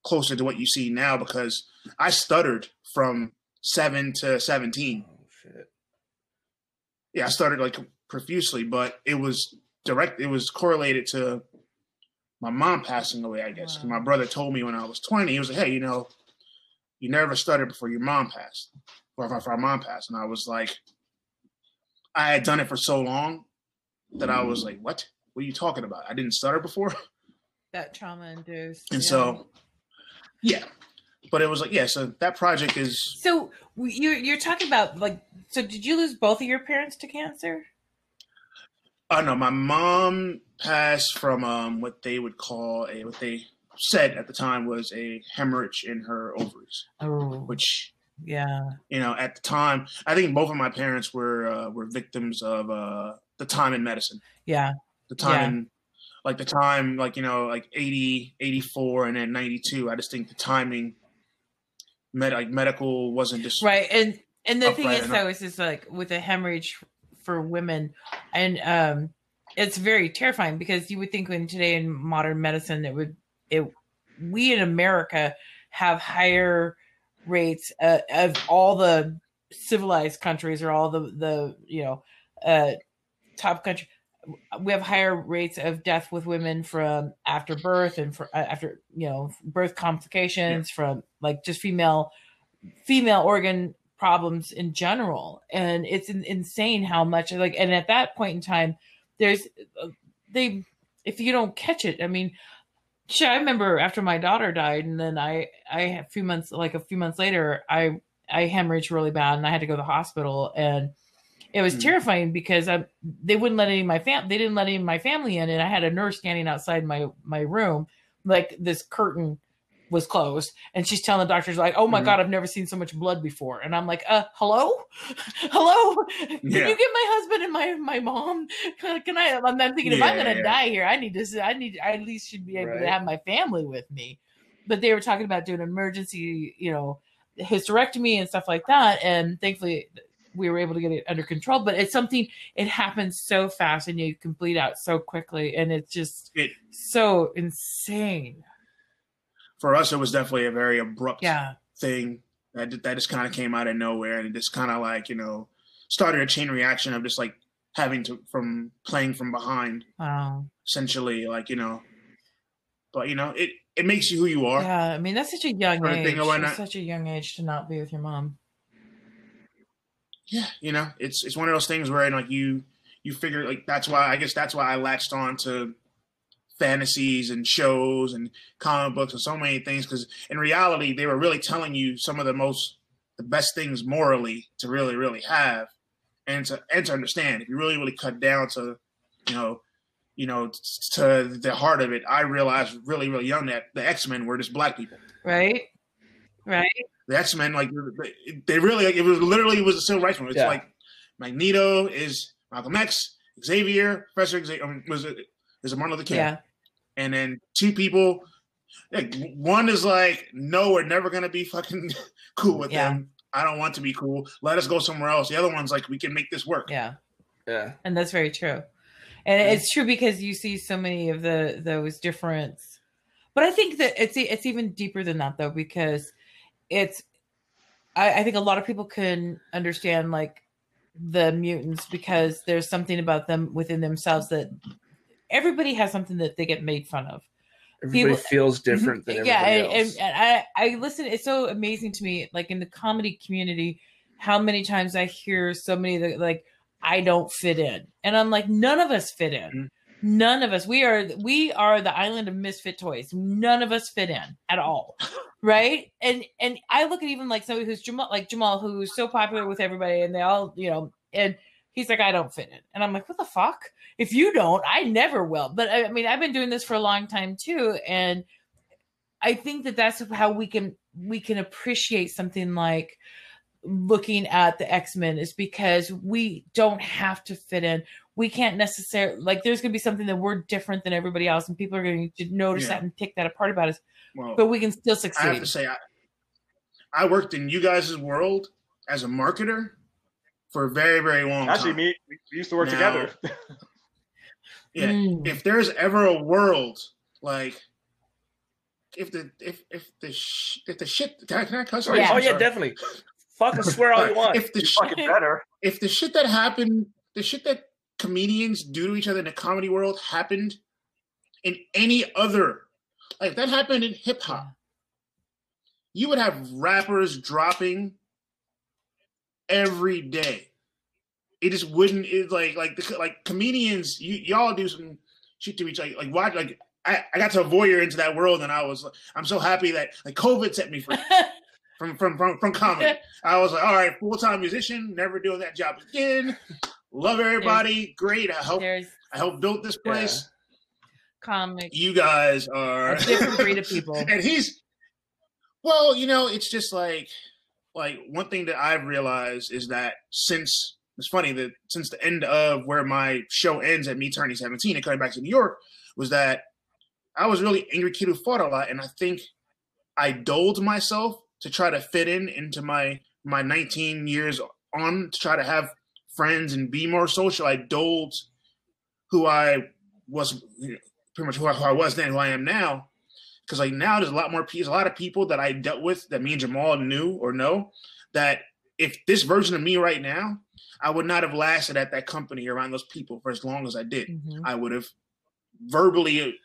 closer to what you see now because I stuttered from seven to seventeen oh, shit. yeah, I started like profusely, but it was direct. It was correlated to my mom passing away. I guess. Wow. my brother told me when I was twenty. He was like, "Hey, you know, you never stuttered before your mom passed, or before our mom passed." And I was like, I had done it for so long that I was like, "What? What are you talking about? I didn't stutter before." that trauma induced. And yeah. so, yeah, but it was like, yeah. So that project is So you're you're talking about like so did you lose both of your parents to cancer? Oh no, my mom passed from um, what they would call a what they said at the time was a hemorrhage in her ovaries, Oh, which yeah. you know at the time I think both of my parents were uh, were victims of uh, the time in medicine, Yeah. the time Yeah. in like the time like you know like 80, 84 and then ninety two. I just think the timing, med like medical wasn't just Right. And and the thing is enough. though is just like with a hemorrhage for women and um it's very terrifying because you would think when today in modern medicine it would it we in America have higher rates uh, of all the civilized countries or all the the you know uh, top country. We have higher rates of death with women from after birth and for uh, after you know birth complications from like just female female organ problems in general and it's insane how much like and at that point in time there's uh, they if you don't catch it i mean shit, i remember after my daughter died and then i i a few months like a few months later i i hemorrhaged really bad and i had to go to the hospital and it was Mm. terrifying because I, they wouldn't let any of my fam they didn't let any of my family in and i had a nurse standing outside my my room like this curtain was closed and she's telling the doctors like oh my Mhm. god i've never seen so much blood before. And i'm like uh hello? Hello? Can Yeah. you get my husband and my my mom? Can i i'm thinking if i'm gonna yeah. die here i need to i need i at least should be able to have my family with me. But they were talking about doing emergency you know hysterectomy and stuff like that and thankfully we were able to get it under control but it's something it happens so fast and you can bleed out so quickly and it's just It- so insane For us, it was definitely a very abrupt yeah. thing. That that just kind of came out of nowhere and it just kind of like you know started a chain reaction of just like having to from playing from behind wow. essentially like you know. But you know it it makes you who you are. Yeah i mean that's such a young age. whatnot. such a young age to not be with your mom. Yeah you know it's it's one of those things where like you you figure like that's why i guess that's why i latched on to fantasies and shows and comic books and so many things because in reality they were really telling you some of the most the best things morally to really really have and to and to understand. If you really really cut down to you know you know to the heart of it i realized really really young that the x-men were just black people. Right? Right? The X Men, like they- they really, like, it was literally it was a civil rights movement. It's Yeah. like Magneto is Malcolm X, Xavier, Professor Xavier, um, was it is it Martin Luther King, yeah and then two people. Like, one is like, no, we're never gonna be fucking cool with Yeah. them. I don't want to be cool. Let us go somewhere else. The other one's like, we can make this work. yeah Yeah. and that's very true and Yeah. it's true because you see so many of the those difference but i think that it's it's even deeper than that though because it's I, I think a lot of people can understand like the mutants because there's something about them within themselves that everybody has something that they get made fun of. Everybody People- feels different than yeah everybody and, else. and, and i i listen it's so amazing to me like in the comedy community how many times i hear so many that like i don't fit in. And i'm like none of us fit in. Mhm. none of us. We are we are the island of misfit toys. None of us fit in at all. Right? And and i look at even like somebody who's jamal like jamal who's so popular with everybody and they all you know and he's like i don't fit in and i'm like what the fuck if you don't i never will but i I mean i've been doing this for a long time too and i think that that's how we can we can appreciate something like looking at the x-men is because we don't have to fit in we can't necessarily like there's going to be something that we're different than everybody else and people are going to notice Yeah. that and pick that apart about us Well, but we can still succeed. I have to say, I, I worked in you guys' world as a marketer for a very very long Actually, time. Actually, me we used to work Now- together. Yeah, Mm. if there's ever a world like if the if if the sh- if the shit can I, can I cuss? Yeah. Oh yeah, sorry. definitely. Fucking swear all you want. If the You shit, fucking better. if the shit that happened, the shit that comedians do to each other in the comedy world happened in any other, like if that happened in hip hop, you would have rappers dropping every day. It just wouldn't. It like like the like comedians. You y'all do some shit to each other. Like watch like. I, I got to voyeur into that world, and I was like, I'm so happy that like COVID set me free from from from, from comedy. I was like, all right, full time musician, never doing that job again. Love everybody, great. I hope I helped build this place. comic You guys are a different breed of people and he's well, you know, it's just like like one thing that I've realized is that since it's funny that since the end of where my show ends at me turning 17 and coming back to New York was that I was really angry kid who fought a lot, and I think I doled myself to try to fit in into my my 19 years on to try to have friends and be more social. I doled who I was, you know, pretty much who I, who I was then, who I am now, because like now there's a lot more people, a lot of people that I dealt with that me and Jamal knew or know that if this version of me right now, I would not have lasted at that company around those people for as long as I did. Mhm. I would have verbally,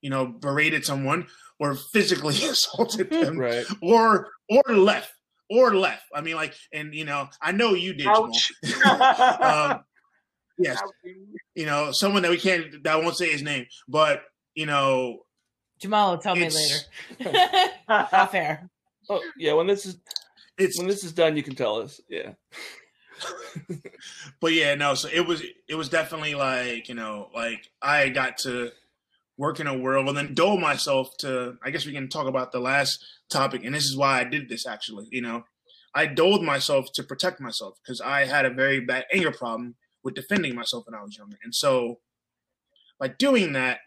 you know, berated someone or physically assaulted them Right. or or left or left. I mean, like, and you know, I know you did. Jamal. Um, yes, you know, someone that we can't that I won't say his name, but you know, Jamal will tell me later. Not fair. Oh yeah. When this is it's when this is done, you can tell us. Yeah. but yeah, no. So it was it was definitely like you know like I got to work in a world and then dole myself to. I guess we can talk about the last topic, and this is why I did this actually. You know, I doled myself to protect myself because I had a very bad anger problem with defending myself when I was younger, and so by doing that,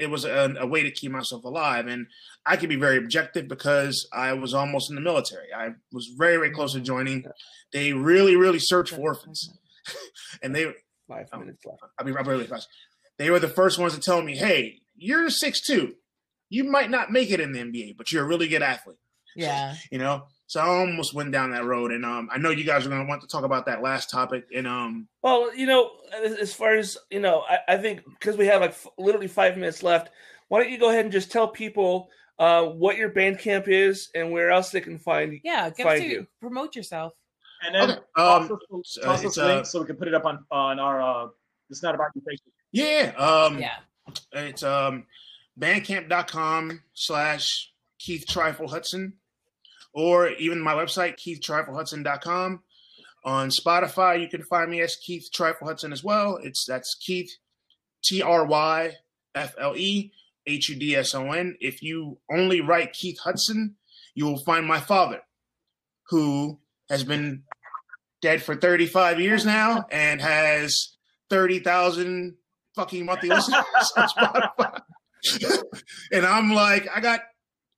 it was a, a way to keep myself alive. And I could be very objective because I was almost in the military. I was very very close to joining. They really really searched for orphans and they Five Oh. minutes left. I'll be, I'll be really fast. They were the first ones to tell me, "Hey, you're six two. You might not make it in the NBA, but you're a really good athlete." Yeah. You know, so I almost went down that road, and um, I know you guys are going to want to talk about that last topic. And um, Well, you know, as, as far as you know, I, I think because we have like f- literally five minutes left, why don't you go ahead and just tell people uh, what your Bandcamp is and where else they can find you? Yeah. Give Find to you. promote yourself. And then okay, um, toss us, it's, us a link uh, so we can put it up on on our. Uh, it's not about you Facebook. yeah, um, Yeah. it's um, bandcamp.com slash Keith Trifle Hudson, or even my website keithtriflehudson.com. On Spotify, you can find me as Keith Trifle Hudson as well. It's that's Keith T R Y F L E H U D S O N. If you only write Keith Hudson, you will find my father, who has been dead for 35 years now and has 30,000 fucking monthly listeners on Spotify. and I'm like, I got,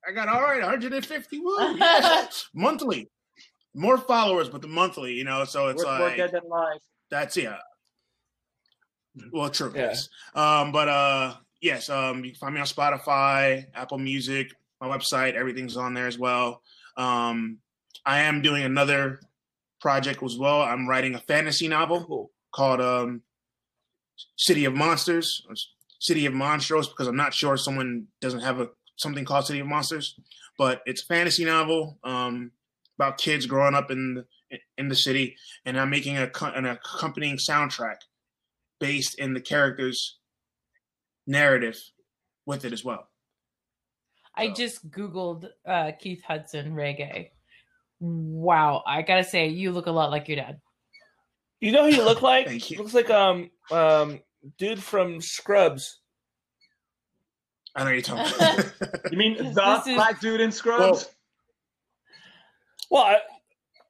I got all right, 150 woo, yeah, monthly, more followers, but the monthly, you know. So it's Work more like dead than alive. that's yeah. Well, true. Yeah. Yes. Um, but uh, yes. Um, you can find me on Spotify, Apple Music, my website. Everything's on there as well. Um, I am doing another project as well. I'm writing a fantasy novel Cool. called um, City of Monsters, City of Monstros, because I'm not sure someone doesn't have a something called City of Monsters, but it's a fantasy novel um, about kids growing up in the, in the city, and I'm making a, an accompanying soundtrack based in the characters' narrative with it as well. I just Googled uh, Keith Hudson reggae. Wow. I got to say, you look a lot like your dad. You know who you look like? Thank you. Looks like um um dude from Scrubs. I know you're talking. You mean the is- black dude in Scrubs? Well, I,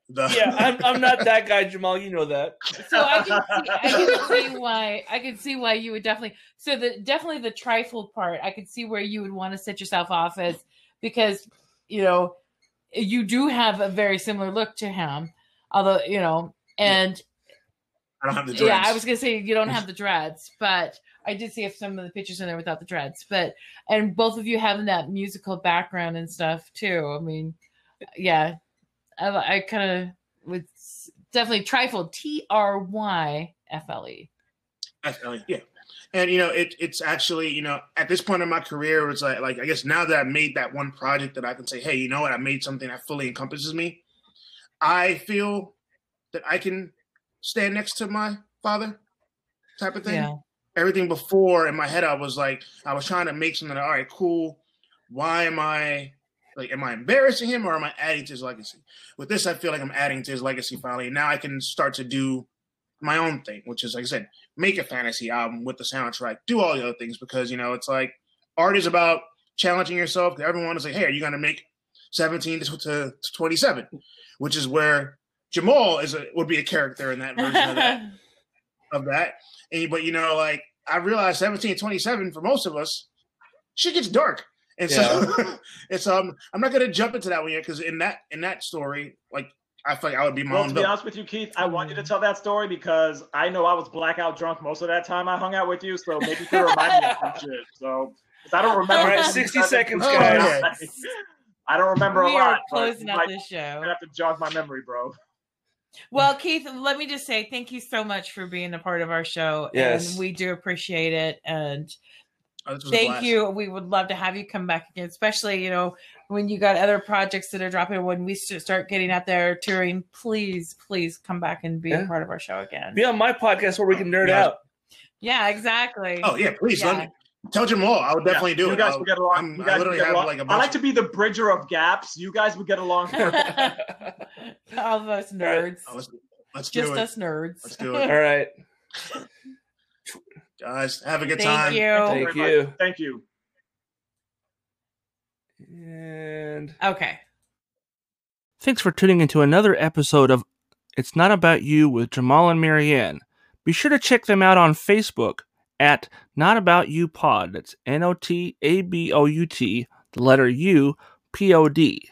The- yeah, I'm, I'm not that guy, Jamal. You know that. So I can see, I can see why I can see why you would definitely so the definitely the trifle part I could see where you would want to set yourself off as because you know you do have a very similar look to him although you know and I don't have the yeah. I was gonna say you don't have the dreads but I did see if some of the pictures in there without the dreads but and both of you having that musical background and stuff too I mean yeah I, I kind of would definitely trifle T R Y F L E. Yeah. And you know, it, it's actually you know at this point in my career, it's like like I guess now that I made that one project that I can say, hey, you know what, I made something that fully encompasses me. I feel that I can stand next to my father, type of thing. Yeah. Everything before in my head, I was like, I was trying to make something. All right, cool. Why am I like, am I embarrassing him or am I adding to his legacy? With this, I feel like I'm adding to his legacy finally. Now I can start to do my own thing, which is like I said, make a fantasy album with the soundtrack, do all the other things because you know it's like art is about challenging yourself. Everyone is like, hey, are you going to make 17 to, to 27? Which is where Jamal is a, would be a character in that version of that. Of that. And, but you know, like I realized 17 27 for most of us, shit gets dark. And so it's um I'm not gonna jump into that one yet because in that in that story, like I feel like I would be my Well, own to be villain. honest with you, Keith, I want you to tell that story because I know I was blackout drunk most of that time I hung out with you, so maybe you could remind me of some shit. So 'Cause I don't remember. All right, 60 seconds, guys. I don't remember we a lot. are but closing you out might- this show. gonna have to jog my memory, bro. Well, Keith, let me just say thank you so much for being a part of our show. Yes. And we do appreciate it. And Oh, this was a thank you. We would love to have you come back again, especially, you know, when you got other projects that are dropping, when we start getting out there touring, please, please come back and be Yeah. a part of our show again. Be on my podcast where we can nerd Yeah. out. Yeah, exactly. Oh yeah, please Yeah. let me tell Jamal. I would definitely do you it. guys I'll- would get along. I'm- you I guys would get have along. like a I bunch like to be the bridger of gaps. You guys would get along. All of us nerds. Oh, let's, let's Just do it. us nerds. Let's do it, right. guys. Have a good Thank time. you. Thank you. much. Thank you. And Okay. Thanks for tuning into another episode of It's Not About You with Jamal and Marianne. Be sure to check them out on Facebook at Not About You Pod. That's N O T A B O U T, the letter U, P O D.